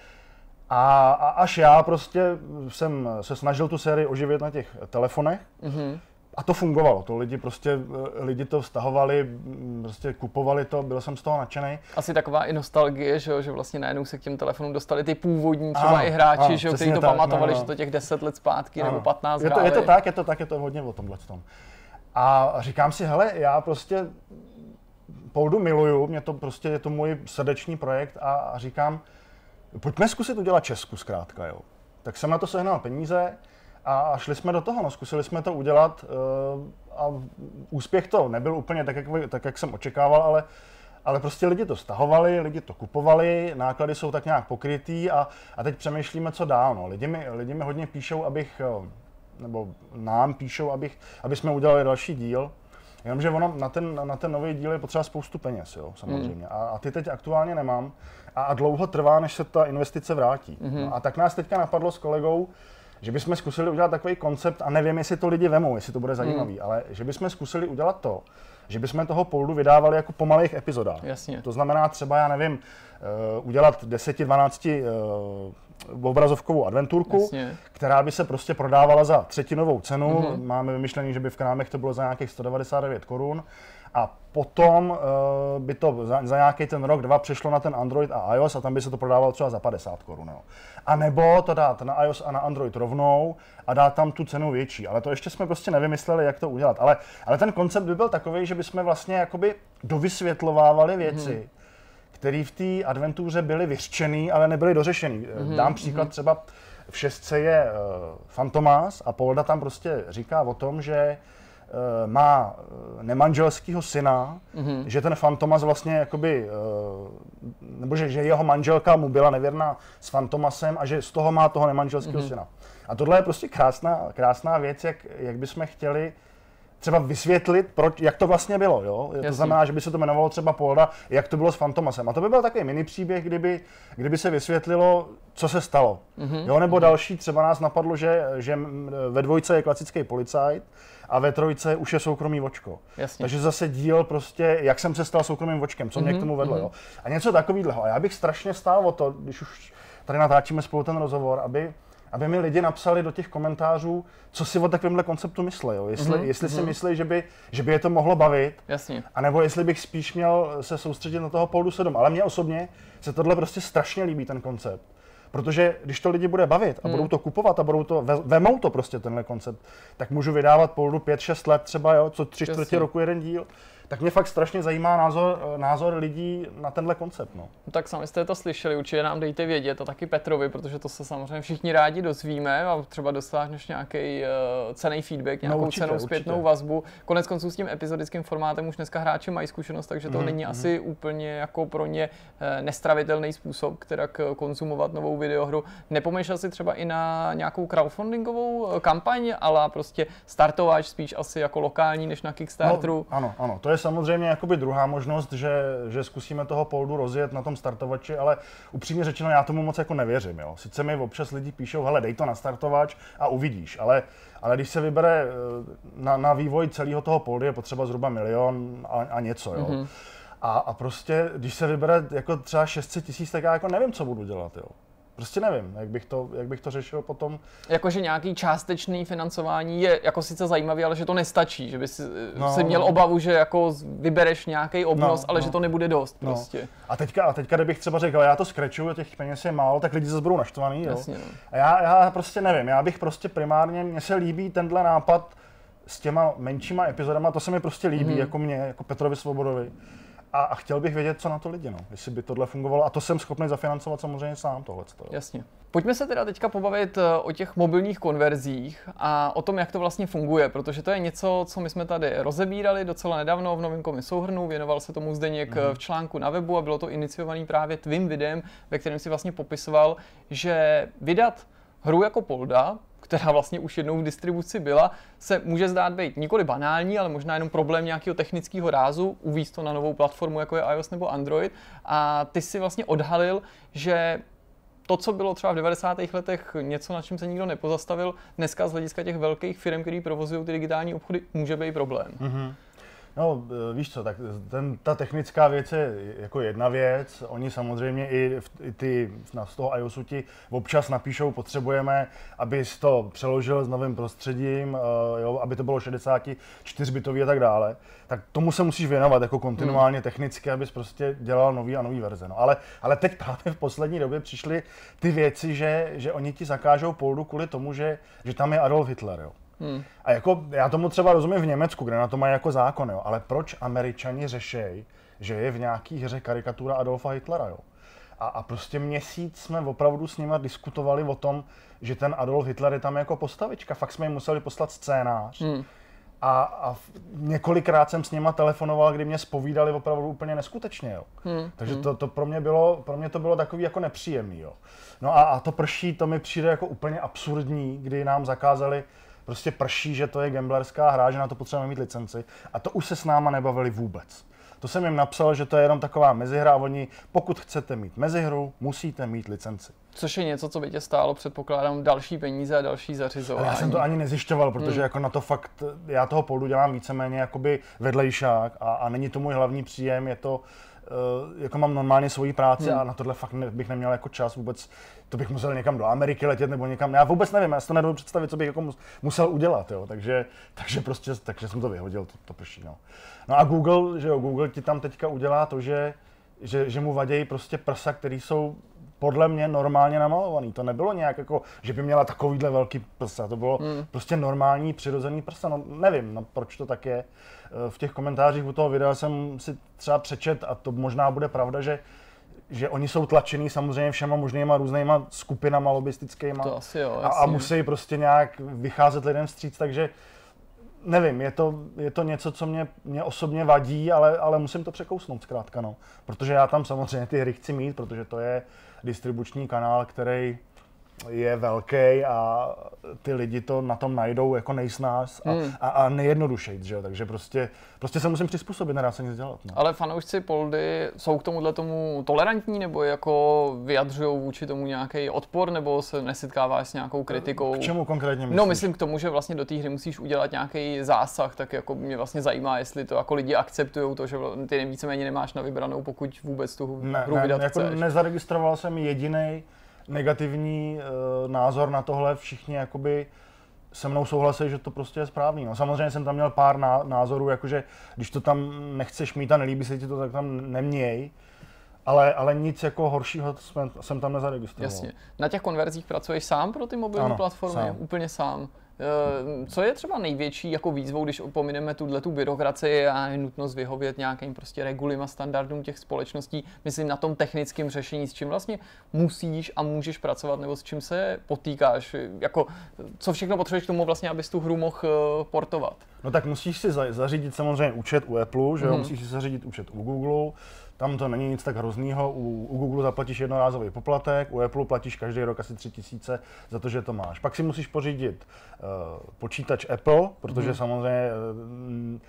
A, a až já prostě jsem se snažil tu sérii oživit na těch telefonech, mm-hmm. A to fungovalo, to lidi prostě, eh, lidi to vztahovali, mm, prostě kupovali to, byl jsem z toho nadšený.
Asi taková i nostalgie, že, jo, že vlastně najednou se k těm telefonům dostali ty původní třeba ano, i hráči, ano, že jo, kteří to tak, pamatovali, no, no. že to těch 10 let zpátky ano. nebo 15
je to, je to tak, je to tak, je to hodně o tomhle tom. A říkám si, hele, já prostě Poldu miluju, mě to prostě je to můj srdeční projekt a, a říkám, pojďme zkusit udělat Česku zkrátka, jo. Tak jsem na to sehnal peníze, a šli jsme do toho, no, zkusili jsme to udělat eh, a úspěch to nebyl úplně tak, jak, tak, jak jsem očekával, ale, ale prostě lidi to stahovali, lidi to kupovali, náklady jsou tak nějak pokrytý a, a teď přemýšlíme, co dál. No. Lidi, mi, lidi mi hodně píšou, abych, eh, nebo nám píšou, abych, aby jsme udělali další díl. Jenomže ono, na ten, na ten nový díl je potřeba spoustu peněz, jo, samozřejmě. Mm. A, a ty teď aktuálně nemám. A, a dlouho trvá, než se ta investice vrátí. Mm-hmm. No, a tak nás teďka napadlo s kolegou, že bychom zkusili udělat takový koncept, a nevím, jestli to lidi vemou, jestli to bude zajímavý, hmm. ale že bychom zkusili udělat to, že bychom toho poldu vydávali jako po malých epizodách.
Jasně.
To znamená třeba, já nevím, uh, udělat 10-12 uh, obrazovkovou adventurku, Jasně. která by se prostě prodávala za třetinovou cenu. Mm-hmm. Máme vymyšlený, že by v krámech to bylo za nějakých 199 korun a potom uh, by to za, za nějaký ten rok, dva přešlo na ten Android a iOS a tam by se to prodávalo třeba za 50 korun. A nebo to dát na iOS a na Android rovnou a dát tam tu cenu větší. Ale to ještě jsme prostě nevymysleli, jak to udělat. Ale, ale ten koncept by byl takový, že bychom vlastně jakoby dovysvětlovávali věci, hmm které v té adventuře byly vyřčený, ale nebyly dořešený. Mm-hmm. Dám příklad mm-hmm. třeba v šestce je uh, Fantomas a Polda tam prostě říká o tom, že Eh, má eh, nemanželského syna, mm-hmm. že ten Fantomas vlastně jakoby, eh, nebo že, že jeho manželka mu byla nevěrná s Fantomasem a že z toho má toho nemanželského mm-hmm. syna. A tohle je prostě krásná, krásná věc, jak, jak bychom chtěli třeba vysvětlit, proč, jak to vlastně bylo. Jo? To znamená, že by se to jmenovalo třeba Polda, jak to bylo s Fantomasem. A to by byl takový mini příběh, kdyby, kdyby se vysvětlilo, co se stalo. Mm-hmm. Jo? Nebo mm-hmm. další, třeba nás napadlo, že, že ve dvojce je klasický policajt, a ve trojce už je soukromý vočko. Jasně. Takže zase díl prostě, jak jsem se stal soukromým vočkem, co mě mm-hmm, k tomu vedlo. Mm-hmm. Jo? A něco takového. A já bych strašně stál o to, když už tady natáčíme spolu ten rozhovor, aby aby mi lidi napsali do těch komentářů, co si o takovémhle konceptu myslí. Jo? Jestli, mm-hmm, jestli si mhm. myslí, že by, že by je to mohlo bavit,
Jasně.
anebo jestli bych spíš měl se soustředit na toho Poldu 7. Ale mně osobně se tohle prostě strašně líbí, ten koncept. Protože když to lidi bude bavit a hmm. budou to kupovat a budou to, vemou to prostě tenhle koncept, tak můžu vydávat poldu 5-6 let třeba, jo, co tři čtvrtě roku jeden díl tak mě fakt strašně zajímá názor, názor lidí na tenhle koncept. No.
no. Tak sami jste to slyšeli, určitě nám dejte vědět a taky Petrovi, protože to se samozřejmě všichni rádi dozvíme a třeba dostáhneš nějaký uh, cený feedback, nějakou no, určitě, cenou zpětnou určitě. vazbu. Konec konců s tím epizodickým formátem už dneska hráči mají zkušenost, takže to mm, není mm. asi úplně jako pro ně uh, nestravitelný způsob, jak konzumovat novou videohru. Nepomýšlel si třeba i na nějakou crowdfundingovou eh, kampaň, ale prostě startovač spíš asi jako lokální než na Kickstarteru?
No, ano, ano, to je je samozřejmě jakoby druhá možnost, že, že zkusíme toho poldu rozjet na tom startovači, ale upřímně řečeno já tomu moc jako nevěřím. Jo. Sice mi občas lidi píšou, hele dej to na startovač a uvidíš, ale, ale když se vybere eh, na, na vývoj celého toho poldu je potřeba zhruba milion a, a něco. Jo. Mm-hmm. A, a prostě, když se vybere jako třeba 600 tisíc, tak já jako nevím, co budu dělat. Jo. Prostě nevím, jak bych to, jak bych to řešil potom.
Jakože nějaký částečný financování je jako sice zajímavý, ale že to nestačí, že by si, no, si měl no. obavu, že jako vybereš nějaký obnos, no, ale no. že to nebude dost no. prostě.
A teďka, a teďka, kdybych třeba řekl, já to skrečuju, těch peněz je málo, tak lidi zase budou naštvaný, jo. Jasně, no. A já, já prostě nevím, já bych prostě primárně, mně se líbí tenhle nápad s těma menšíma epizodama, to se mi prostě líbí, mm. jako mě, jako Petrovi Svobodovi a, a chtěl bych vědět, co na to lidi, no. jestli by tohle fungovalo. A to jsem schopný zafinancovat samozřejmě sám tohle.
Jasně. Pojďme se teda teďka pobavit eh, o těch mobilních konverzích a o tom, jak to vlastně funguje, protože to je něco, co my jsme tady rozebírali docela nedávno v novinkovém souhrnu, věnoval se tomu Zdeněk mm-hmm. v článku na webu a bylo to iniciovaný právě tvým videem, ve kterém si vlastně popisoval, že vydat hru jako Polda, která vlastně už jednou v distribuci byla, se může zdát být nikoli banální, ale možná jenom problém nějakého technického rázu, uvízt to na novou platformu, jako je iOS nebo Android. A ty si vlastně odhalil, že to, co bylo třeba v 90. letech něco, na čem se nikdo nepozastavil, dneska z hlediska těch velkých firm, které provozují ty digitální obchody, může být problém. Mm-hmm.
No, e, víš co, tak ten, ta technická věc je jako jedna věc. Oni samozřejmě i, v, i ty na, z toho iOSu ti občas napíšou, potřebujeme, abys to přeložil s novým prostředím, uh, jo, aby to bylo 64 bitový a tak dále. Tak tomu se musíš věnovat jako kontinuálně hmm. technicky, abys prostě dělal nový a nový verze. No, ale, ale teď právě v poslední době přišly ty věci, že, že oni ti zakážou poldu kvůli tomu, že, že tam je Adolf Hitler. Jo. Hmm. A jako, já tomu třeba rozumím v Německu, kde na to mají jako zákon, jo, ale proč američani řešejí, že je v nějaký hře karikatura Adolfa Hitlera, jo? A, a prostě měsíc jsme opravdu s nimi diskutovali o tom, že ten Adolf Hitler je tam jako postavička. Fakt jsme jim museli poslat scénář. Hmm. A, a několikrát jsem s nima telefonoval, kdy mě spovídali opravdu úplně neskutečně. Jo. Hmm. Takže to, to pro, mě bylo, pro mě to bylo takový jako nepříjemný. Jo. No a, a to prší, to mi přijde jako úplně absurdní, kdy nám zakázali prostě prší, že to je gamblerská hra, že na to potřebujeme mít licenci. A to už se s náma nebavili vůbec. To jsem jim napsal, že to je jenom taková mezihra a oni, pokud chcete mít mezihru, musíte mít licenci.
Což je něco, co by tě stálo, předpokládám, další peníze a další zařizování.
Já jsem to ani nezjišťoval, protože hmm. jako na to fakt, já toho poldu dělám víceméně jakoby vedlejšák a, a není to můj hlavní příjem, je to, jako mám normálně svoji práci hmm. a na tohle fakt ne, bych neměl jako čas vůbec to bych musel někam do Ameriky letět nebo někam, já vůbec nevím, já si to nedovedu představit, co bych jako musel udělat, jo. Takže, takže prostě, takže jsem to vyhodil, to, to prší, no. No a Google, že jo, Google ti tam teďka udělá to, že, že, že mu vadějí prostě prsa, který jsou podle mě normálně namalovaný. To nebylo nějak jako, že by měla takovýhle velký prsa. To bylo hmm. prostě normální, přirozený prsa. No nevím, no, proč to tak je. V těch komentářích u toho videa jsem si třeba přečet, a to možná bude pravda, že že oni jsou tlačený samozřejmě všema možnýma různýma skupinama lobistickýma
to asi jo,
a, a musí prostě nějak vycházet lidem vstříc, takže nevím, je to, je to něco, co mě, mě osobně vadí, ale, ale musím to překousnout zkrátka, no. Protože já tam samozřejmě ty hry chci mít, protože to je distribuční kanál, který je velký a ty lidi to na tom najdou jako nejsnáz a, hmm. a, a nejjednodušejc, že jo? takže prostě, prostě se musím přizpůsobit, nedá se nic dělat. No.
Ale fanoušci Poldy jsou k tomuhle tomu tolerantní nebo jako vyjadřují vůči tomu nějaký odpor nebo se nesetkáváš s nějakou kritikou?
K čemu konkrétně
myslíš? No myslím k tomu, že vlastně do té hry musíš udělat nějaký zásah, tak jako mě vlastně zajímá, jestli to jako lidi akceptují to, že ty víceméně nemáš na vybranou, pokud vůbec tu
ne,
hru vydat
ne, jako chceš. Nezaregistroval jsem jediný negativní uh, názor na tohle, všichni jakoby se mnou souhlasí, že to prostě je správný. No, samozřejmě jsem tam měl pár názorů, jakože když to tam nechceš mít a nelíbí se ti to, tak tam neměj. Ale, ale nic jako horšího jsem, jsem tam nezaregistroval.
Jasně. Na těch konverzích pracuješ sám pro ty mobilní ano, platformy? Sám. Úplně sám. Eh, co je třeba největší jako výzvou, když opomineme tuhle tu byrokracii a je nutnost vyhovět nějakým prostě regulím a standardům těch společností, myslím na tom technickém řešení, s čím vlastně musíš a můžeš pracovat, nebo s čím se potýkáš, jako co všechno potřebuješ k tomu vlastně, abys tu hru mohl eh, portovat?
No tak musíš si zařídit samozřejmě účet u Apple, že jo? Mm-hmm. musíš si zařídit účet u Google, tam to není nic tak hroznýho. U, u Google zaplatíš jednorázový poplatek, u Apple platíš každý rok asi 3000 za to, že to máš. Pak si musíš pořídit uh, počítač Apple, protože mm. samozřejmě uh,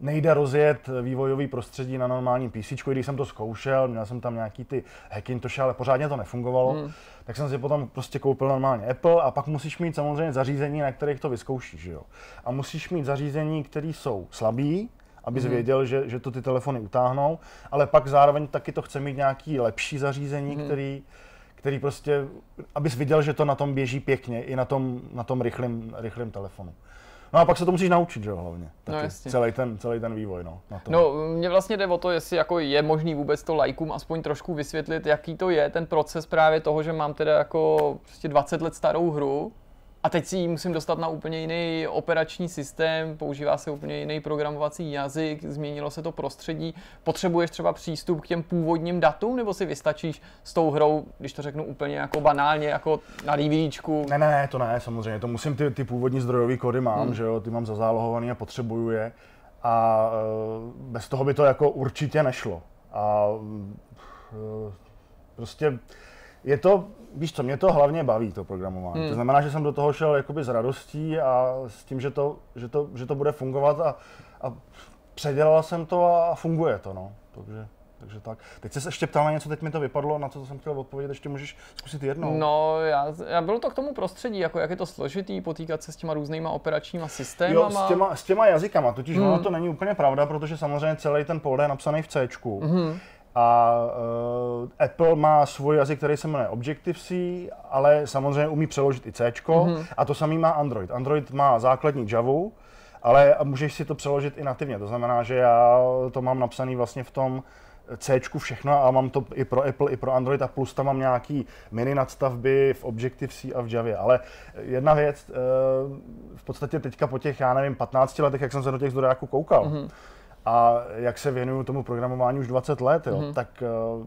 nejde rozjet vývojový prostředí na normálním PC, když jsem to zkoušel, měl jsem tam nějaký ty Hackintosh, ale pořádně to nefungovalo, mm. tak jsem si potom prostě koupil normálně Apple a pak musíš mít samozřejmě zařízení, na kterých to vyzkoušíš, jo. A musíš mít zařízení, které jsou slabý, abys mm. věděl, že, že to ty telefony utáhnou, ale pak zároveň taky to chce mít nějaký lepší zařízení, mm. který, který prostě, abys viděl, že to na tom běží pěkně, i na tom, na tom rychlém, rychlém telefonu. No a pak se to musíš naučit, že jo, hlavně.
No, taky. No, jasně.
celý, ten, celý ten vývoj, no. Na
tom. No, mě vlastně jde o to, jestli jako je možný vůbec to lajkům aspoň trošku vysvětlit, jaký to je ten proces právě toho, že mám teda jako prostě 20 let starou hru, a teď si ji musím dostat na úplně jiný operační systém, používá se úplně jiný programovací jazyk, změnilo se to prostředí. Potřebuješ třeba přístup k těm původním datům, nebo si vystačíš s tou hrou, když to řeknu úplně jako banálně, jako na DVDčku?
Ne, ne, ne, to ne, samozřejmě, to musím, ty, ty původní zdrojové kódy mám, hmm. že jo, ty mám zazálohovaný a potřebuju je a uh, bez toho by to jako určitě nešlo. A uh, prostě je to, víš co, mě to hlavně baví, to programování. Hmm. To znamená, že jsem do toho šel jakoby s radostí a s tím, že to, že to, že to bude fungovat a, a předělal jsem to a funguje to, no. Takže, takže tak. Teď se ještě ptal na něco, teď mi to vypadlo, na co jsem chtěl odpovědět, ještě můžeš zkusit jednou.
No, já, já bylo to k tomu prostředí, jako jak je to složitý, potýkat se s těma různýma operačníma systémy.
Jo, s těma, s těma jazykama, totiž hmm. ono to není úplně pravda, protože samozřejmě celý ten polder je napsaný v C. Hmm. A uh, Apple má svůj jazyk, který se jmenuje Objective-C, ale samozřejmě umí přeložit i C. Mm-hmm. A to samý má Android. Android má základní Java, ale můžeš si to přeložit i nativně. To znamená, že já to mám napsaný vlastně v tom C všechno a mám to i pro Apple, i pro Android a plus tam mám nějaký mini nadstavby v Objective-C a v Javě. Ale jedna věc, v podstatě teďka po těch, já nevím, 15 letech, jak jsem se do těch zdrojáků koukal, mm-hmm a jak se věnuju tomu programování už 20 let, jo, mm-hmm. tak uh,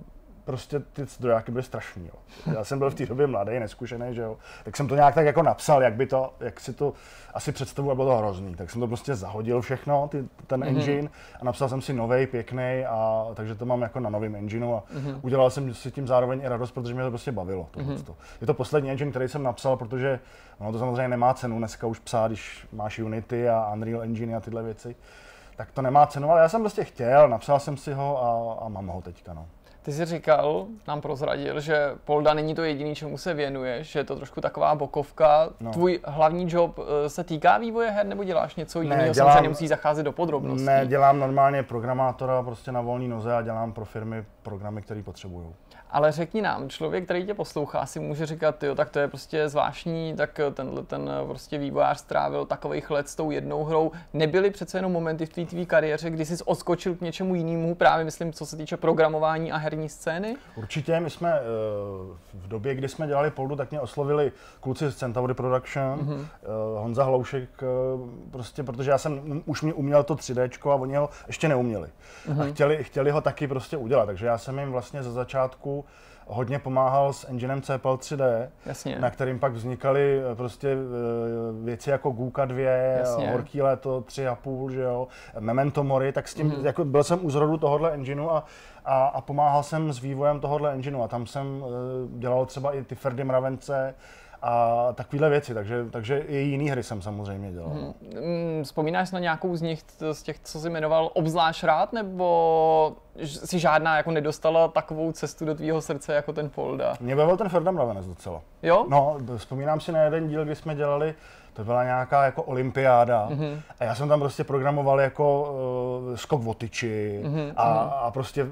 prostě ty zdrojáky byly strašný. Jo. Já jsem byl v té době mladý, neskušený, že jo. Tak jsem to nějak tak jako napsal, jak by to, jak si to asi představu, bylo to hrozný. Tak jsem to prostě zahodil všechno, ty, ten mm-hmm. engine, a napsal jsem si nový, pěkný, a takže to mám jako na novém engineu a mm-hmm. udělal jsem si tím zároveň i radost, protože mě to prostě bavilo. Mm-hmm. Je to poslední engine, který jsem napsal, protože ono to samozřejmě nemá cenu dneska už psát, když máš Unity a Unreal Engine a tyhle věci tak to nemá cenu, ale já jsem prostě chtěl, napsal jsem si ho a, a mám ho teďka. No.
Ty jsi říkal, nám prozradil, že Polda není to jediný, čemu se věnuješ, že je to trošku taková bokovka. No. Tvůj hlavní job eh, se týká vývoje her nebo děláš něco jiného? Ne, dělám, Samozřejmě nemusí zacházet do podrobností.
Ne, dělám normálně programátora prostě na volný noze a dělám pro firmy programy, které potřebují.
Ale řekni nám, člověk, který tě poslouchá, si může říkat, jo, tak to je prostě zvláštní, tak tenhle ten prostě vývojář strávil takových let s tou jednou hrou. Nebyly přece jenom momenty v té tvý kariéře, kdy jsi odskočil k něčemu jinému, právě myslím, co se týče programování a herní scény?
Určitě, my jsme eh, v době, kdy jsme dělali Poldu, tak mě oslovili kluci z Centauri Production, mm-hmm. Honza Hloušek, eh, prostě, protože já jsem už mě uměl to 3D a oni ho ještě neuměli. Mm-hmm. A mhm. chtěli, chtěli ho taky prostě udělat, takže já jsem jim vlastně ze začátku hodně pomáhal s enginem CPL 3D, Jasně. na kterým pak vznikaly eh, prostě eh, věci jako Guka 2, Jasně. Horký léto 3,5, že jo, Memento Mori, tak s tím, mm-hmm. jako byl jsem u zrodu tohohle engineu a, a, a pomáhal jsem s vývojem tohohle engineu a tam jsem uh, dělal třeba i ty Ferdy Mravence, a takovéhle věci, takže, takže i jiný hry jsem samozřejmě dělal.
Hmm. Vzpomínáš na nějakou z nich, z těch, co jsi jmenoval, obzvlášť rád, nebo si žádná jako nedostala takovou cestu do tvýho srdce jako ten Folda?
Mě bavil ten Ferdinand Ravenec docela.
Jo?
No, vzpomínám si na jeden díl, kdy jsme dělali to byla nějaká jako olympiáda mm-hmm. a já jsem tam prostě programoval jako uh, skok v otyči mm-hmm. a, a prostě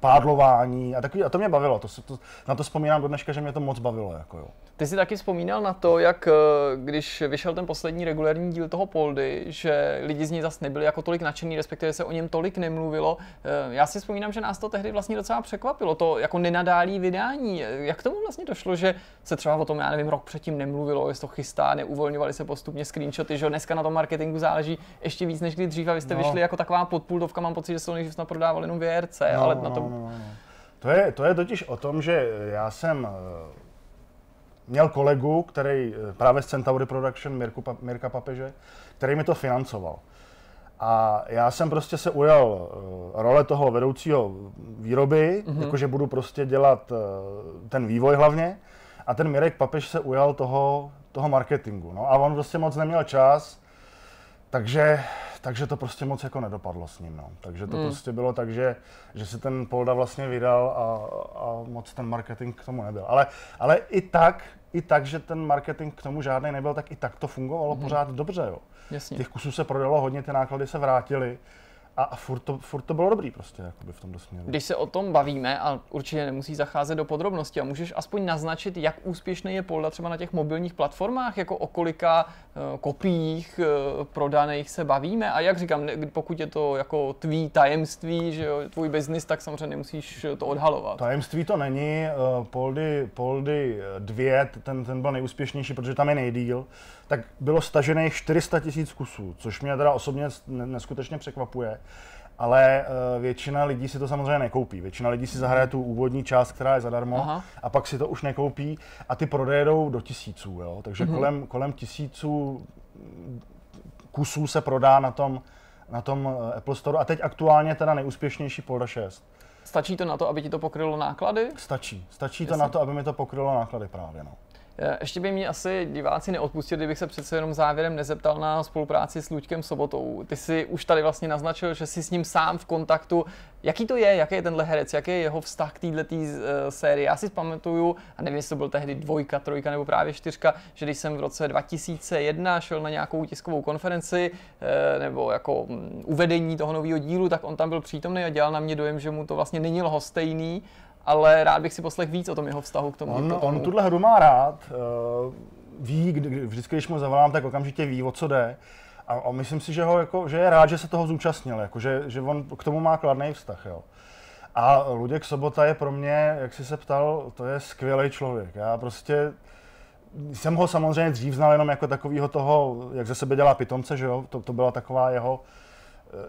pádlování a takový, a to mě bavilo, to, to, na to vzpomínám do dneška, že mě to moc bavilo. Jako jo.
Ty jsi taky vzpomínal na to, jak eh, když vyšel ten poslední regulární díl toho Poldy, že lidi z ní zase nebyli jako tolik nadšení, respektive se o něm tolik nemluvilo. Eh, já si vzpomínám, že nás to tehdy vlastně docela překvapilo, to jako nenadálý vydání. Jak tomu vlastně došlo, že se třeba o tom, já nevím, rok předtím nemluvilo, jestli to chystá, neuvolňovali se postupně screenshoty, že dneska na tom marketingu záleží ještě víc než kdy dřív a vy jste no. vyšli jako taková podpůldovka, mám pocit, že se nejdřív snad prodávali jenom VRC, no, ale na tom... No, no, no.
To je, to je totiž o tom, že já jsem eh, měl kolegu, který eh, právě z Centauri Production, Mirku, Mirka Papeže, který mi to financoval. A já jsem prostě se ujal eh, role toho vedoucího výroby, mm-hmm. jakože budu prostě dělat ten vývoj hlavně. A ten Mirek Papež se ujal toho, toho marketingu. No a on prostě moc neměl čas, takže, takže to prostě moc jako nedopadlo s ním. No. Takže to mm. prostě bylo tak, že, že si ten Polda vlastně vydal a, a moc ten marketing k tomu nebyl. Ale, ale i tak, i tak, že ten marketing k tomu žádný nebyl, tak i tak to fungovalo mm. pořád dobře. Jo. Jasně. Těch kusů se prodalo hodně, ty náklady se vrátily a, a furt, to, furt to bylo dobrý prostě jakoby v tomto směru.
Když se o tom bavíme, a určitě nemusí zacházet do podrobností, a můžeš aspoň naznačit, jak úspěšný je Polda třeba na těch mobilních platformách, jako o kolika uh, kopiích uh, prodaných se bavíme a jak říkám, ne, pokud je to jako tvý tajemství, že jo, tvůj biznis, tak samozřejmě nemusíš to odhalovat.
Tajemství to není, uh, Poldy, Poldy 2, ten, ten byl nejúspěšnější, protože tam je nejdíl, tak bylo stažených 400 tisíc kusů, což mě teda osobně neskutečně překvapuje ale uh, většina lidí si to samozřejmě nekoupí. Většina lidí si zahraje tu úvodní část, která je zadarmo, Aha. a pak si to už nekoupí a ty prodeje jdou do tisíců, jo? takže mm-hmm. kolem, kolem tisíců kusů se prodá na tom, na tom eh, Apple Store a teď aktuálně teda nejúspěšnější Polda 6.
Stačí to na to, aby ti to pokrylo náklady?
Stačí. Stačí Jasně. to na to, aby mi to pokrylo náklady právě. No.
Eh, ještě by mi asi diváci neodpustili, kdybych se přece jenom závěrem nezeptal na spolupráci s Luďkem Sobotou. Ty si už tady vlastně naznačil, že jsi s ním sám v kontaktu. Jaký to je, jaký je tenhle herec, jaký je jeho vztah k této uh, sérii? Já si pamatuju, a nevím, jestli to byl tehdy dvojka, trojka nebo právě čtyřka, že když jsem v roce 2001 šel na nějakou tiskovou konferenci uh, nebo jako um, uvedení toho nového dílu, tak on tam byl přítomný a dělal na mě dojem, že mu to vlastně není lhostejný ale rád bych si poslech víc o tom jeho vztahu k tomu.
On, on tuhle hru má rád, uh, ví, kdy, vždycky, když mu zavolám, tak okamžitě ví, o co jde. A, a myslím si, že, ho, jako, že je rád, že se toho zúčastnil, jako, že, že on k tomu má kladný vztah. Jo. A Luděk Sobota je pro mě, jak jsi se ptal, to je skvělý člověk. Já prostě jsem ho samozřejmě dřív znal jenom jako takového toho, jak ze sebe dělá pitomce, že jo? To, to byla taková jeho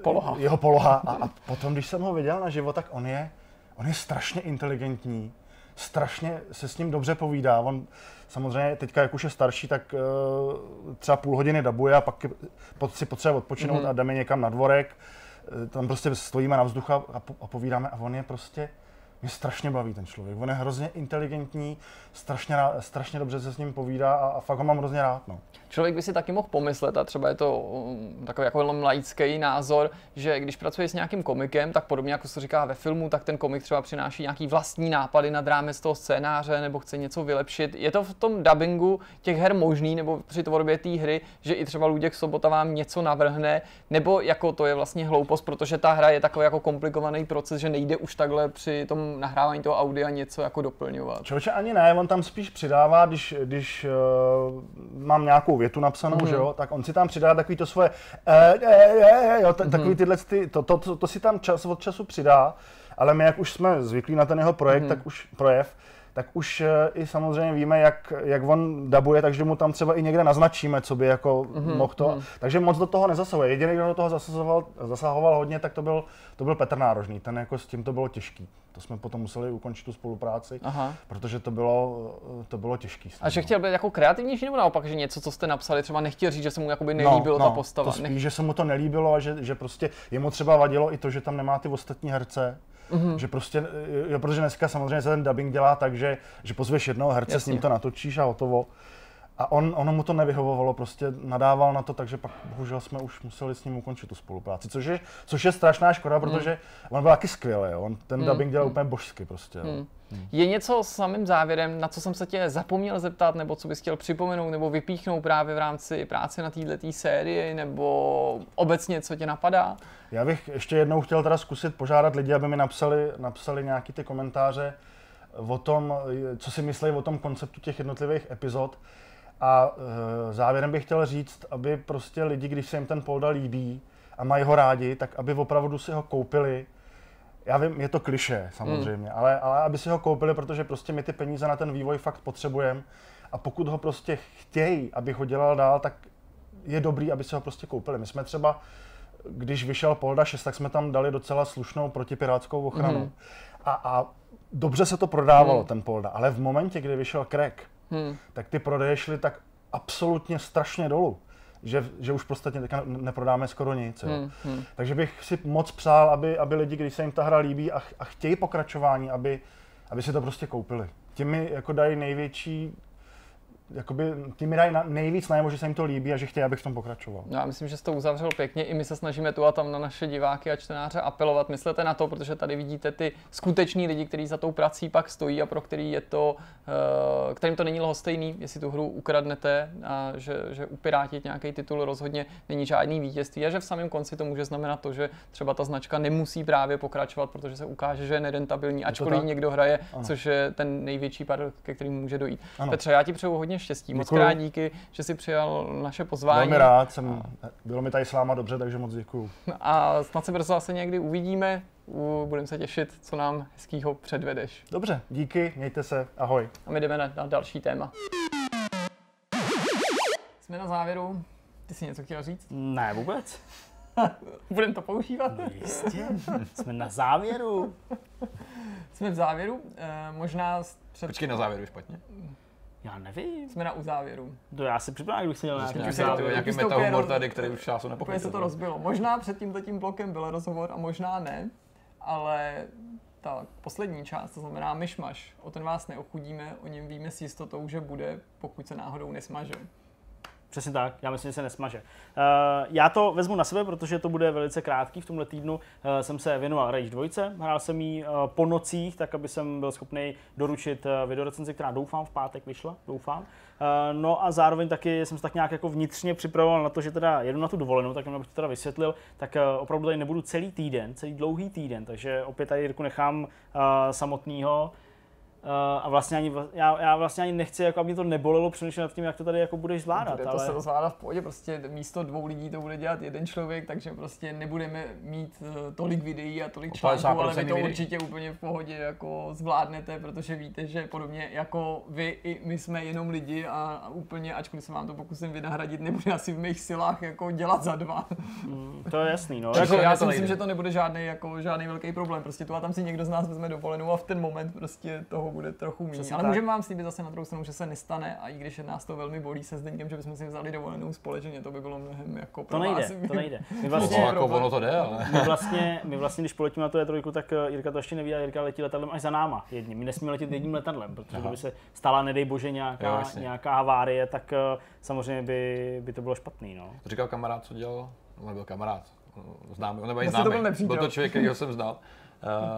poloha.
Jeho poloha. A, a potom, když jsem ho viděl na život, tak on je, on je strašně inteligentní, strašně se s ním dobře povídá. On samozřejmě teďka, jak už je starší, tak uh, třeba půl hodiny dabuje a pak si potřebuje odpočinout mm-hmm. a jdeme někam na dvorek. Uh, tam prostě stojíme na vzduchu a, a povídáme a on je prostě mě strašně baví ten člověk. On je hrozně inteligentní, strašně, strašně dobře se s ním povídá a, a fakt ho mám hrozně rád. No.
Člověk by si taky mohl pomyslet, a třeba je to um, takový jako laický názor, že když pracuje s nějakým komikem, tak podobně jako se říká ve filmu, tak ten komik třeba přináší nějaký vlastní nápady nad rámec toho scénáře nebo chce něco vylepšit. Je to v tom dubbingu těch her možný, nebo při tvorbě té hry, že i třeba Luděk Sobota vám něco navrhne, nebo jako to je vlastně hloupost, protože ta hra je takový jako komplikovaný proces, že nejde už takhle při tom nahrávání toho audia něco jako doplňovat.
Člověče ani ne, on tam spíš přidává, když, když uh, mám nějakou větu napsanou, mm-hmm. že jo, tak on si tam přidá takový to svoje, e, e, e, jo, t- mm-hmm. takový tyhle, ty, to, to, to, to si tam čas od času přidá, ale my jak už jsme zvyklí na ten jeho projekt, mm-hmm. tak už projev, tak už uh, i samozřejmě víme, jak, jak on dabuje, takže mu tam třeba i někde naznačíme, co by jako mm-hmm. mohl to. Mm-hmm. Takže moc do toho nezasahuje. Jediný, kdo do toho zasahoval, zasahoval hodně, tak to byl, to byl Petr Nárožný. Ten jako s tím to bylo těžký. To jsme potom museli ukončit tu spolupráci, Aha. protože to bylo, to bylo těžké.
A že chtěl být jako kreativnější nebo naopak, že něco, co jste napsali, třeba nechtěl říct, že se mu jakoby nelíbilo no, no, ta postava?
To spíš, Nech... že se mu to nelíbilo a že, že prostě jemu třeba vadilo i to, že tam nemá ty ostatní herce. Mm-hmm. Že prostě, jo, protože dneska samozřejmě se ten dubbing dělá tak, že, že pozveš jednoho herce, Jasně. s ním to natočíš a hotovo. A on, ono mu to nevyhovovalo, prostě nadával na to, takže pak bohužel jsme už museli s ním ukončit tu spolupráci, což je, což je strašná škoda, hmm. protože on byl taky skvělý, on ten hmm. dubbing dělal hmm. úplně božsky prostě. Hmm.
Hmm. Je něco samým závěrem, na co jsem se tě zapomněl zeptat, nebo co bys chtěl připomenout, nebo vypíchnout právě v rámci práce na této sérii, nebo obecně, co tě napadá?
Já bych ještě jednou chtěl teda zkusit požádat lidi, aby mi napsali, napsali nějaký ty komentáře o tom, co si myslí o tom konceptu těch jednotlivých epizod. A e, závěrem bych chtěl říct, aby prostě lidi, když se jim ten Polda líbí a mají ho rádi, tak aby opravdu si ho koupili. Já vím, je to kliše samozřejmě, mm. ale, ale aby si ho koupili, protože prostě my ty peníze na ten vývoj fakt potřebujeme. A pokud ho prostě chtějí, aby ho dělal dál, tak je dobrý, aby si ho prostě koupili. My jsme třeba, když vyšel Polda 6, tak jsme tam dali docela slušnou protipirátskou ochranu. Mm. A, a dobře se to prodávalo, mm. ten Polda, ale v momentě, kdy vyšel Crack, hmm. tak ty prodeje šly tak absolutně strašně dolů, že, že už prostě teďka neprodáme skoro nic. Jo. Hmm. Hmm. Takže bych si moc přál, aby, aby lidi, když se jim ta hra líbí a, a chtějí pokračování, aby, aby si to prostě koupili. Tím mi jako dají největší jakoby, ty mi dají na, nejvíc najevo, že se jim to líbí a že chtějí, abych v tom pokračoval.
No, já myslím, že jsi to uzavřel pěkně. I my se snažíme tu a tam na naše diváky a čtenáře apelovat. Myslete na to, protože tady vidíte ty skuteční lidi, kteří za tou prací pak stojí a pro který je to, eh, kterým to není lhostejný, jestli tu hru ukradnete a že, že upirátit nějaký titul rozhodně není žádný vítězství a že v samém konci to může znamenat to, že třeba ta značka nemusí právě pokračovat, protože se ukáže, že je nerentabilní, ačkoliv
tak?
někdo hraje,
Ano.
což je ten největší paradox, ke kterému může dojít.
Ano.
Petře, já ti přeju hodně štěstí. Moc
Děkuju.
krát díky, že jsi přijal naše pozvání.
Velmi rád, jsem, bylo mi tady s váma dobře, takže moc děkuju.
A snad se brzo zase někdy uvidíme. Budeme se těšit, co nám hezkýho předvedeš.
Dobře, díky, mějte se, ahoj.
A my jdeme na, na další téma. Jsme na závěru. Ty jsi něco chtěl říct?
Ne, vůbec.
Budeme to používat?
Jistě. Jsme na závěru.
Jsme v závěru. E, možná před...
Počkej na závěru špatně.
Já nevím.
Jsme na uzávěru.
To já si připadám, když jsem měl nějaký závěr.
nějaký metahumor tady, který už času
Úplně
nepochopil.
se to rozbilo. Možná před tímto tím blokem byl rozhovor a možná ne, ale ta poslední část, to znamená myšmaš, o ten vás neochudíme, o něm víme s jistotou, že bude, pokud se náhodou nesmaže.
Přesně tak, já myslím, že se nesmaže. Uh, já to vezmu na sebe, protože to bude velice krátký. V tomhle týdnu uh, jsem se věnoval Rage 2, hrál jsem ji uh, po nocích, tak aby jsem byl schopný doručit videorecenzi, která doufám v pátek vyšla, doufám. No a zároveň taky jsem se tak nějak jako vnitřně připravoval na to, že teda jedu na tu dovolenou, tak jenom abych to teda vysvětlil, tak opravdu tady nebudu celý týden, celý dlouhý týden, takže opět tady Jirku nechám samotného. Uh, a vlastně ani, já, já vlastně ani nechci, jako aby mě to nebolelo přemýšlet nad tím, jak to tady jako budeš zvládat.
Bude to
ale...
se rozvládá v pohodě, prostě místo dvou lidí to bude dělat jeden člověk, takže prostě nebudeme mít eh, tolik videí a tolik článků, ale vy
50%
to
videí.
určitě úplně v pohodě jako zvládnete, protože víte, že podobně jako vy i my jsme jenom lidi a, úplně, ačkoliv se vám to pokusím vynahradit, nebude asi v mých silách jako dělat za dva.
Mm, to je jasný, no.
Jako, já si myslím, že to nebude žádný, jako, žádný velký problém. Prostě tu a tam si někdo z nás vezme dovolenou a v ten moment prostě toho bude trochu méně. Ale
tak.
můžeme vám slíbit zase na druhou stranu, že se nestane a i když je nás to velmi bolí se Zdeňkem, že bychom si vzali dovolenou společně, to by bylo mnohem jako pro
To nejde,
vás.
to nejde. My
No,
vlastně,
jako
problém.
ono to jde, ale...
my vlastně, my vlastně, když poletíme na tu E3, tak eh, Jirka to ještě neví, a Jirka letí letadlem až za náma jedním. My nesmíme letět jedním letadlem, protože
Aha.
kdyby se stala, nedej bože, nějaká,
Jo, jasně.
nějaká havárie, tak eh, samozřejmě by, by to bylo špatný, no.
To říkal kamarád, co dělal, on nebyl kamarád, známý, on nebyl
Vlastně to byl
známý,
nepřítel.
byl to člověk, který jsem znal.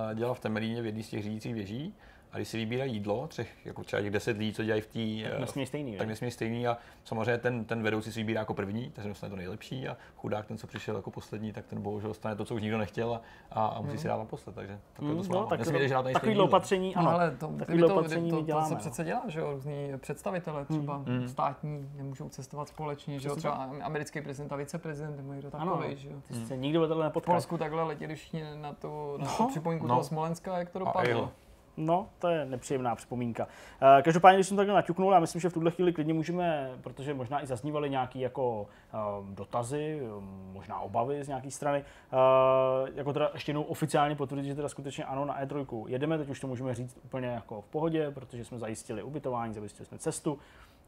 Uh, dělal v Temelíně v jedné z těch řídících věží a když si vybírají jídlo, třech, jako třeba těch deset lidí, co dělají v té,
Tak nesmí stejný,
tak nesmí stejný a samozřejmě ten, ten vedoucí si vybírá jako první, takže dostane to nejlepší a chudák ten, co přišel jako poslední, tak ten bohužel dostane to, co už nikdo nechtěl a, a, a musí si dát naposled, takže takhle to
Mm,
smálo.
no, tak takovýhle
jídlo.
opatření,
No,
ano.
ale to, to,
opatření
to, to,
děláme,
se
no.
přece dělá, že jo, různí představitelé třeba
Mm.
státní nemůžou cestovat společně, že jo, třeba americký prezident a viceprezident nebo někdo
Ano.
takový, že jo.
Ty se nikdy letadle
V
nepotkal.
Polsku takhle letěli všichni na tu, na
No,
tu připomínku
no.
toho Smolenska, jak to dopadlo.
No, to je nepříjemná připomínka. Eh, Každopádně, když jsem takhle naťuknul, já myslím, že v tuhle chvíli klidně můžeme, protože možná i zaznívaly nějaké jako eh, dotazy, eh, možná obavy z nějaké strany, eh, jako teda ještě jednou oficiálně potvrdit, že teda skutečně ano na E3 jedeme, teď už to můžeme říct úplně jako v pohodě, protože jsme zajistili ubytování, zajistili jsme cestu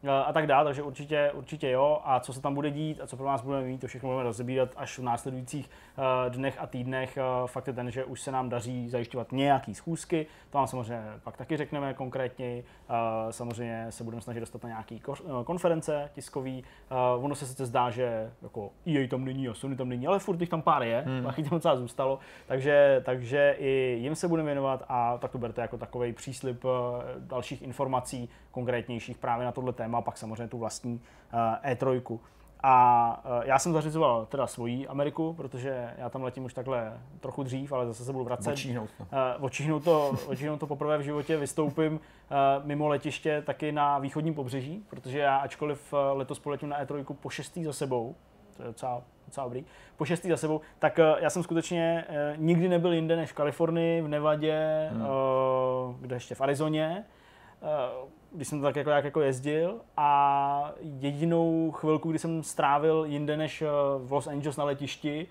eh, a tak dále, takže určitě, určitě jo. A co se tam bude dít a co pro nás budeme mít, to všechno budeme rozebírat až v následujících dnech a týdnech. Eh, Fakt je ten, že už se nám daří zajišťovat nějaký schůzky, to vám samozřejmě pak taky řekneme konkrétně. Eh, Samozřejmě se budeme snažit dostat na eh, konference tiskový. Eh, Ono se sice zdá, že jako EA tam není a Sony tam není, ale furt jich tam pár je, hmm. tam docela zůstalo. Takže, takže i jim se budeme věnovat a tak to berte jako takový příslip eh, dalších informací konkrétnějších právě na tohle téma, a pak samozřejmě tu vlastní eh, E3. A eh, já jsem zařizoval teda svoji Ameriku, protože já tam letím už takhle trochu dřív, ale zase se budu vracet.
Počíhnout, no.
Uh, očihnu to, očihnu to poprvé v životě, vystoupím uh, mimo letiště taky na východním pobřeží, protože já ačkoliv letos poletím na E3 po šestý za sebou, to je docela, docela dobrý, po šestý za sebou, tak já jsem skutečně nikdy nebyl jinde než v Kalifornii, v Nevadě, hmm. kde ještě v Arizoně, když jsem to tak jako, jak jako jezdil a jedinou chvilku, kdy jsem strávil jinde než uh, v Los Angeles na letišti,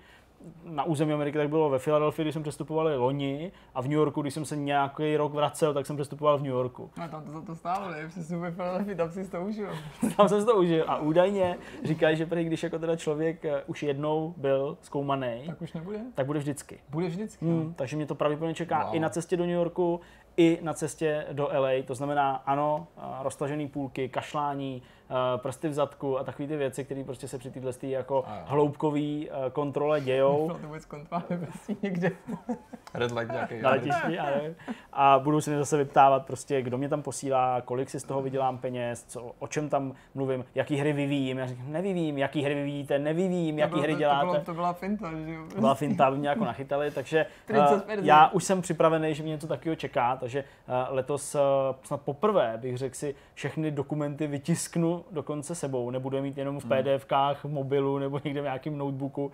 na území Ameriky, tak bylo ve Filadelfii, když jsem přestupoval loni a v New Yorku, když jsem se nějaký rok vracel, tak jsem přestupoval v New Yorku.
A tam to za to stálo, ne? Přesně super Philadelphia, tam si to užil.
Tam jsem si to užil a údajně říkají, že prý, když jako teda člověk eh, už jednou byl zkoumaný,
Tak už nebude?
tak bude vždycky.
Bude vždycky.
Hmm, takže mě to pravděpodobně čeká
Wow.
i na cestě do New Yorku, i na cestě do LA. To znamená, ano, eh, roztažený půlky, kašlání, prsty v zadku a takové ty věci, které prostě se při téhle jako hloubkový eh, kontrole dějou.
To vůbec kontrola nebesí někde.
Red light nějaký.
na letišti, a, a budu si mě zase vyptávat prostě, kdo mě tam posílá, kolik si z toho vydělám peněz, co, o čem tam mluvím, jaký hry vyvíjím. Já říkám, nevyvíjím, jaký hry vyvíjíte, nevyvíjím, jaký
to,
hry děláte.
To, bylo, to byla finta, že jo?
byla finta, aby mě jako nachytali, takže uh, já už jsem připravený, že mě něco takového čeká, takže uh, letos uh, snad poprvé bych řekl si, všechny dokumenty vytisknu dokonce sebou, nebudu je mít jenom v PDFkách, v mobilu nebo někde v nějakém notebooku, uh,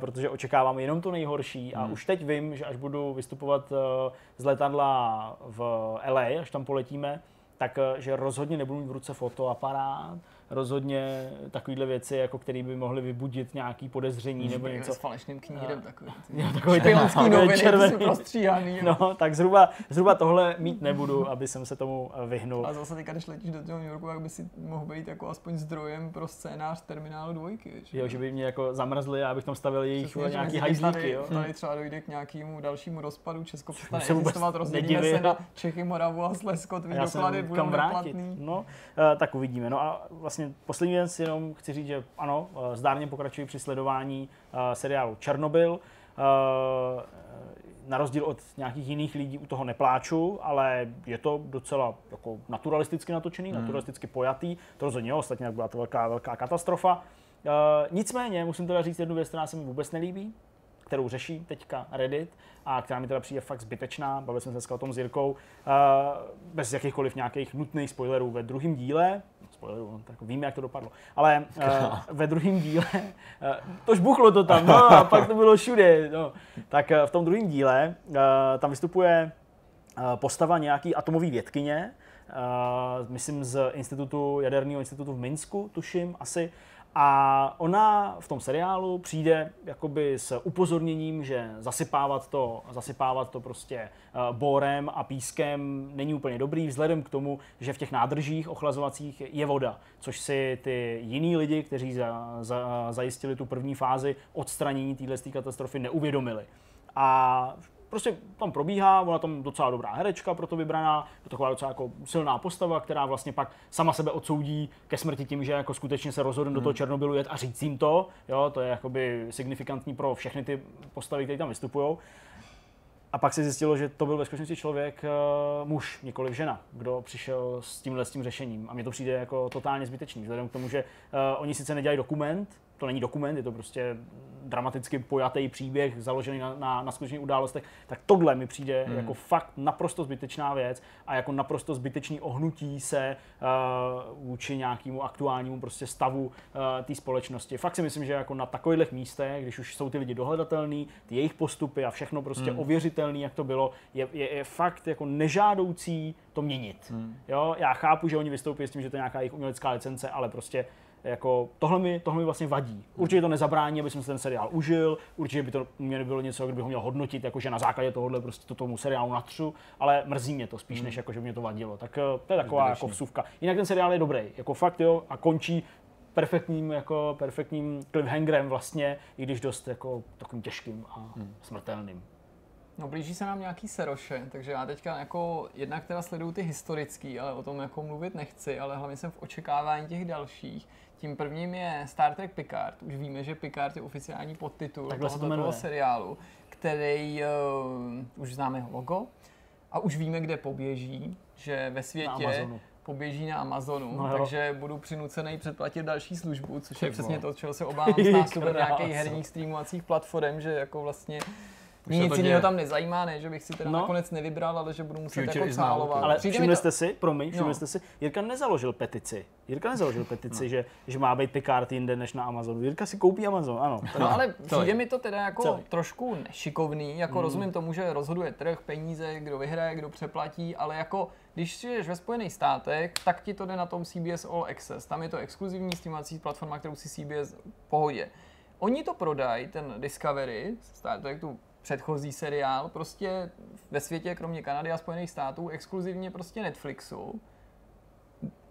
protože očekávám jenom to nejhorší. A už teď vím, že až budu vystupovat uh, z letadla v LA, až tam poletíme, tak uh, že rozhodně nebudu mít v ruce fotoaparát, rozhodně takovéhle věci, jako které by mohly vybudit nějaký podezření nebo něco.
s falešným knírem takový.
Jo, takový ten
noviny, ty
červený.
prostříhaný.
No, tak zhruba, zhruba tohle mít nebudu, aby jsem se tomu eh, vyhnul.
A zase teďka, když letíš do toho New Yorku, tak by si mohl být jako aspoň zdrojem pro scénář terminálu dvojky. víš?
Jo, že by mě jako zamrzli a abych tam stavil jejich
Přesně, že
nějaký hajzlíky,
tady,
jo.
tady třeba dojde k nějakému dalšímu rozpadu, Česko přestane existovat, rozdělíme se na Čechy, Moravu a Slezsko, tvý
Já se
doklady budou neplatný.
No, eh, tak uvidíme. No a vlastně poslední věc, jenom chci říct, že ano, eh, zdárně pokračuji při sledování eh, seriálu Černobyl. Eh, Na rozdíl od nějakých jiných lidí u toho nepláču, ale je to docela jako naturalisticky natočený,
Hmm.
naturalisticky pojatý. To rozhodně ostatně byla to velká, velká katastrofa. Nicméně musím teda říct jednu věc, která se mi vůbec nelíbí, kterou řeší teďka Reddit a která mi teda přijde fakt zbytečná. Bavil jsem se dneska o tom s Jirkou, bez jakýchkoliv nějakých nutných spoilerů ve druhém díle. Spoilerů, no, tak víme, jak to dopadlo. Ale eh, ve druhém díle, eh, to buchlo to tam, no a pak to bylo všude. No. Tak eh, v tom druhém díle eh, tam vystupuje eh, postava nějaký atomový vědkyně, eh, myslím z institutu, jaderného institutu v Minsku, tuším asi, a ona v tom seriálu přijde jakoby s upozorněním, že zasypávat to, zasypávat to prostě eh, borem a pískem není úplně dobrý, vzhledem k tomu, že v těch nádržích ochlazovacích je voda, což si ty jiní lidi, kteří za, za, zajistili tu první fázi odstranění téhle katastrofy, neuvědomili. A prostě tam probíhá, ona tam docela dobrá herečka pro to vybraná, je to taková docela jako silná postava, která vlastně pak sama sebe odsoudí ke smrti tím, že jako skutečně se rozhodne do toho Černobylu jet a říct jim to, jo, to je jakoby signifikantní pro všechny ty postavy, které tam vystupují. A pak se zjistilo, že to byl ve skutečnosti člověk, uh, muž, nikoliv žena, kdo přišel s tímhle s tím řešením. A mně to přijde jako totálně zbytečný, vzhledem k tomu, že uh, oni sice nedělají dokument, to není dokument, je to prostě dramaticky pojatý příběh založený na, na, na skutečných událostech, tak tohle mi přijde hmm. jako fakt naprosto zbytečná věc a jako naprosto zbytečný ohnutí se uh, vůči nějakému aktuálnímu prostě stavu uh, té společnosti. Fakt si myslím, že jako na takových místech, když už jsou ty lidi dohledatelný, ty jejich postupy a všechno prostě hmm. ověřitelný, jak to bylo, je, je, je fakt jako nežádoucí to měnit. Hmm. Jo, já chápu, že oni vystoupí s tím, že to je nějaká jejich umělecká licence, ale prostě jako tohle mi, tohle mi vlastně vadí. Určitě to nezabrání, aby jsem si ten seriál užil, určitě by to mě nebylo něco, kdybych ho měl hodnotit, jakože na základě tohohle prostě to tomu seriálu natřu, ale mrzí mě to spíš,
Hmm.
než jako, že mě to vadilo. Tak eh, to je taková jako vsuvka. Jinak ten seriál je dobrý, jako fakt jo, a končí perfektním, jako perfektním cliffhangerem vlastně, i když dost jako takovým těžkým a
Hmm.
smrtelným.
No blíží se nám nějaký seroše, takže já teďka jako jednak teda sleduju ty historický, ale o tom jako mluvit nechci, ale hlavně jsem v očekávání těch dalších. Tím prvním je Star Trek Picard. Už víme, že Picard je oficiální podtitul
Takhle se to
tohoto toho seriálu, který uh, už známe jeho logo a už víme, kde poběží, že ve světě
Amazonu.
poběží na Amazonu,
No jo.
takže budu přinucený předplatit další službu, což
Ty
je přesně
vole.
to, čeho se obávám s nástupem nějakých herních streamovacích platform, že jako vlastně
Už
mě nic jiného tam nezajímá, ne, že bych si teda
No.
no. nakonec nevybral, ale že budu muset
Future
jako cálovat.
Ale
Přijde
všimli
to-
jste si, promiň, všimli
No.
jste si, Jirka nezaložil petici. Jirka nezaložil petici, že, že má být Picard jinde než na Amazonu. Jirka si koupí Amazon, ano.
No ale přijde mi to teda jako
Celý.
trošku nešikovný, jako
Hmm.
rozumím tomu, že rozhoduje trh, peníze, kdo vyhraje, kdo přeplatí, ale jako když žiješ ve Spojených státech, tak ti to jde na tom CBS All Access. Tam je to exkluzivní streamovací platforma, kterou si CBS v pohodě. Oni to prodají, ten Discovery, Star Trek, tu předchozí seriál, prostě ve světě, kromě Kanady a Spojených států, exkluzivně prostě Netflixu.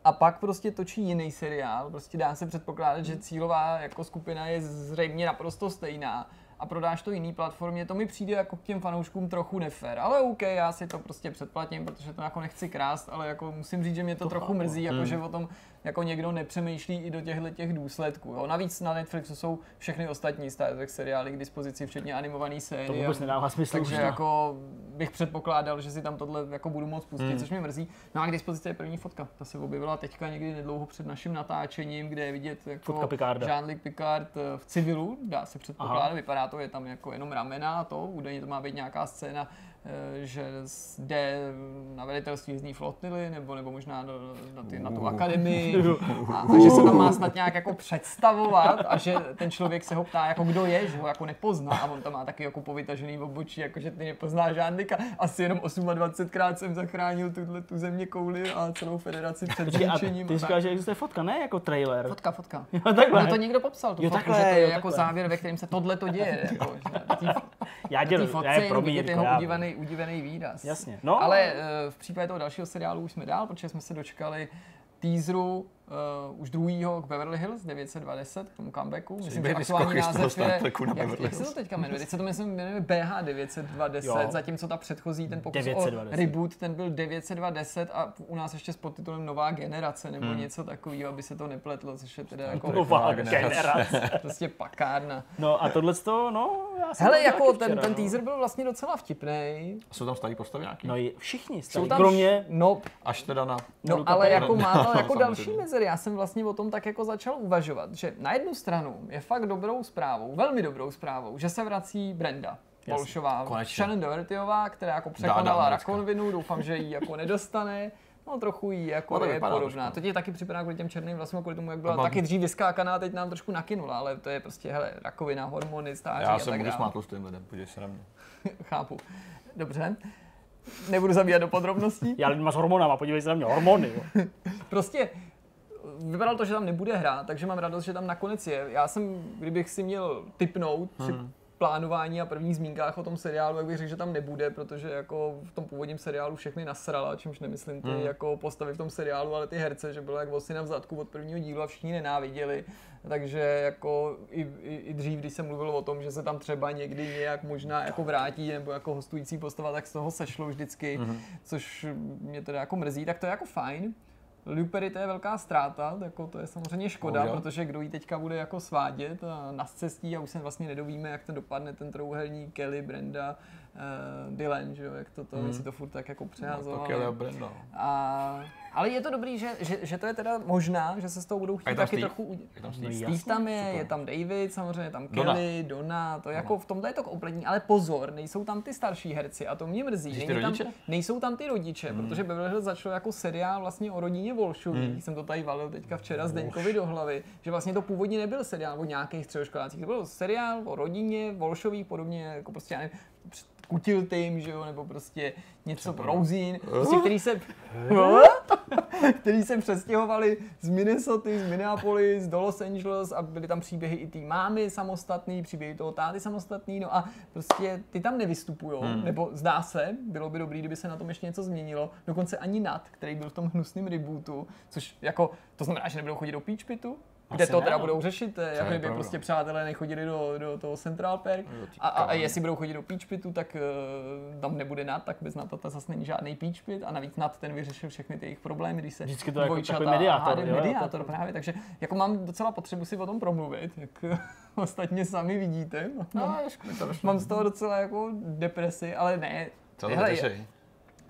A pak prostě točí jiný seriál, prostě dá se předpokládat, že cílová jako skupina je zřejmě naprosto stejná, a prodáš to jiný platformě, to mi přijde jako k těm fanouškům trochu nefér. Ale OK, já si to prostě předplatím, protože to jako nechci krást, ale jako musím říct, že mě to, to trochu chápu. mrzí, jako že o tom jako někdo nepřemýšlí i do těchto těch důsledků. Jo. Navíc na Netflixu jsou všechny ostatní Star Trek seriály k dispozici, včetně animované série.
To vůbec nedává smysl.
Takže už, jako bych předpokládal, že si tam tohle jako budu moc pustit, hmm. což mě mrzí. No a k dispozici je první fotka. Ta se objevila teďka někdy nedlouho před naším natáčením, kde je vidět jako Jean-Luc Picard eh, v civilu, dá se předpokládat, vypadá to, je tam jako jenom ramena a to, údajně to má být nějaká scéna že jde na velitelství jízdní flotily, nebo, nebo možná do, na, ty, na tu akademii, a, a že se tam má snad nějak jako představovat a že ten člověk se ho ptá, jako kdo je, že ho jako nepozná a on tam má taky jako povytažený obočí, jako že ty nepozná žádnýka. Asi jenom 28krát jsem zachránil tuhle tu země kouli a celou federaci před zničením.
Ty říkáš, že existuje fotka, ne jako trailer.
Fotka, fotka.
Jo, takhle.
No to někdo popsal, tu jo, fotku, takhle, že to je jo, jako takhle. závěr, ve kterém se tohle to děje. Jako, že tý,
já dělám, já je probír,
jeho udívaný udivený výraz.
Jasně. No.
Ale uh, v případě toho dalšího seriálu už jsme dál, protože jsme se dočkali teaseru uh, už druhýho k Beverly Hills 920 k tomu comebacku.
Myslím, že aktuální název je,
jak, jak se to teďka jmenuje? Teď se to myslím jmenuje BH 920, zatímco ta předchozí, ten pokus 920. o reboot, ten byl 920 a u nás ještě s podtitulem Nová generace nebo hmm. něco takového, aby se to nepletlo, což je teda jako...
Nová generace.
prostě pakárna.
No a tohle to, no,
já jsem Hele, jako ten, včera, ten no. teaser byl vlastně docela vtipný.
Jsou tam starý postavy nějaký?
No všichni starý, tam, kromě...
No,
až teda na...
No, ale jako má jako další mezery. Já jsem vlastně o tom tak jako začal uvažovat, že na jednu stranu je fakt dobrou zprávou, velmi dobrou zprávou, že se vrací Brenda. Polšová, Shannon Dohertyová, která jako překonala rakonvinu, doufám, že ji jako nedostane. No trochu jí jako no, je podobná. Trošku. To ti taky připadá kvůli těm černým vlasům, kvůli tomu, jak byla taky dřív vyskákaná, teď nám trošku nakynula, ale to je prostě, hele, rakovina, hormony, stáří
Já
a
jsem
tak
budu smát s tím lidem, podívej se na mě.
Chápu. Dobře. Nebudu zabíjat do podrobností.
Já lidma s hormonama, podívej se na mě, hormony. Jo.
prostě vypadalo to, že tam nebude hrát, takže mám radost, že tam nakonec je. Já jsem, kdybych si měl typnout při hmm. plánování a prvních zmínkách o tom seriálu, jak bych řekl, že tam nebude, protože jako v tom původním seriálu všechny nasrala, čímž nemyslím ty hmm. jako postavy v tom seriálu, ale ty herce, že bylo jak vosy v zadku od prvního dílu a všichni nenáviděli. Takže jako i, i, i, dřív, když jsem mluvil o tom, že se tam třeba někdy nějak možná jako vrátí nebo jako hostující postava, tak z toho sešlo vždycky, hmm. což mě teda jako mrzí, tak to je jako fajn. Lupery to je velká ztráta, jako to je samozřejmě škoda, oh, protože kdo ji teďka bude jako svádět a na cestí a už se vlastně nedovíme, jak to dopadne ten trouhelník Kelly, Brenda, uh, Dylan, že jo, jak to, to hmm. si to furt tak jako přehazoval. No,
a Brenda.
A ale je to dobrý, že, že, že to je teda možná, že se s tou budou chtít taky
Steve?
trochu udělat.
Je tam Steve,
Steve tam je, Super. je tam David, samozřejmě je tam Kelly, Donna, Donna to je jako v tomhle je to kompletní, ale pozor, nejsou tam ty starší herci a to mě mrzí.
Není
tam, nejsou tam ty rodiče, hmm. protože Beverly Hills začal jako seriál vlastně o rodině Volšových, hmm. jsem to tady valil teďka včera z Deňkovi do hlavy, že vlastně to původně nebyl seriál o nějakých středoškolácích, to byl seriál o rodině Volšových, podobně jako prostě, já nevím, kutil tým, že jo, nebo prostě něco Rouzín, prostě, který se, který se přestěhovali z Minnesota, z Minneapolis do Los Angeles a byly tam příběhy i té mámy samostatný, příběhy toho táty samostatný, no a prostě ty tam nevystupují, hmm. nebo zdá se, bylo by dobrý, kdyby se na tom ještě něco změnilo, dokonce ani Nat, který byl v tom hnusném rebootu, což jako, to znamená, že nebudou chodit do Peach Pitu, kde to teda budou řešit, jako kdyby prostě přátelé nechodili do, do toho Central Park. A, a, a jestli budou chodit do Peach Pitu, tak uh, tam nebude nad, tak bez Nata zase není žádný Peach Pit a navíc nad ten vyřešil všechny ty jejich problémy, když se
Vždycky to jako takový mediátor,
jo, mediátor to, právě, takže jako mám docela potřebu si o tom promluvit, jak ostatně sami vidíte.
No, mám,
mám z toho docela jako depresi, ale ne.
Co to hele,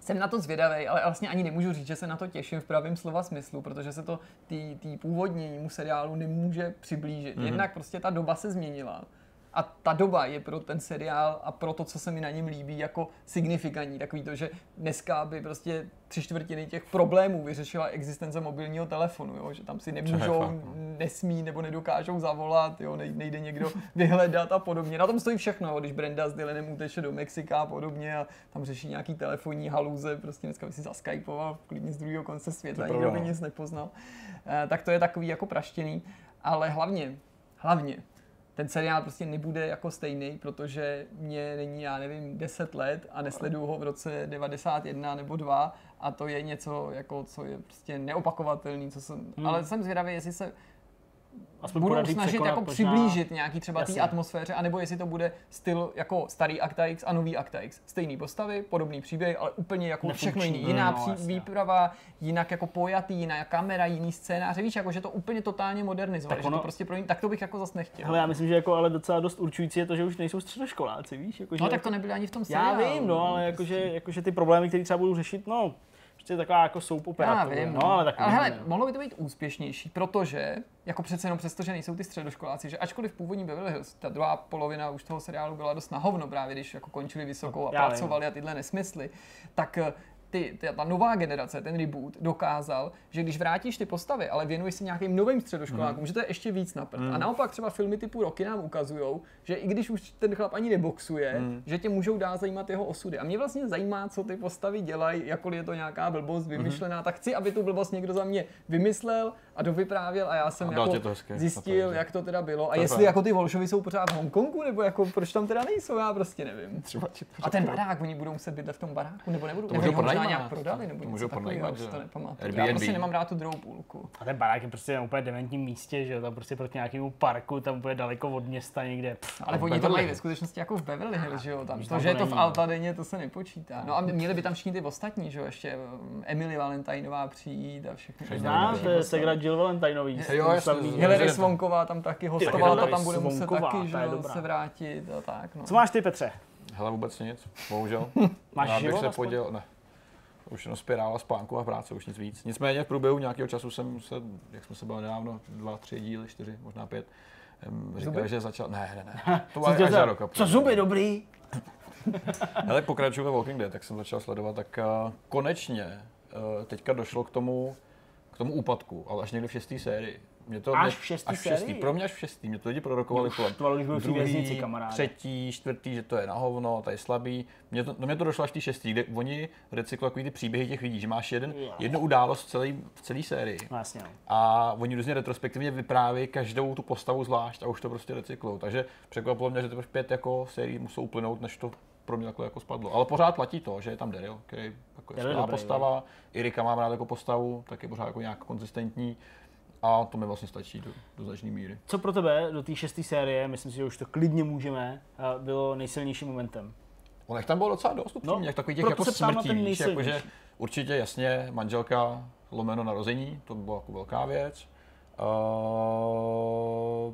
jsem na to zvědavý, ale vlastně ani nemůžu říct, že se na to těším v pravém slova smyslu, protože se to tý původnímu seriálu nemůže přiblížit. Mm-hmm. Jednak prostě ta doba se změnila a ta doba je pro ten seriál a pro to, co se mi na něm líbí, jako signifikantní. Takový to, že dneska by prostě tři čtvrtiny těch problémů vyřešila existence mobilního telefonu, jo? že tam si nemůžou, no. nesmí nebo nedokážou zavolat, jo? nejde někdo vyhledat a podobně. Na tom stojí všechno, jo? když Brenda s Dylanem uteče do Mexika a podobně a tam řeší nějaký telefonní haluze, prostě dneska by si zaskypoval klidně z druhého konce světa, nikdo by nic nepoznal. E, tak to je takový jako praštěný, ale hlavně, hlavně ten seriál prostě nebude jako stejný, protože mě není, já nevím, 10 let a nesleduju ho v roce 91 nebo 2 a to je něco, jako, co je prostě neopakovatelný, co jsem, hmm. ale jsem zvědavý, jestli se
aspoň
budou snažit jako
možná-
přiblížit nějaký třeba té atmosféře, anebo jestli to bude styl jako starý Acta X a nový Acta X. Stejný postavy, podobný příběh, ale úplně jako všechno
Nefunkční.
jiný. Jiná
No,
pří,
jasně.
výprava, jinak jako pojatý, jiná kamera, jiný scénáře. Víš, jako že to úplně totálně modernizovali,
Tak
že
ono-
to prostě pro ní, tak to bych jako zase nechtěl.
Hele, já myslím, že jako ale docela dost určující je to, že už nejsou středoškoláci, víš? Jako, že
no tak to nebyly ani v tom
Já
seriálu.
vím, no, ale jakože, jakože ty problémy, které třeba budou řešit, no, prostě taková jako soap opera.
Já vím,
no, ale tak
ale hele, mohlo by to být úspěšnější, protože jako přece jenom přesto, že nejsou ty středoškoláci, že ačkoliv původní Beverly Hills, ta druhá polovina už toho seriálu byla dost na hovno právě, když jako končili vysokou a
Já vím.
pracovali a tyhle nesmysly, tak eh, ty, ty, ta nová generace, ten reboot, dokázal, že když vrátíš ty postavy, ale věnuješ se nějakým novým středoškolákům,
Mhm.
že to je ještě víc na prd. A naopak třeba filmy typu Rocky nám ukazují, že i když už ten chlap ani neboxuje,
Mhm.
že tě můžou dát zajímat jeho osudy. A mě vlastně zajímá, co ty postavy dělají, jakkoliv je to nějaká blbost
Mhm.
vymyšlená, tak chci, aby tu blbost někdo za mě vymyslel a dovyprávěl a já jsem
A
jako
to hezky
zjistil,
napadlo.
jak to teda bylo. A
je
jestli jako ty Volšovi jsou pořád v Hongkongu, nebo jako proč tam teda nejsou, já prostě nevím.
Třeba ti to
A ten barák, oni budou muset bydlet v tom baráku, nebo nebudou?
To
nebo
pronajímat.
nějak prodali, nebo
To
něco takového,
že
to nepamatuju. Já prostě nemám rád tu druhou půlku.
A ten barák je prostě na úplně dementním místě, že jo, tam prostě proti nějakému parku, tam bude daleko od města někde. Pff,
Ale oni to mají ve skutečnosti jako v Beverly Hills, že jo? Tam, to, že
to
je to v
není, no.
Altadeně, to se nepočítá. No a měli by tam všichni ty ostatní, že jo? Ještě um, Emily Valentineová přijít a všechny.
Všichni
Znáš, to je Segra Jill Valentineový.
Jo,
Hillary Swanková tam taky hostovala, ta tam bude muset taky, že jo, se vrátit a tak, no.
Co máš ty, Petře?
Hele, vůbec nic, bohužel.
Máš
Rád bych
život
se poděl, ne. Už jenom spirála spánku a práce, už nic víc. Nicméně v průběhu nějakého času jsem se, jak jsme se byli nedávno, dva, tři díly, čtyři, možná pět, říkal,
Zuby?
že začal, ne, ne, ne, to
Co,
až za
za-
rok. a půl.
co zuby dobrý?
Hele, pokračuju ve Walking Dead, tak jsem začal sledovat, tak uh, konečně uh, teďka došlo k tomu, k tomu úpadku, ale až někdy v šesté sérii. Mě to
Až v šestý
až v šestý,
sérii?
pro mě až v šestý, mě to lidi prorokovali
Mě
kolem.
štvalo, když byl
Druhý,
věznici, kamaráde.
třetí, čtvrtý, že to je na hovno, to je slabý. Mně to, no mě to došlo až v šestý, kde oni recyklují takový ty příběhy těch lidí, že máš jeden,
Jo.
jednu událost v celé, v celé sérii.
No no.
A oni různě retrospektivně vyprávějí každou tu postavu zvlášť a už to prostě recyklou. Takže překvapilo mě, že teprve pět jako sérií musou uplynout, než to pro mě takhle jako spadlo. Ale pořád platí to, že je tam Daryl, který jako
je
skvělá postava. Irika mám rád jako postavu, tak je pořád jako nějak konzistentní. A to mi vlastně stačí do, do značné míry.
Co pro tebe do té šesté série, myslím si, že už to klidně můžeme, bylo nejsilnějším momentem?
On jich tam bylo docela dost upřímně,
No,
no, takových těch jako smrtí, víš, jakože určitě jasně manželka lomeno narození, to byla jako velká věc. Uh,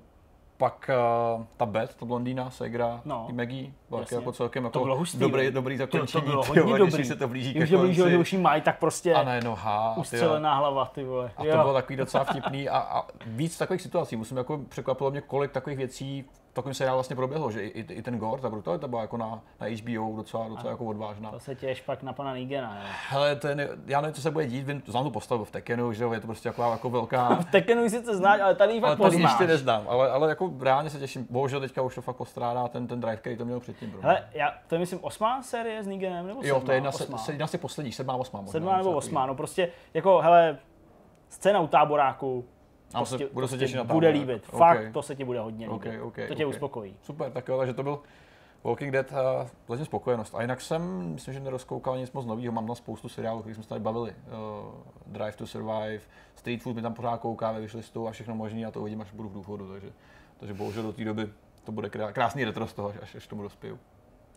pak uh, ta Beth, ta blondýna, Segra,
No,
no, Maggie,
jasně.
jako celkem
To
jako
bylo hustý,
dobrý, dobrý
To,
zakončení.
to bylo
ty
hodně
vole,
dobrý.
Když se to blíží ke
Když to
konci.
že už jí mají, tak prostě
A najednou há. a ty
ustřelená hlava, ty vole.
a to
Jo.
bylo takový docela vtipný a, a víc takových situací. Musím jako překvapilo mě, kolik takových věcí v takovém seriálu vlastně proběhlo, že i, i, ten gore, ta brutalita byla jako na, na HBO docela, docela jako odvážná.
To se těž pak na pana Negena, jo.
Hele, to je, ne, já nevím, co se bude dít, vím, znám tu postavu v Tekenu, že jo, je to prostě taková jako velká,
V Tekenu ji sice znáš, ale tady ji
ale
fakt
tady
poznáš.
ještě neznám, ale, ale jako reálně se těším, bohužel teďka už to fakt postrádá ten, ten drive, který to měl předtím. Bro.
Hele, já, to je myslím osmá série s Negenem, nebo
jo,
sedmá?
to je jedna,
osmá.
se, se, jedna z těch posledních, sedmá, osmá možná.
Sedmá nebo osmá, no prostě jako, hele, scéna u táboráku,
A se-
prostě-
budu se
prostě
těšit na
bude
táborák.
líbit.
OK.
Fakt, to se ti bude hodně líbit.
OK,
to tě
OK.
uspokojí.
Super, tak jo, takže to byl Walking Dead, uh, zatím spokojenost. A jinak jsem, myslím, že nerozkoukal nic moc nového, mám na spoustu seriálů, o kterých jsme se tady bavili. Uh, Drive to Survive, Street Food mi tam pořád kouká ve wishlistu a všechno možné a to uvidím, až budu v důchodu, takže, takže bohužel do té doby to bude krá- krásný retro z toho, až, až tomu dospěju.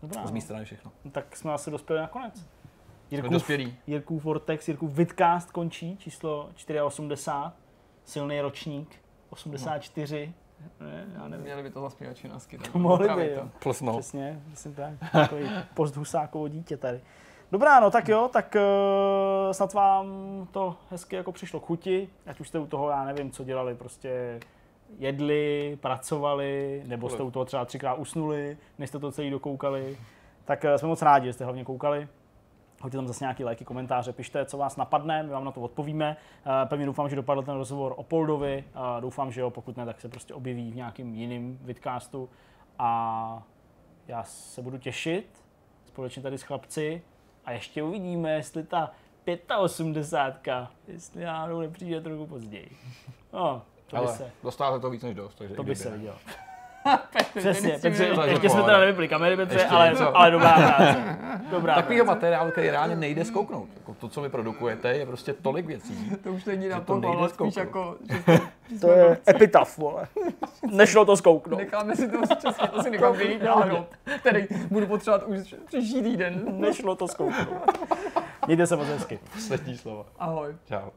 Dobrá,
Z mé strany všechno.
tak jsme asi dospěli nakonec. Jirkův. Jirkův Vortex, Jirkův Vidcast končí, číslo 84, silný ročník, 84, ne, já nevím.
Měli by to zaspívači nasky.
Mohli by, jo.
Plesno.
Přesně, myslím tak. Takový posthusákovo dítě tady. Dobrá, no tak jo, tak uh, snad vám to hezky jako přišlo k chuti, ať už jste u toho, já nevím, co dělali, prostě jedli, pracovali, nebo jste u toho třeba třikrát usnuli, než jste to celý dokoukali. Tak uh, jsme moc rádi, že jste hlavně koukali. Hoďte tam zase nějaký lajky, komentáře, pište, co vás napadne, my vám na to odpovíme. Eh, Pevně doufám, že dopadl ten rozhovor o Poldovi. Doufám, že jo, pokud ne, tak se prostě objeví v nějakým jiným vidcastu. A já se budu těšit společně tady s chlapci a ještě uvidíme, jestli ta 85, jestli náhodou nepřijde trochu později. No, to by
Ale
se,
dostáváte to víc než dost, takže
to by se
ne.
Přesně, Petře,
vlastně
ještě jsme teda nevypli kamery, Petře, ale,
něco.
ale dobrá práce. Dobrá
Takovýho materiálu, který reálně nejde zkouknout. Jako to, co vy produkujete, je prostě tolik věcí.
To už není na
to,
ale spíš jako... to
je prostě- epitaf, vole. Nešlo to skouknout.
Necháme si to přesně, to si nechám vyjít na který budu potřebovat už příští týden.
Nešlo to skouknout. Mějte se moc hezky.
Poslední slovo.
Ahoj.
Čau.